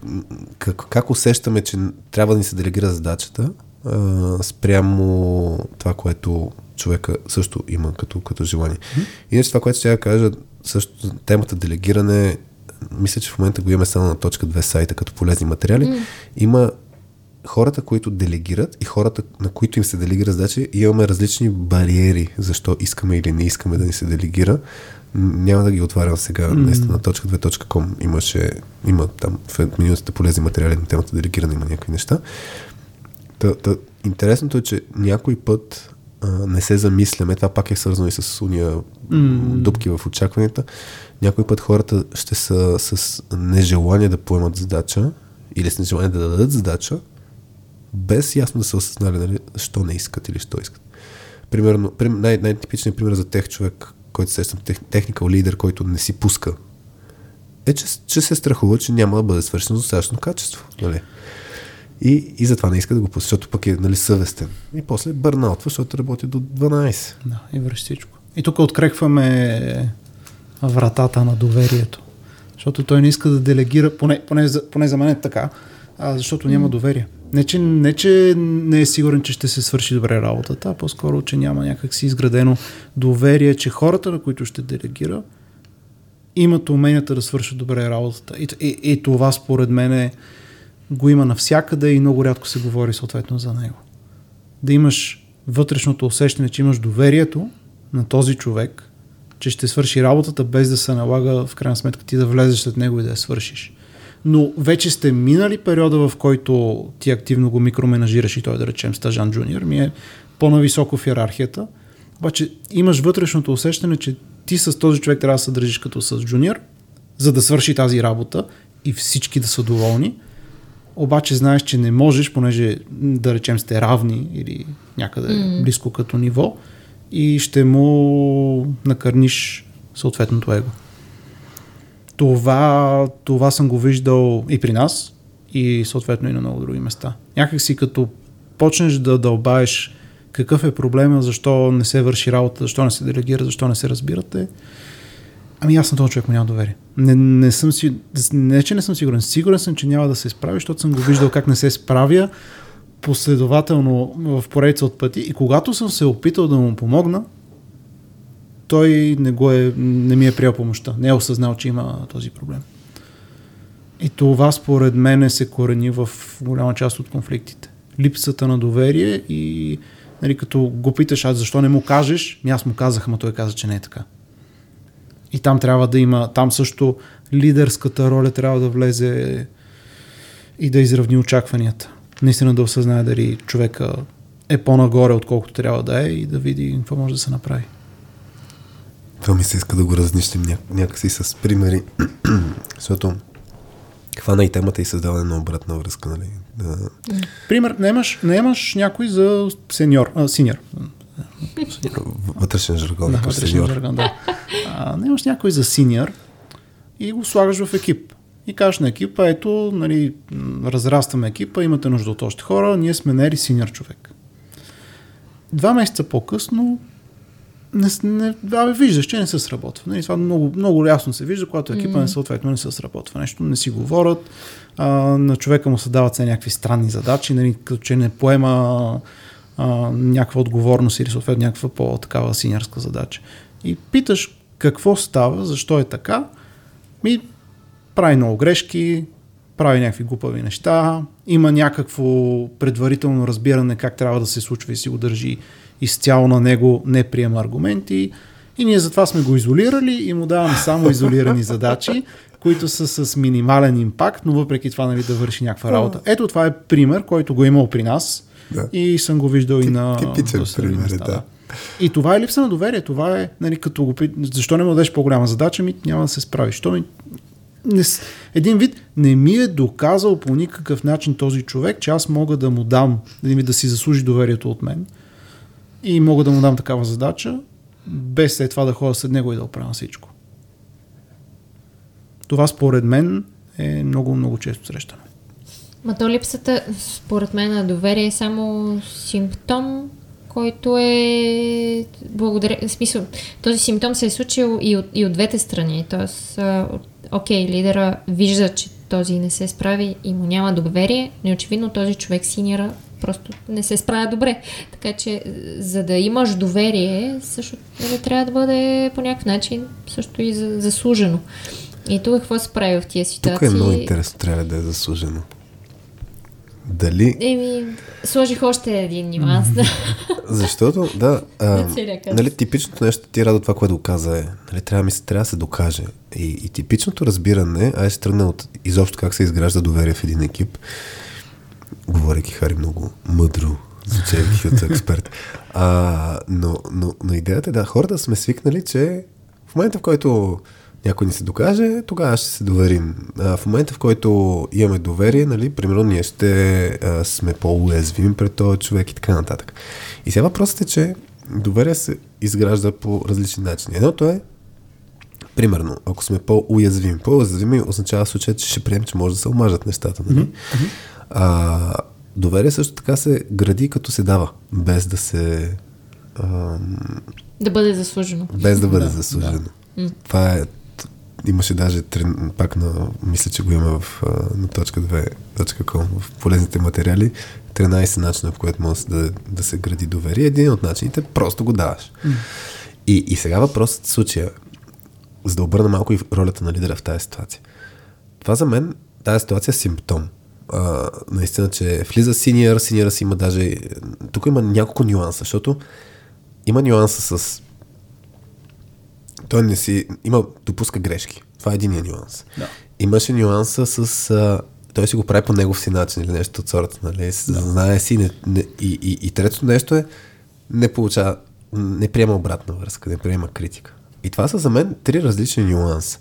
как, как усещаме, че трябва да ни се делегира задачата а, спрямо това, което човека също има като, като желание. Mm. Иначе това, което ще я кажа, също темата делегиране, мисля, че в момента го имаме само на точка 2 сайта като полезни материали. Mm. Има хората, които делегират и хората, на които им се делегира задачи, имаме различни бариери, защо искаме или не искаме да ни се делегира. Няма да ги отварям сега. Mm. Наистина на точка 2.com имаше, има там в менюта полезни материали на темата делегиране, има някакви неща. Та, та, интересното е, че някой път а, не се замисляме, това пак е свързано и с уния mm. дупки в очакванията. Някой път хората ще са с нежелание да поемат задача или с нежелание да дадат задача, без ясно да са осъзнали нали, що не искат или що искат. Примерно, прим, най- най-типичният пример за тех човек, който сещам, тех, техникал лидер, който не си пуска, е, че, че се страхува, че няма да бъде свършено достатъчно качество. Нали? И, и затова не иска да го пусне, защото пък е нали, съвестен. И после бърнаутва, защото работи до 12. Да, и върши всичко. И тук открехваме вратата на доверието. Защото той не иска да делегира, поне, поне, за, поне за мен е така, а, защото няма доверие. Не че, не, че не е сигурен, че ще се свърши добре работата, а по-скоро, че няма някак си изградено доверие, че хората, на които ще делегира, имат уменията да свършат добре работата. И, и, и това според мен е, го има навсякъде и много рядко се говори съответно за него. Да имаш вътрешното усещане, че имаш доверието на този човек, че ще свърши работата без да се налага в крайна сметка ти да влезеш след него и да я свършиш. Но вече сте минали периода, в който ти активно го микроменажираш и той да речем стажан джуниор, ми е по-нависоко в иерархията. Обаче имаш вътрешното усещане, че ти с този човек трябва да се държиш като с джуниор, за да свърши тази работа и всички да са доволни. Обаче знаеш, че не можеш, понеже да речем сте равни или някъде mm. близко като ниво и ще му накърниш съответното его. Това, това съм го виждал и при нас, и съответно и на много други места. Някак си като почнеш да дълбаеш какъв е проблема, защо не се върши работа, защо не се делегира, защо не се разбирате, ами аз на този човек му няма доверие. Не, не, съм си, не, че не съм сигурен, сигурен съм, че няма да се справи, защото съм го виждал как не се справя последователно в поредица от пъти и когато съм се опитал да му помогна, той не, го е, не ми е приел помощта. Не е осъзнал, че има този проблем. И това според мен се корени в голяма част от конфликтите. Липсата на доверие и нали, като го питаш, аз защо не му кажеш, ми аз му казах, ама той каза, че не е така. И там трябва да има, там също лидерската роля трябва да влезе и да изравни очакванията. Наистина да осъзнае дали човека е по-нагоре, отколкото трябва да е и да види какво може да се направи. Това ми се иска да го разнищим ня- някакси с примери, защото Хвана и темата и създаване на обратна връзка, нали? Да. Пример, наемаш, наемаш някой за сеньор, а, синьор. Вътрешен жаргон, Да, да, вътрешен жаргон, да. А, наемаш някой за синьор и го слагаш в екип. И кажеш на екипа, ето, нали, разрастваме екипа, имате нужда от още хора, ние сме нери синьор човек. Два месеца по-късно не, не, абе, виждаш, че не се сработва. Нали, това много, много ясно се вижда, когато екипа не съответно не се сработва. Нещо не си говорят, а, на човека му се дават се някакви странни задачи, нали, като че не поема а, някаква отговорност или съответно някаква по-такава синьорска задача. И питаш какво става, защо е така, ми прави много грешки, прави някакви глупави неща, има някакво предварително разбиране как трябва да се случва и си го държи изцяло на него, не приема аргументи. И ние затова сме го изолирали и му даваме само изолирани задачи, които са с минимален импакт, но въпреки това нали, да върши някаква работа. Ето това е пример, който го е имал при нас Да. и съм го виждал и на типичен пример, места, да. И това е липса на доверие. Това е, нали, като го защо не му дадеш по-голяма задача, ми няма да се справиш. Що ми... не, един вид не ми е доказал по никакъв начин този човек, че аз мога да му дам, да, ми, да си заслужи доверието от мен и мога да му дам такава задача, без след това да ходя след него и да оправя всичко. Това според мен е много, много често срещано. Ма то липсата, според мен, на доверие е само симптом, който е благодаря... В смисъл, този симптом се е случил и от, и от двете страни. Тоест, а, окей, лидера вижда, че този не се справи и му няма доверие, но очевидно този човек синьора просто не се справя добре. Така че, за да имаш доверие, също нали, трябва да бъде по някакъв начин също и за- заслужено. И тук какво се прави в тия ситуации? Тук е много интересно, трябва да е заслужено. Дали Еми, сложих още един нюанс. Защото, да, а, каст. нали, типичното нещо ти рада това, което го каза е, нали, трябва, ми се, трябва да се докаже. И, и типичното разбиране, аз ще тръгна от изобщо как се изгражда доверие в един екип, говорейки Хари много мъдро, звучейки от експерт. А, но, но, но идеята е да, хората сме свикнали, че в момента, в който някой ни се докаже, тогава ще се доверим. А, в момента, в който имаме доверие, нали, примерно ние ще а, сме по-уязвими пред този човек и така нататък. И сега въпросът е, че доверие се изгражда по различни начини. Едното е, примерно, ако сме по-уязвими. По-уязвими означава в случая, че ще приемем, че може да се омажат нещата. Нали? А, доверие също така се гради като се дава, без да се... ам, да бъде заслужено. без да бъде да, заслужено. Да. Това е. Имаше даже трен, пак на. Мисля, че го има в, на точка 2.com в полезните материали. 13 начина, в който може да, да се гради доверие. Един от начините просто го даваш. И, и сега въпросът в случая, за да обърна малко и ролята на лидера в тази ситуация. Това за мен, тази ситуация е симптом. А, наистина, че влиза синьор, синьора си има даже... Тук има няколко нюанса, защото има нюанса с той не си... Има, допуска грешки. Това е единия нюанс. Да. Имаше нюанса с... А, той си го прави по негов си начин или нещо от сорта, нали? Да. Знае си. Не, не, и, и, и третото нещо е не получава... Не приема обратна връзка, не приема критика. И това са за мен три различни нюанса.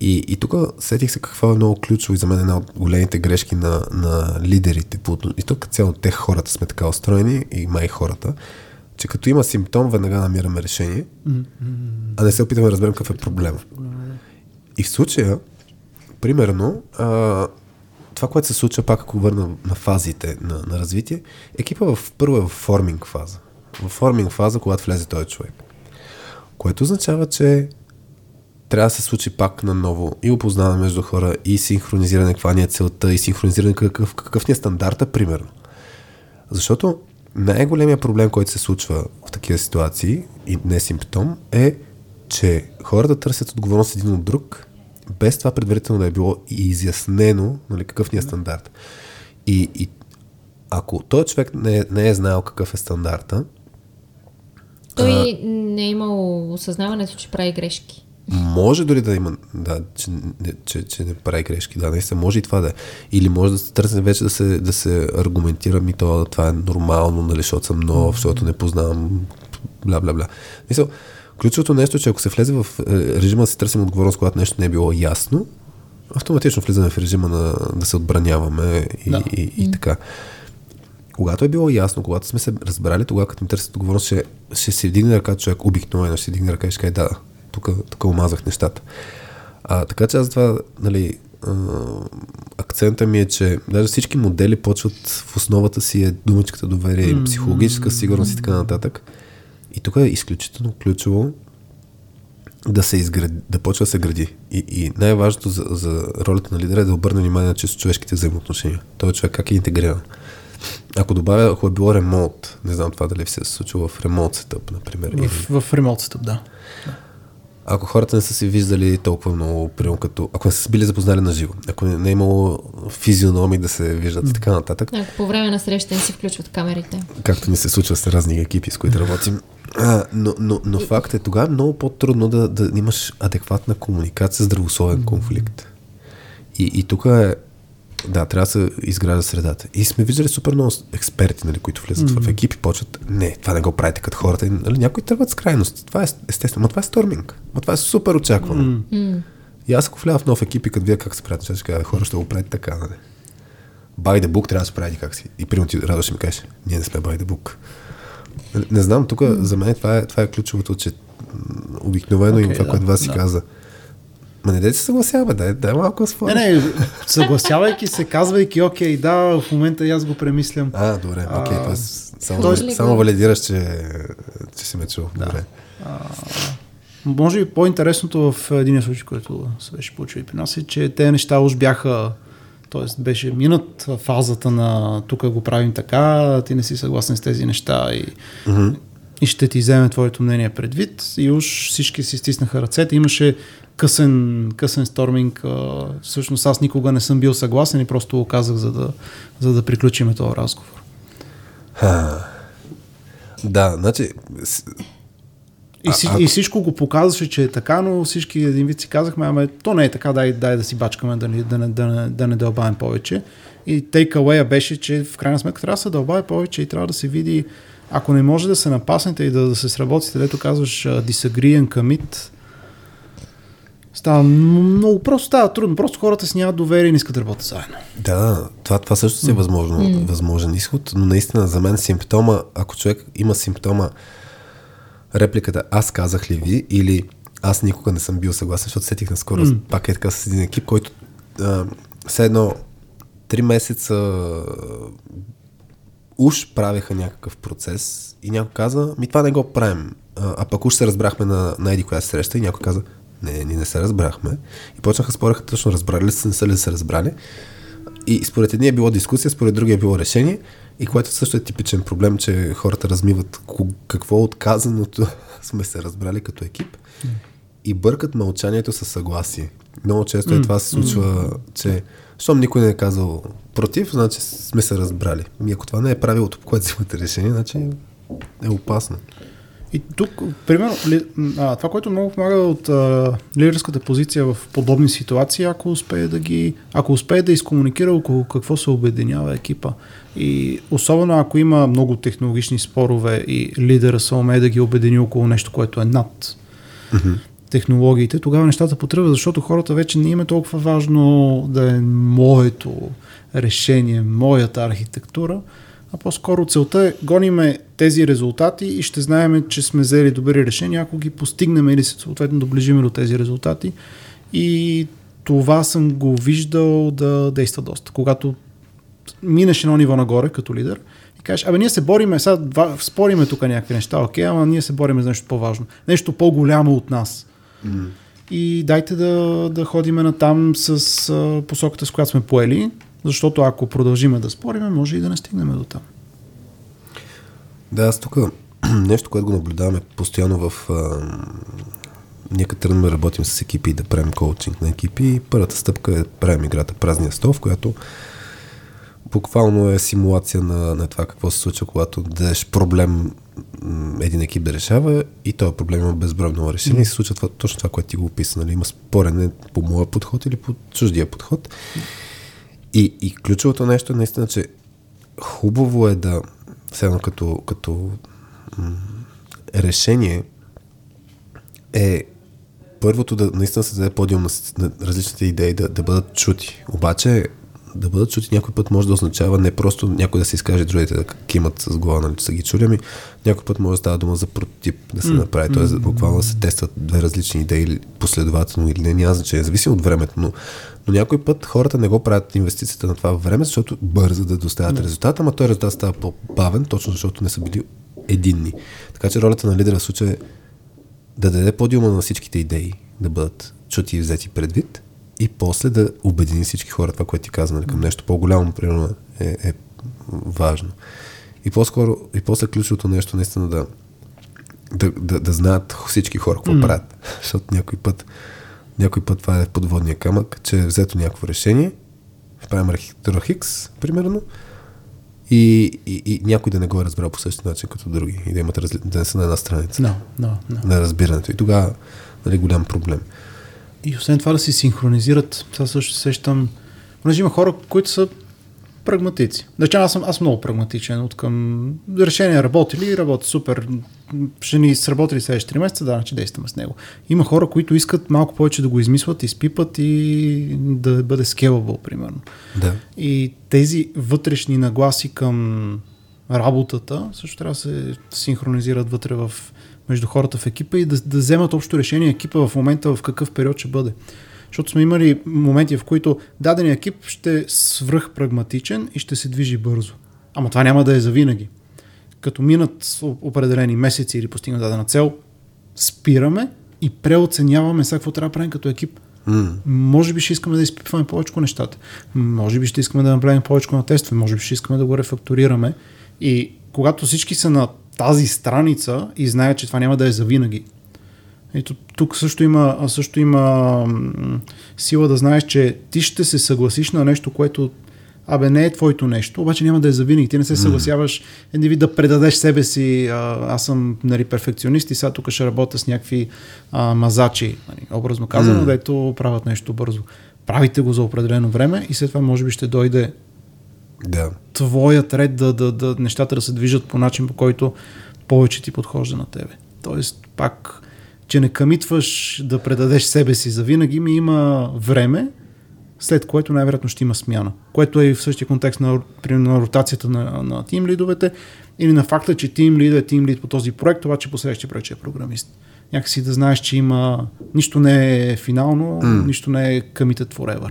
И, и тук сетих се какво е много ключово и за мен е една от големите грешки на, на лидерите. И тук цяло те хората сме така устроени и май хората, че като има симптом, веднага намираме решение, а не се опитваме да разберем какъв е проблема. И в случая, примерно, а, това, което се случва, пак ако върна на фазите на, на развитие, екипа в първо е в форминг фаза. В форминг фаза, когато влезе този човек. Което означава, че трябва да се случи пак наново и опознаване между хора, и синхронизиране каква ни е целта, и синхронизиране какъв, какъв ни е стандарта, примерно. Защото най-големия проблем, който се случва в такива ситуации, и не симптом, е, че хората търсят отговорност един от друг, без това предварително да е било и изяснено нали, какъв ни е стандарт. И, и ако този човек не, не е знаел какъв е стандарта, Той не е имал осъзнаването, че прави грешки. Може дори да има, да, че, не- че, че не прави грешки, да, наистина може и това да е. Или може да се търси вече да се, да се аргументира ми това, това е нормално, нали, защото съм нов, защото не познавам, бла, бла, бла. Мисъл, ключовото нещо е, че ако се влезе в е, режима да си търсим отговорност, когато нещо не е било ясно, автоматично влизаме в режима на да се отбраняваме и, Да. и, и, и така. Когато е било ясно, когато сме се разбрали, тогава като ни търсят отговорност, ще, ще се вдигне ръка човек, обикновено ще вдигне ръка и ще каже, да, тук, тук омазах нещата. А, така че аз това, нали, а, акцента ми е, че даже всички модели почват в основата си е думачката доверие, mm-hmm. психологическа сигурност и така нататък. И тук е изключително ключово да се изгради, да почва да се гради. И, и най-важното за, за ролята на лидера е да обърне внимание на чисто човешките взаимоотношения. Той човек как е интегриран. Ако добавя, ако е било ремонт, не знам това дали се е случило в ремонт сетъп, например. Или, В, в ремонт стъп, да. Ако хората не са се виждали толкова много, примерно като, ако не са били запознали на живо, ако не, не е имало физиономи да се виждат и така нататък, Ако по време на среща не си включват камерите. както ни се случва с разни екипи, с които работим. А, но, но, но факт е, тогава е много по-трудно да, да имаш адекватна комуникация, здравословен конфликт. И, и тук е, да, трябва да се изгражда средата. И сме виждали супер много експерти, нали, които влизат в екипи, почват, не, това не го правите като хората. И, Нали, някои тръгват с крайности. Това е естествено. Но това е сторминг. Но това е супер очаквано. И аз ако вляза в нов екип и като видя как се правят, ще кажа, хора ще го правите така, нали? By the book трябва да се прави как си. И примерно ти радо ще ми кажеш, ние не сме by the book. Не, не знам, тук за мен това е, това е ключовото, че обикновено okay, им това, да, което вас си да. Ма не дайте се съгласява, дай, дай малко с Не, не, съгласявайки се, казвайки, окей, да, в момента и аз го премислям. А, добре, окей, А, okay, само, тоест- тоест, само валидираш, че, че си ме чул. Да. Добре. Може би по-интересното в един случай, който се беше получил и при нас е, че те неща уж бяха т.е. беше минат фазата на тук го правим така, ти не си съгласен с тези неща и, Мгм. и ще ти вземе твоето мнение предвид. И уж всички си стиснаха ръцете. Имаше късен, късен сторминг. А, всъщност аз никога не съм бил съгласен и просто го казах, за да, за да приключим този разговор. Ха. Да, значи, И, си, ако- и всичко го показваше, че е така, но всички един вид си казахме, ами то не е така, дай, дай да си бачкаме, да, не- да, не, да, не, да не дълбаем повече. И away беше, че в крайна сметка трябва да се дълбае повече и трябва да се види, ако не може да се напаснете и да, да се сработите, дето казваш disagree and commit, става много просто, става трудно. Просто хората си нямат доверие и не искат да работят заедно. Да, това, това също си е възможно, mm. възможен изход, но наистина за мен симптома, ако човек има симптома, репликата аз казах ли ви или аз никога не съм бил съгласен, защото сетих наскоро, mm. пак е така с един екип, който а, все едно три месеца уж правеха някакъв процес и някой каза, ми това не го правим. А, а пък уж се разбрахме на, на еди коя среща и някой каза, не, ние не се разбрахме. И почнаха спореха точно разбрали ли са, не са ли се разбрали. И според едни е било дискусия, според други е било решение. И което също е типичен проблем, че хората размиват какво от казаното сме се разбрали като екип и бъркат мълчанието със съгласие. Много често е това се случва, че щом никой не е казал против, значи сме се разбрали. И ако това не е правилото, по което взимате решение, значи е опасно. И тук, примерно, ли, а, това, което много помага от а, лидерската позиция в подобни ситуации, ако успее да ги, ако успее да изкомуникира около какво се обединява екипа. И особено ако има много технологични спорове и лидера се умее да ги обедини около нещо, което е над технологиите, тогава нещата потръгват, защото хората вече не им е толкова важно да е моето решение, моята архитектура, а по-скоро целта е гониме тези резултати и ще знаем, че сме взели добри решения, ако ги постигнем или се съответно доближиме до тези резултати. И това съм го виждал да действа доста. Когато минеш едно ниво нагоре като лидер и кажеш, абе ние се бориме, сега два, спориме тук някакви неща, окей, ама ние се бориме за нещо по-важно, нещо по-голямо от нас. Mm. И дайте да, да ходиме на там с а, посоката, с която сме поели, защото ако продължиме да спориме, може и да не стигнем до там. Да, аз тук нещо, което го наблюдаваме постоянно в... А, ние като тръгнем да работим с екипи и да правим коучинг на екипи, първата стъпка е да правим играта Празния стол, в която буквално е симулация на, на това какво се случва, когато дадеш проблем един екип да решава и този проблем има безбройно решение и се случва това, точно това, което ти го описа. Нали? Има спорене по моя подход или по чуждия подход. И, и ключовото нещо е наистина, че хубаво е да, все като, като м- решение е първото да наистина се даде подиум на, на различните идеи да, да бъдат чути. Обаче да бъдат чути някой път може да означава не просто някой да се изкаже, другите да кимат с глава, нали, че са ги чули, ами някой път може да става дума за прототип да се направи, т.е. буквално да се тестват две различни идеи последователно или не, няма значение, зависи от времето, но, но някой път хората не го правят инвестицията на това време, защото бързо да доставят резултата, ама той резултат става по-бавен, точно защото не са били единни. Така че ролята на лидера в случая е да даде подиума на всичките идеи, да бъдат чути и взети предвид и после да обедини всички хора, това, което ти каза, нали, към нещо по-голямо, примерно, е, е важно. И по-скоро, и после ключовото нещо наистина да, да, да, да знаят всички хора какво mm. правят. Защото някой път, някой път това е подводния камък, че е взето някакво решение, правим архитектура Хикс, примерно, и, и, и някой да не го е разбрал по същия начин като други и да имат разли... да не са на една страница No, no, no. на разбирането. И тогава нали, голям проблем. И освен това да си синхронизират, сега също се сещам, понеже има хора, които са прагматици. Речем, аз съм, аз много прагматичен от към решение работи ли, работи супер, ще ни сработи ли следващите 3 месеца, да, че действаме с него. Има хора, които искат малко повече да го измислят, изпипат и да бъде scalable, примерно. Да. И тези вътрешни нагласи към работата също трябва да се синхронизират вътре в, между хората в екипа и да, да вземат общо решение екипа в момента в какъв период ще бъде. Защото сме имали моменти, в които дадения екип ще е свръх прагматичен и ще се движи бързо. Ама това няма да е завинаги. Като минат определени месеци или постигнат дадена цел, спираме и преоценяваме сега какво трябва да правим като екип. М. Може би ще искаме да изпипваме повече нещата. Може би ще искаме да направим повече на тестове. Може би ще искаме да го рефакторираме. И когато всички са на тази страница и знаят, че това няма да е завинаги. Ето, тук също има, също има сила да знаеш, че ти ще се съгласиш на нещо, което абе не е твоето нещо, обаче няма да е завинаги. Ти не се съгласяваш един вид да предадеш себе си, а, аз съм нали, перфекционист и сега тук ще работя с някакви а, мазачи, нали, образно казано, дето правят нещо бързо. Правите го за определено време и след това може би ще дойде Да. твоят ред да, да, да нещата да се движат по начин, по който повече ти подхожда на тебе. Тоест, пак, че не къмитваш да предадеш себе си за винаги, ми има време, след което най-вероятно ще има смяна. Което е и в същия контекст на, примерно, на ротацията на, на тим лидовете или на факта, че тим лид е тим лид по този проект, обаче по следващия проект ще е програмист. Някакси да знаеш, че има... Нищо не е финално, М. нищо не е committed forever.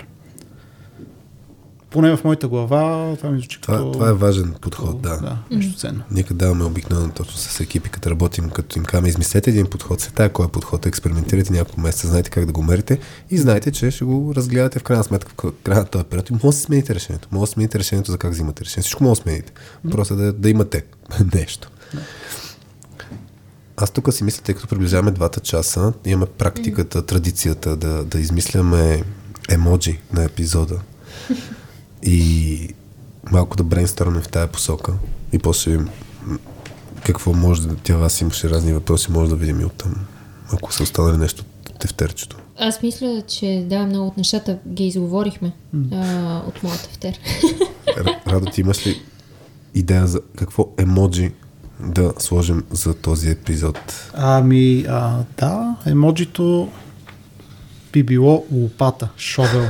Поне в моята глава, това ми звучи Това, като... това е важен подход, да. Да, нещо ценно. Ние като даваме обикновено точно с екипи, като работим, като им казваме, измислете един подход, се тая кой е подход, експериментирайте няколко месеца, знаете как да го мерите и знаете, че ще го разгледате в крайна сметка в края на този период и може да смените решението. Може да смените решението за как взимате решение. Всичко може да смените. Просто да, да имате нещо. Аз тук си мисля, тъй като приближаваме двата часа, имаме практиката, традицията да, да измисляме емоджи на епизода и малко да брейнстърнем в тая посока и после какво може да тя вас имаше разни въпроси, може да видим и оттам, ако са останали нещо от тефтерчето. Аз мисля, че да, много от нещата ги изговорихме а, от моята тефтер. Р- Радо, ти имаш ли идея за какво емоджи да сложим за този епизод? Ами, а, да, емоджито би било лопата, шовел.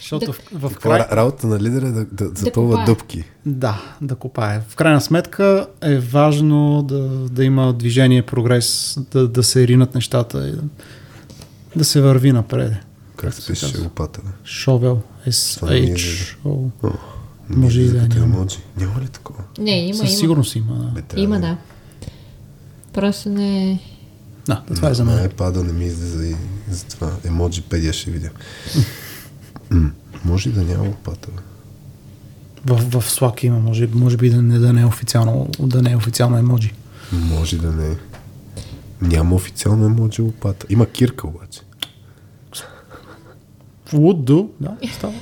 Защото в, в край... ра- работа на лидера е да, да запълва копае. дупки? Да, да копае. В крайна сметка е важно да, да има движение, прогрес, да, да се ринат нещата и да, да се върви напред. Как се пише лопата? Да? Шовел, не ми е Може и да като няма. Няма ли такова? Не, има, Със има. сигурност има. Да, Има, да е. да. Просто не... да това е за мен. iPad не ми излиза и за това. Емоджи педия ще видя. М, Може и да няма лопата. В, в Slack има, може, може би да не, да не е официално, да не е официално емоджи. Може да не е. Няма официално емоджи лопата. Има кирка обаче. Would do, да, става.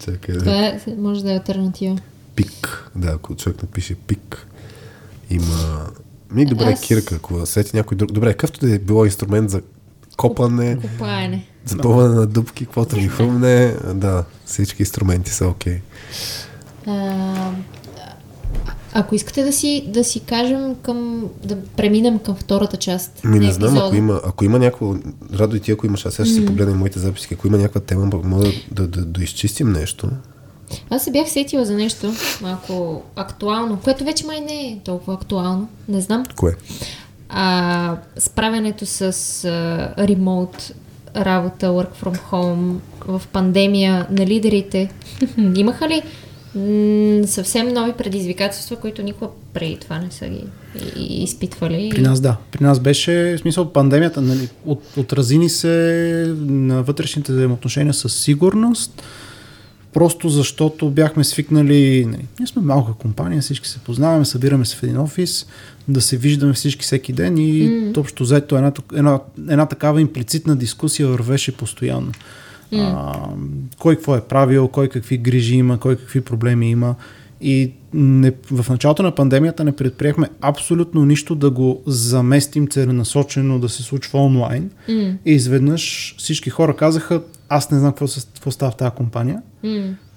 Чакай да. Това е, може да е альтернатива. Пик. Да, ако човек напише пик, има... Ми добре, Аз- кирка, ако сети някой друг. Добре, какъвто да е било инструмент за копане, Копаене. запълване на дупки, каквото ви хрумне, да, всички инструменти са окей. А, Ако искате да си, да си кажем към, да преминем към втората част. Ми не на знам, епизода. ако има, ако има някакво, радо и ти, ако имаш, аз сега ще си погледна моите записи, ако има някаква тема, мога да, да, да, да изчистим нещо. Аз се бях сетила за нещо малко актуално, което вече май не е толкова актуално. Не знам. Кое? А, справянето с а, ремоут работа, work from home в пандемия на лидерите. Имаха ли м- съвсем нови предизвикателства, които никога преди това не са ги изпитвали? При нас да. При нас беше, в смисъл, пандемията нали, от, отрази ни се на вътрешните взаимоотношения със сигурност, просто защото бяхме свикнали, нали, ние сме малка компания, всички се познаваме, събираме се в един офис, да се виждаме всички всеки ден и mm. общо взето една, една, една такава имплицитна дискусия вървеше постоянно. Mm. А, кой какво е правил, кой какви грижи има, кой какви проблеми има. И не, в началото на пандемията не предприехме абсолютно нищо да го заместим целенасочено да се случва онлайн. М. И изведнъж всички хора казаха, аз не знам какво, какво става в тази компания,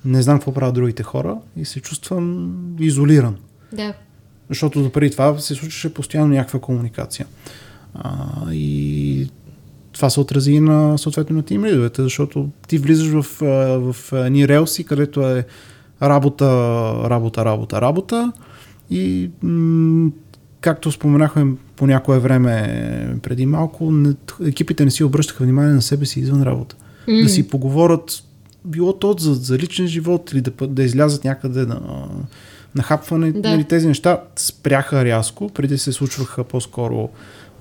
Не знам какво правят другите хора и се чувствам изолиран. Да. Защото допреди това се случваше постоянно някаква комуникация. А, и това се отрази и на, съответно на тим лидовете, защото ти влизаш в, а, в едни релси, където е работа, работа, работа, работа и м- както споменахме по някое време преди малко, не, екипите не си обръщаха внимание на себе си извън работа. Mm. Да си поговорят било то за, за личен живот или да, да излязат някъде на, на хапване. Да. Нали, тези неща спряха рязко, преди се случваха по-скоро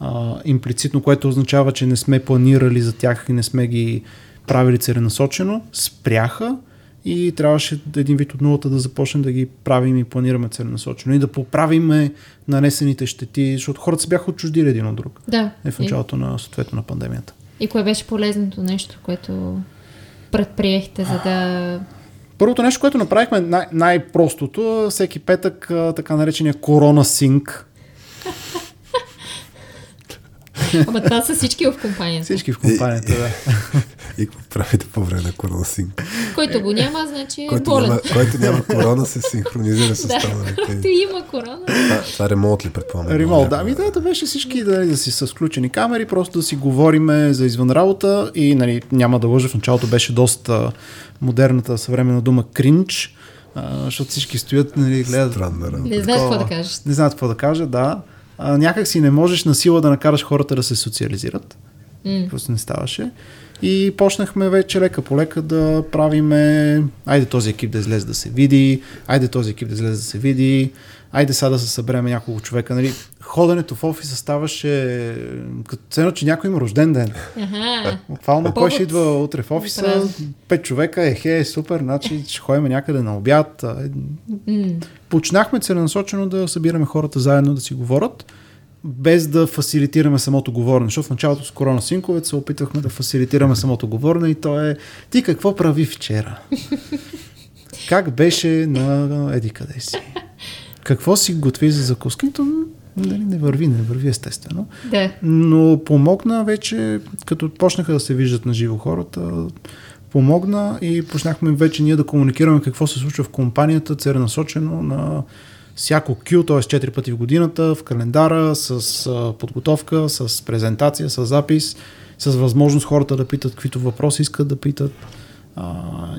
а, имплицитно, което означава, че не сме планирали за тях и не сме ги правили целенасочено. Спряха и трябваше един вид от нулата да започнем да ги правим и планираме целенасочено и да поправиме нанесените щети, защото хората се бяха отчуждили един от друг. Да. Е в началото на, съответно, на пандемията. И, и кое беше полезното нещо, което предприехте, за да... Първото нещо, което направихме най- най-простото, всеки петък така наречения корона синк. Ама това са всички в компанията. Всички в компанията, да. И какво правите по време на коронасинк? Който го няма, значи е Който болен. няма, който няма корона, се синхронизира с Да, останалите. който има корона. Това, това ремонт ли предполагам? Ремол, да, ми да, да беше всички да, да си с включени камери, просто да си говориме за извън работа и нали, няма да лъжа, в началото беше доста модерната съвременна дума кринч, а, защото всички стоят нали, гледат. Странна работа. Не такова. какво да кажеш. Не знаят какво да кажа, да. А, някак си не можеш на сила да накараш хората да се социализират. М. Просто не ставаше. И почнахме вече лека по лека да правиме, айде този екип да излезе да се види, айде този екип да излезе да се види, айде сега да се съберем няколко човека. Нали, ходенето в офиса ставаше като цено, че някой има рожден ден. Аха. Буквално кой ще идва утре в офиса, пет човека, ехе, супер, значи ще ходим някъде на обяд. Е. Почнахме целенасочено да събираме хората заедно да си говорят, без да фасилитираме самото говорене. Защото в началото с корона синковете се опитвахме да фасилитираме самото говорене и то е ти какво прави вчера? Как беше на еди къде си? Какво си готви за закуски? То нали, не върви, не върви естествено. Да. Но помогна вече, като почнаха да се виждат на живо хората, помогна и почнахме вече ние да комуникираме какво се случва в компанията, целенасочено на всяко Q, т.е. 4 пъти в годината, в календара, с подготовка, с презентация, с запис, с възможност хората да питат каквито въпроси искат да питат.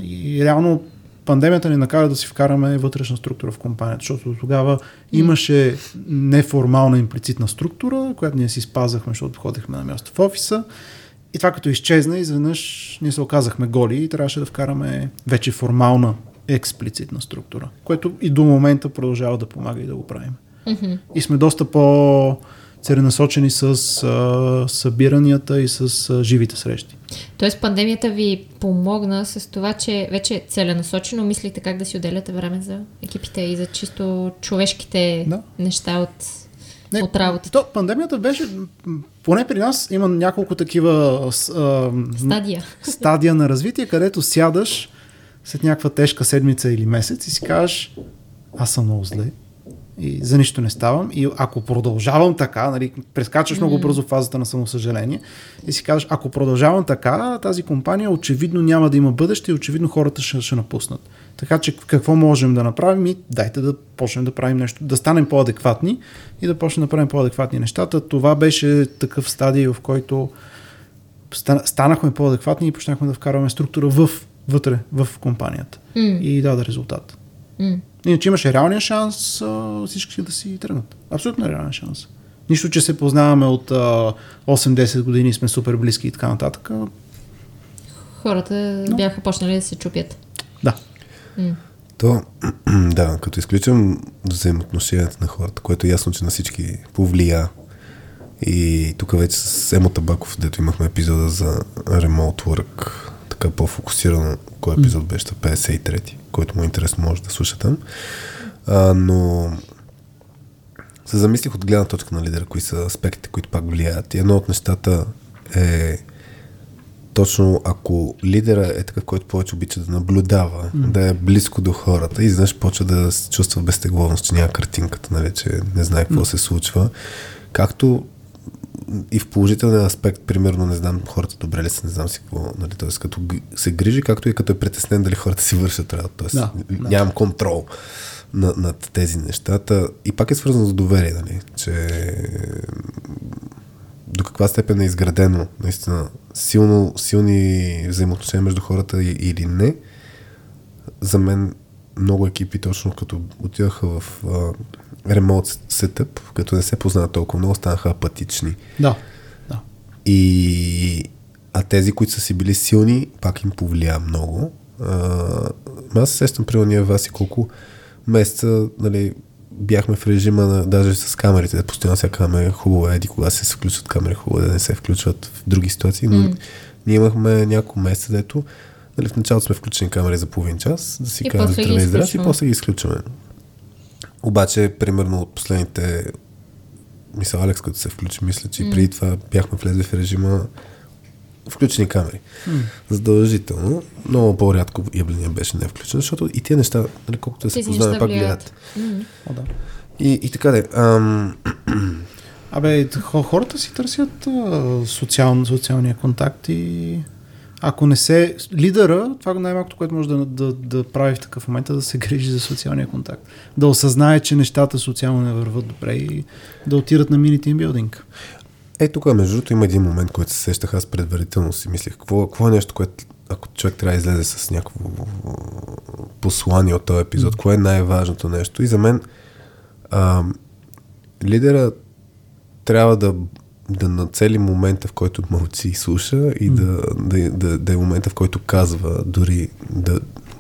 И реално пандемията ни накара да си вкараме вътрешна структура в компанията, защото тогава имаше неформална имплицитна структура, която ние си спазвахме, защото ходихме на място в офиса. И това като изчезна, изведнъж ние се оказахме голи и трябваше да вкараме вече формална експлицитна структура, което и до момента продължава да помага и да го правим. Мгм. И сме доста по целенасочени с а, събиранията и с а, живите срещи. Тоест пандемията ви помогна с това, че вече целенасочено мислите как да си отделяте време за екипите и за чисто човешките Да. неща от, Не, от работата. То, пандемията беше, поне при нас има няколко такива а, Стадия. стадия на развитие, където сядаш след някаква тежка седмица или месец и си кажеш, аз съм много зле и за нищо не ставам. И ако продължавам така, нали, прескачаш mm-hmm. много бързо фазата на самосъжаление и си казваш, ако продължавам така, тази компания очевидно няма да има бъдеще и очевидно хората ще, ще напуснат. Така че какво можем да направим и дайте да почнем да правим нещо, да станем по-адекватни и да почнем да правим по-адекватни нещата. Това беше такъв стадий, в който станахме по-адекватни и почнахме да вкарваме структура в, вътре, в компанията. Mm. И даде резултат. Mm. Иначе имаше реалния шанс а, всички да си тръгнат. Абсолютно реален шанс. Нищо, че се познаваме от а, 8-10 години, сме супер близки и така нататък. Хората Но... бяха почнали да се чупят. Да. То, да, като изключим взаимоотношенията на хората, което е ясно, че на всички повлия. И тук вече с Емо Табаков, дето имахме епизода за Remote Work, така по-фокусирано, кой епизод беше 53-ти, който му е интересно може да слуша там. А, но се замислих от гледна точка на лидера, кои са аспектите, които пак влияят. И едно от нещата е точно ако лидера е такъв, който повече обича да наблюдава, mm. да е близко до хората и изведнъж почва да се чувства безтегловност, че няма картинката, нали, че не знае какво mm. се случва. Както и в положителен аспект, примерно, не знам хората добре ли са, не знам си какво, нали, т.е. като се грижи, както и като е притеснен дали хората си вършат работа, т.е. Да, нямам да. контрол над, над тези нещата. И пак е свързано с доверие, нали, че до каква степен е изградено наистина силно, силни взаимоотношения между хората или не. За мен много екипи, точно като отидаха в ремонт сетъп, като не се познават толкова много, станаха апатични. Да. да. И а тези, които са си били силни, пак им повлия много. А, аз се сещам, при ние вас и колко месеца, нали, бяхме в режима на, даже с камерите, да постоянно сега камера хубаво еди, кога се включват камери, хубаво е да не се включват в други ситуации, но mm. ние имахме няколко месеца, дето нали, в началото сме включени камери за половин час, да си кажем здраве и здрасти, и после ги изключваме. Обаче, примерно от последните мисля, Алекс, като се включи, мисля, че mm. преди това бяхме влезли в режима включени камери. Mm. Задължително. Много по-рядко явление беше не включено, защото и тези неща, нали, колкото да се познаваме, пак гледат. Mm. О, да. И, и така де. Ам... Абе, хората си търсят а, социал, социалния контакт и ако не се... Лидера, това е най-малкото, което може да, да, да прави в такъв момент, е да се грижи за социалния контакт. Да осъзнае, че нещата социално не върват добре и да отират на мини тимбилдинг. Е, тук между другото има един момент, който се сещах аз предварително си мислех. Какво, какво е нещо, което ако човек трябва да излезе с някакво послание от този епизод, mm. кое е най-важното нещо? И за мен а, лидера трябва да да нацели момента, в който мълчи и слуша и да, да, да, да е момента, в който казва, дори да,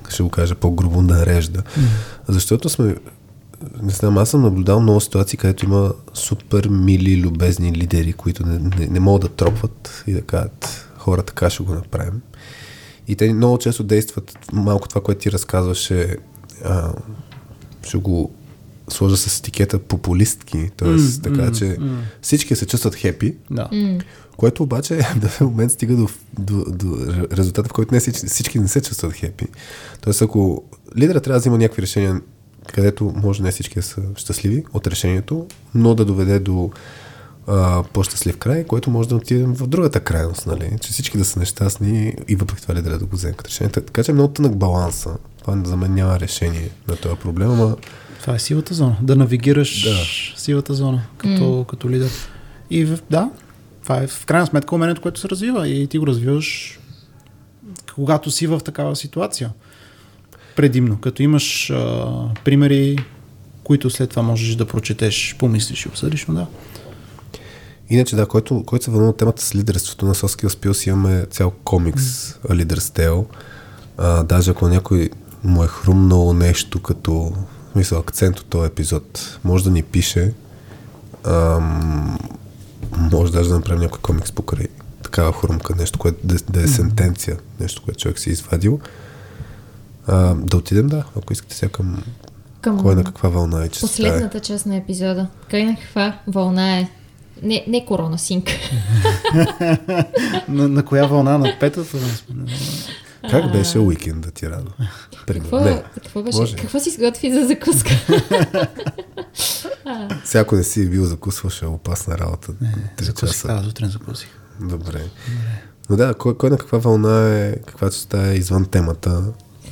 ще го кажа по-грубо, нарежда. Mm. Защото сме, не знам, аз съм наблюдал много ситуации, където има супер мили, любезни лидери, които не, не, не могат да тропват и да кажат, хора, така ще го направим. И те много често действат, малко това, което ти разказваше, а, ще го сложа с етикета популистки, т.е. Mm, така, mm, че mm. всички се чувстват хепи, да. mm. което обаче в момент стига до, до, до резултата, в който не всички, всички не се чувстват хепи. Тоест, ако лидера трябва да взима някакви решения, където може не всички да са щастливи от решението, но да доведе до а, по-щастлив край, което може да отидем в другата крайност, нали? че всички да са нещастни и въпреки това лидера да го вземе като решение. Така че е много тънък баланса. Това за мен няма решение на този проблем, ама това е силата зона. Да навигираш да. силата зона като, mm. като лидер. И в, да, това е в крайна сметка умението, което се развива и ти го развиваш когато си в такава ситуация. Предимно, като имаш а, примери, които след това можеш да прочетеш, помислиш и обсъдиш, но да. Иначе, да, който, който се вълнува темата с лидерството на Соски Skills, имаме цял комикс mm. Leader's Tale. А, даже ако някой му е хрумнало нещо като смисъл, акцент от този епизод. Може да ни пише. Ам, може даже да направим някой комикс покрай такава хрумка, нещо, което да, да е сентенция, нещо, което човек си е извадил. А, да отидем, да, ако искате сега към, към кой на каква вълна е. Че последната част на епизода. Кой на каква вълна е? Не, не корона синк. на, на коя вълна? На петата? Как беше уикенда ти, Радо? Какво, Не, какво беше? може. Какво си сготви за закуска? Всяко не си бил закусваш е опасна работа. Три Закусих, да, сутрин закусих. Добре. Но да, кой, кой на каква вълна е, каква частта е извън темата.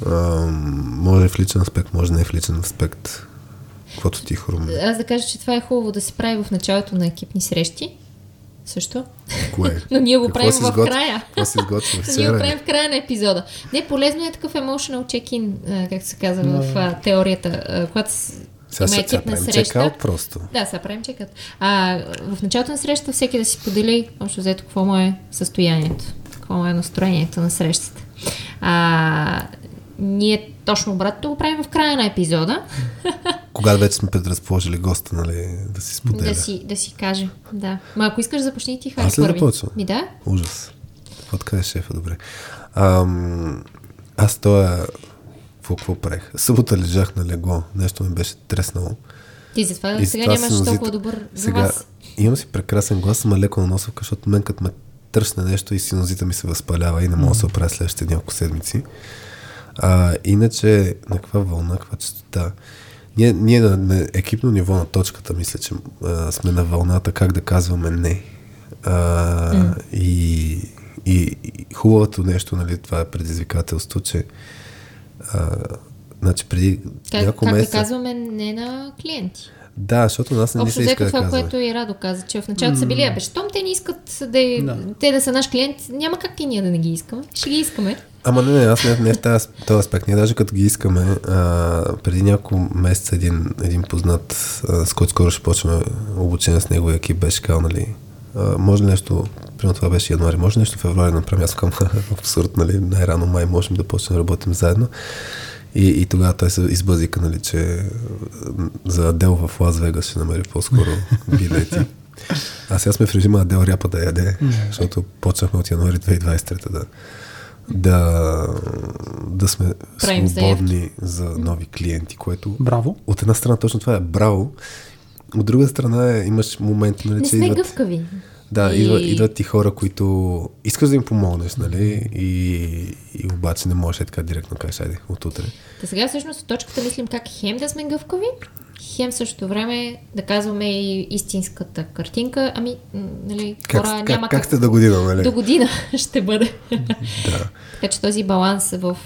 Ам, може в личен аспект, може не в личен аспект. Каквото ти хрумне. Аз да кажа, че това е хубаво да се прави в началото на екипни срещи. Също. Кое? Но ние го Какво правим в края. Какво си изготвил? Ние го правим в края на епизода. Не, полезно е такъв emotional check-in, както се казва в а, теорията. А, Когато с- Сега сега екипна правим среща. чекаут просто. Да, сега правим чекът. А в началото на срещата всеки да си сподели общо взето какво му е състоянието, какво му е настроението на срещата. А, ние точно обратно го правим в края на епизода, Когато вече сме предразположили госта, нали, да си споделя. да си, да си каже. Да. Ма ако искаш започни ти, хай Аз ли започвам? Ми да. Ужас. Какво така е шефа, добре. Ам, аз тоя... Какво, какво правих? Събота лежах на легло. Нещо ми беше треснало. Ти затова И сега нямаш синузит- толкова добър Сега глас. имам си прекрасен глас, ама леко на носовка, защото мен като ме тръсне нещо и синузита ми се възпалява и не мога да се оправя следващите няколко седмици. А, иначе, на каква вълна, каква частота? Ние, ние на, на екипно ниво на точката, мисля, че а, сме на вълната как да казваме не. А, и, и, и хубавото нещо, нали, това е предизвикателство, че а, значи преди Как, няколко как да месеца... казваме не на клиенти? Да, защото нас не Общо се иска да това, казваме. което и Радо каза, че в началото са били, абе, щом те не искат да, Да. те да са наш клиент, няма как и ние да не ги искаме. Ще ги искаме. Ама не, не, аз не, не в тази, този аспект. Ние даже като ги искаме, а, преди няколко месеца един, един познат, а, с който скоро ще почваме обучение с неговия екип, беше казал, нали, а, може ли нещо, примерно това беше януари, може ли нещо в февруари да направим, аз казвам, абсурд, нали, най-рано май можем да почнем да работим заедно. И, и тогава той се избазика, нали, че за Адел в Лас Вегас ще намери по-скоро билети. А сега сме в режима Адел ряпа да яде, защото почнахме от януари 2023 да, да, да сме Правим свободни за нови клиенти, което Браво. от една страна точно това е браво, от друга страна е, имаш моменти, нали, Не че сме идват, гъвкави. Да, И- идват, идват ти хора, които искаш да им помогнеш, нали, и, и обаче не можеш е така директно кажеш, айде, от утре. Та сега всъщност от точката мислим как хем да сме гъвкави, хем същото време да казваме и истинската картинка. Ами, нали, Как, хора как, няма как сте до година, нали? До година ще бъде. Да. така че този баланс в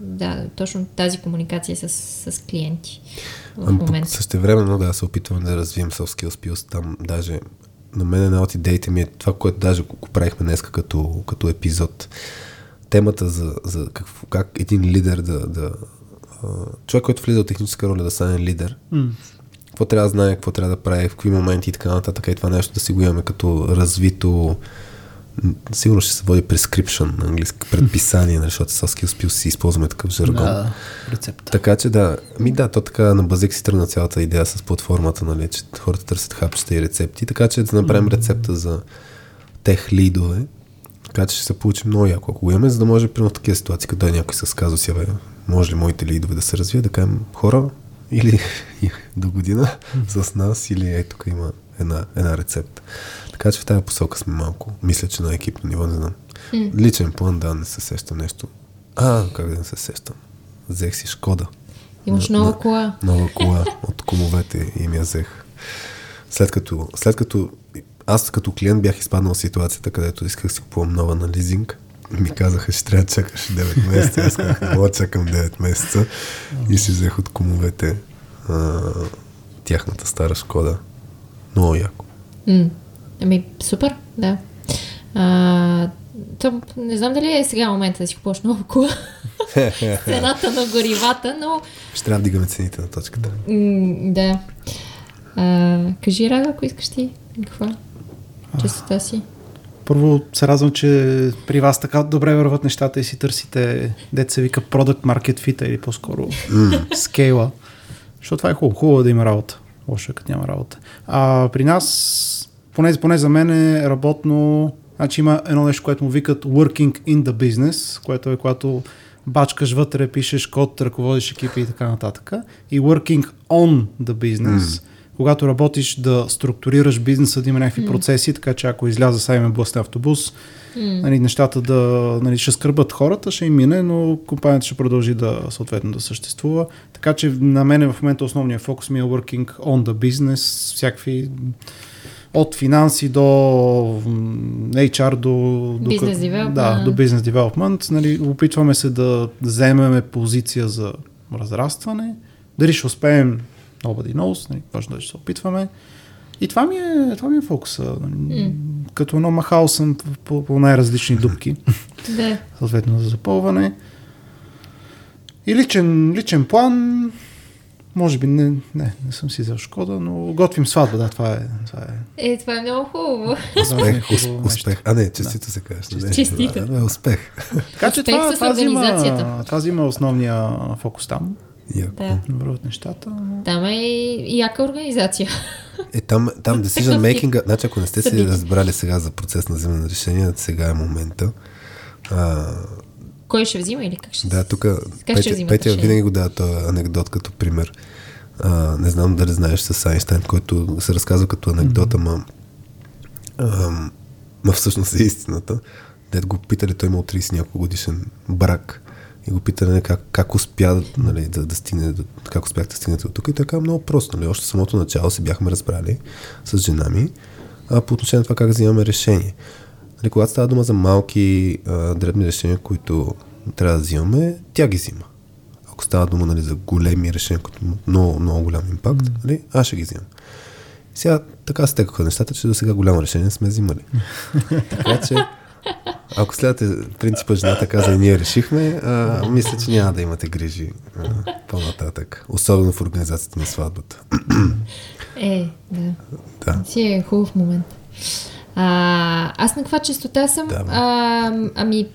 да, точно тази комуникация с, с клиенти в момента. Също времено да се опитваме да развием soft skills skills там. Даже на мен една от идеите ми е това, което даже го правихме днес като, като епизод. Темата за, за какво, как един лидер да, да човек, който влиза в техническа роля да стане лидер, М. какво трябва да знае, какво трябва да прави, в какви моменти и така нататък. И това нещо да си го имаме като развито Сигурно ще се води prescription на английски, предписание, нали, защото soft skills си използваме такъв жаргон. Да, рецепта. Така че да, ми да, то така на базик си тръгна цялата идея с платформата, нали, че хората търсят хапчета и рецепти, така че да направим рецепта за тех лидове, така че ще се получи много яко, ако го имаме, за да може в такива ситуации, като дойде някой с казва си, бе, може ли моите лидове да се развият, да кажем хора, или до година с нас, или ей тук има една, една рецепта. Така че в тази посока сме малко. Мисля, че на екипно ниво не знам. Личен план, да, не се сещам нещо. А, как да не се сещам? Взех си Шкода. Имаш нова на- кола. Нова кола от кумовете и ми я взех. След като, след като аз като клиент бях изпаднал в ситуацията, където исках си купувам нова на лизинг, ми казаха, ще трябва да чакаш 9 месеца. Аз казах, не мога да чакам 9 месеца. И си взех от кумовете а, тяхната стара Шкода. Много яко. М. Ами, супер, да. А, то, не знам дали е сега момента да си купуваш нова кола. Цената на горивата, но Ще трябва да дигаме цените на точката. м, да. А, кажи, Рада, ако искаш ти. Каква? Честота си. Първо се радвам, че при вас така добре върват нещата и си търсите, дете се вика Product Market Fit или по-скоро скейла. Защото това е хубаво. Хубаво да има работа. Лошо е като няма работа. А при нас, поне, поне за мен е работно, значи има едно нещо, което му викат working in the business, което е когато бачкаш вътре, пишеш код, ръководиш екипи и така нататък. И working on the business, mm. когато работиш да структурираш бизнеса, да има някакви mm. процеси, така че ако изляза сега имаме блъсне автобус, mm. нали, нещата да нали, ще скърбат хората, ще им мине, но компанията ще продължи да съответно да съществува. Така че на мен в момента основният фокус ми е working on the business, всякакви от финанси до HR, до, до, development. да, до business development. Нали, опитваме се да вземеме позиция за разрастване. Дали ще успеем, nobody knows, нали, важно да ще се опитваме. И това ми е, това ми е фокуса. Mm. Като едно махал съм по, по най-различни дупки. Да. Съответно за запълване. И личен, личен план, може би не, не, не съм си взел Шкода, но готвим сватба, да, това е. Това е, Е, това е много хубаво. Успех, е хубаво успех. А не, честито се казваш. не? Честито. Да, да, успех. Така че това, това, взима, това взима основния фокус там. Яко. Да. Върват нещата. Там е и яка организация. Е, там, там decision making, значи ако не сте си Съдите. разбрали сега за процес на взимане на решения, сега е момента. А, Кой ще взима или как ще да, тук ще Петя, Петя винаги го дава този анекдот като пример. А, не знам дали знаеш с Айнштайн, който се разказва като анекдот, ама, ам, ма всъщност е истината. Дед го питали, той имал 30 няколко годишен брак и го питали нали, как, как успя нали, да, да стигне, как успях да стигнете от тук. И така много просто. Нали, още самото начало се бяхме разбрали с жена ми а, по отношение на това как взимаме решение. Нали, когато става дума за малки а, дребни решения, които трябва да взимаме, тя ги взима. Ако става дума нали, за големи решения, които имат много, много голям импакт, нали, аз ще ги взимам. Сега така стекаха нещата, че до сега голямо решение сме взимали. така че, ако следвате принципа жената каза и ние решихме, а, мисля, че няма да имате грижи а, по-нататък. Особено в организацията на сватбата. Е, да. да. Си е хубав момент. А, аз на каква частота съм? Да, а, ами,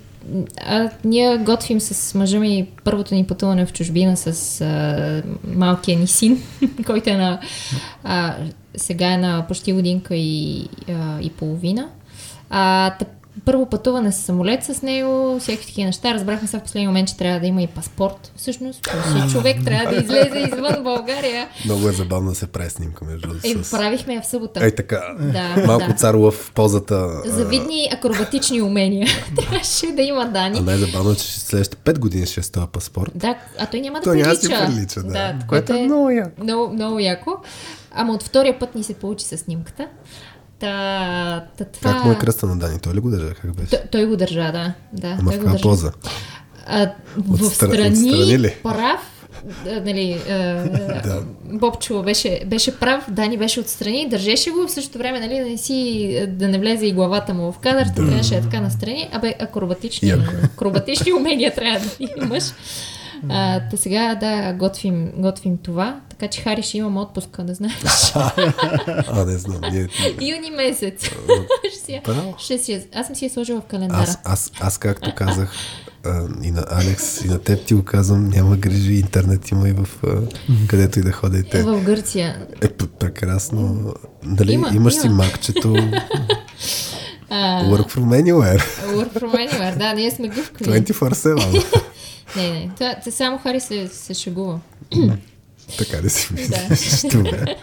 а, ние готвим с мъжа ми първото ни пътуване в чужбина с а, малкия ни син, който е на а, сега е на почти годинка и, а, и половина. А, тъп, първо пътуване с самолет с него, всякакви такива неща. Разбрахме се в последния момент, че трябва да има и паспорт. Всъщност, този човек трябва да излезе извън България. Много е забавно да се прави снимка между Е, с... правихме я в събота. Ей така, Да, малко да. царова в ползата. а, Завидни акробатични умения. Трябваше да има А Дани. най-забавно е, че следващите 5 години ще е с този паспорт. Да, а той няма да Той няма да прилича. си прилича, да. да Което е много яко. Много, много яко. Ама от втория път ни се получи с снимката. Та, та това... Как му е кръста на Дани? Той ли го държа? Как беше? Той, той го държа, да. да Ама той в каква държа. поза? А, в Отстра- страни, отстрани ли? прав, нали, а, Бобчо беше, беше прав, Дани беше отстрани, държеше го, в същото време, нали, да не, си, да не влезе и главата му в кадър, да. трябваше е така настрани. Абе, акробатични, акробатични умения трябва да имаш. А, та сега, да, готвим, готвим това, така че Хари ще имам отпуска, да знаеш. А, не знам. Ние... Юни месец. ще си, ще си, аз съм си я сложила в календара. Аз, аз, аз, както казах и на Алекс, и на теб ти го казвам, няма грижи, интернет има и в където и да ходите. В Гърция. Е, прекрасно. Дали Има, имаш има. си макчето Work from anywhere. Work from anywhere, да, ние сме гъвкави. 24-7. Не, не, това, това само Хари се, се шегува. така ли си мислиш? Добре.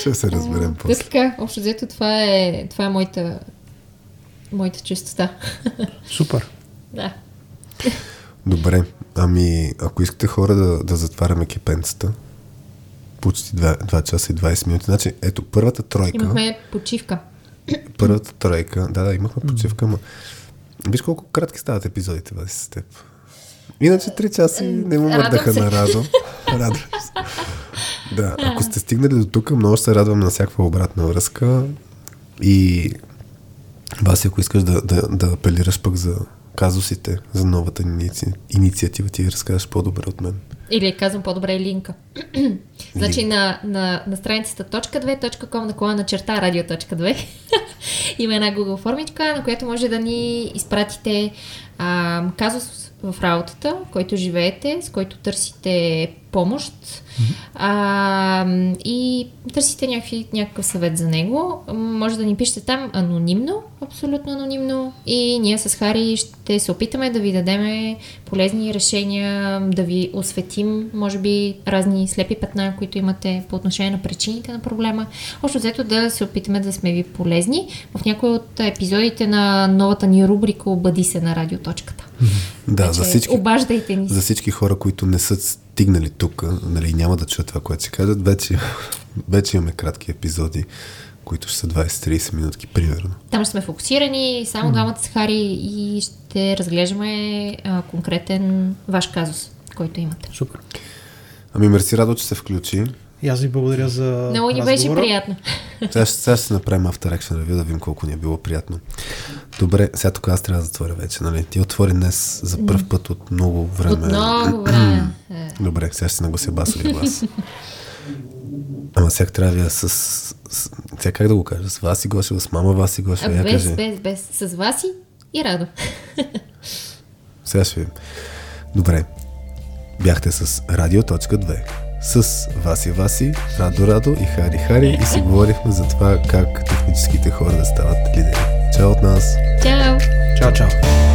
Ще се разберем после. така, общо взето това е, това е моята, моята чистота. Супер. да. Добре, ами ако искате хора да, да затваряме кипенцата, почти 2, 2 часа и 20 минути. Значи, ето, първата тройка, Имахме почивка. първата тройка, да, да, имахме почивка, ама виж колко кратки стават епизодите, бъде с теб. Иначе 3 часа не му мърдаха на радо. Радвам се. Да, ако сте стигнали до тук, много ще се радвам на всякаква обратна връзка и Васи, ако искаш да, да, да апелираш пък за казусите, за новата иници... инициатива, ти разкажеш по-добре от мен. Или казвам по-добре линка. значи на, на, на страницата .2.com на кола на черта radio.2 има една Google формичка, на която може да ни изпратите а, казус в работата, в който живеете, с който търсите помощ а, и търсите някакви, някакъв съвет за него. Може да ни пишете там анонимно, абсолютно анонимно и ние с Хари ще се опитаме да ви дадем полезни решения, да ви осветим, може би, разни слепи петна, които имате по отношение на причините на проблема. Още взето да се опитаме да сме ви полезни в някои от епизодите на новата ни рубрика Обади се на радиоточката. Да, вече, за всички, обаждайте ни. За всички хора, които не са стигнали тук, нали, няма да чуят това, което си кажат, вече, вече имаме кратки епизоди, които ще са 20-30 минутки, примерно. Там ще сме фокусирани, само mm. двамата с Хари и ще разглеждаме а, конкретен ваш казус, който имате. Супер. Ами мерси, Радо, че се включи. И аз ви благодаря за Много ни беше приятно. Сега ще, сега ще направим After Action Review, да видим колко ни е било приятно. Добре, сега тук аз трябва да затворя вече, нали? Ти отвори днес за първ път от много време. От много време. Добре, сега ще си наглася басови глас. Ама сега трябва да с, с... Сега как да го кажа? С вас и Гошева, с мама вас и Гошева. Без, без, без. С вас и Радо. сега ще видим. Добре. Бяхте с Радио.2 с Васи Васи, Радо Радо и Хари Хари и си говорихме за това как техническите хора да стават лидери. Чао от нас! Чао! Чао, чао!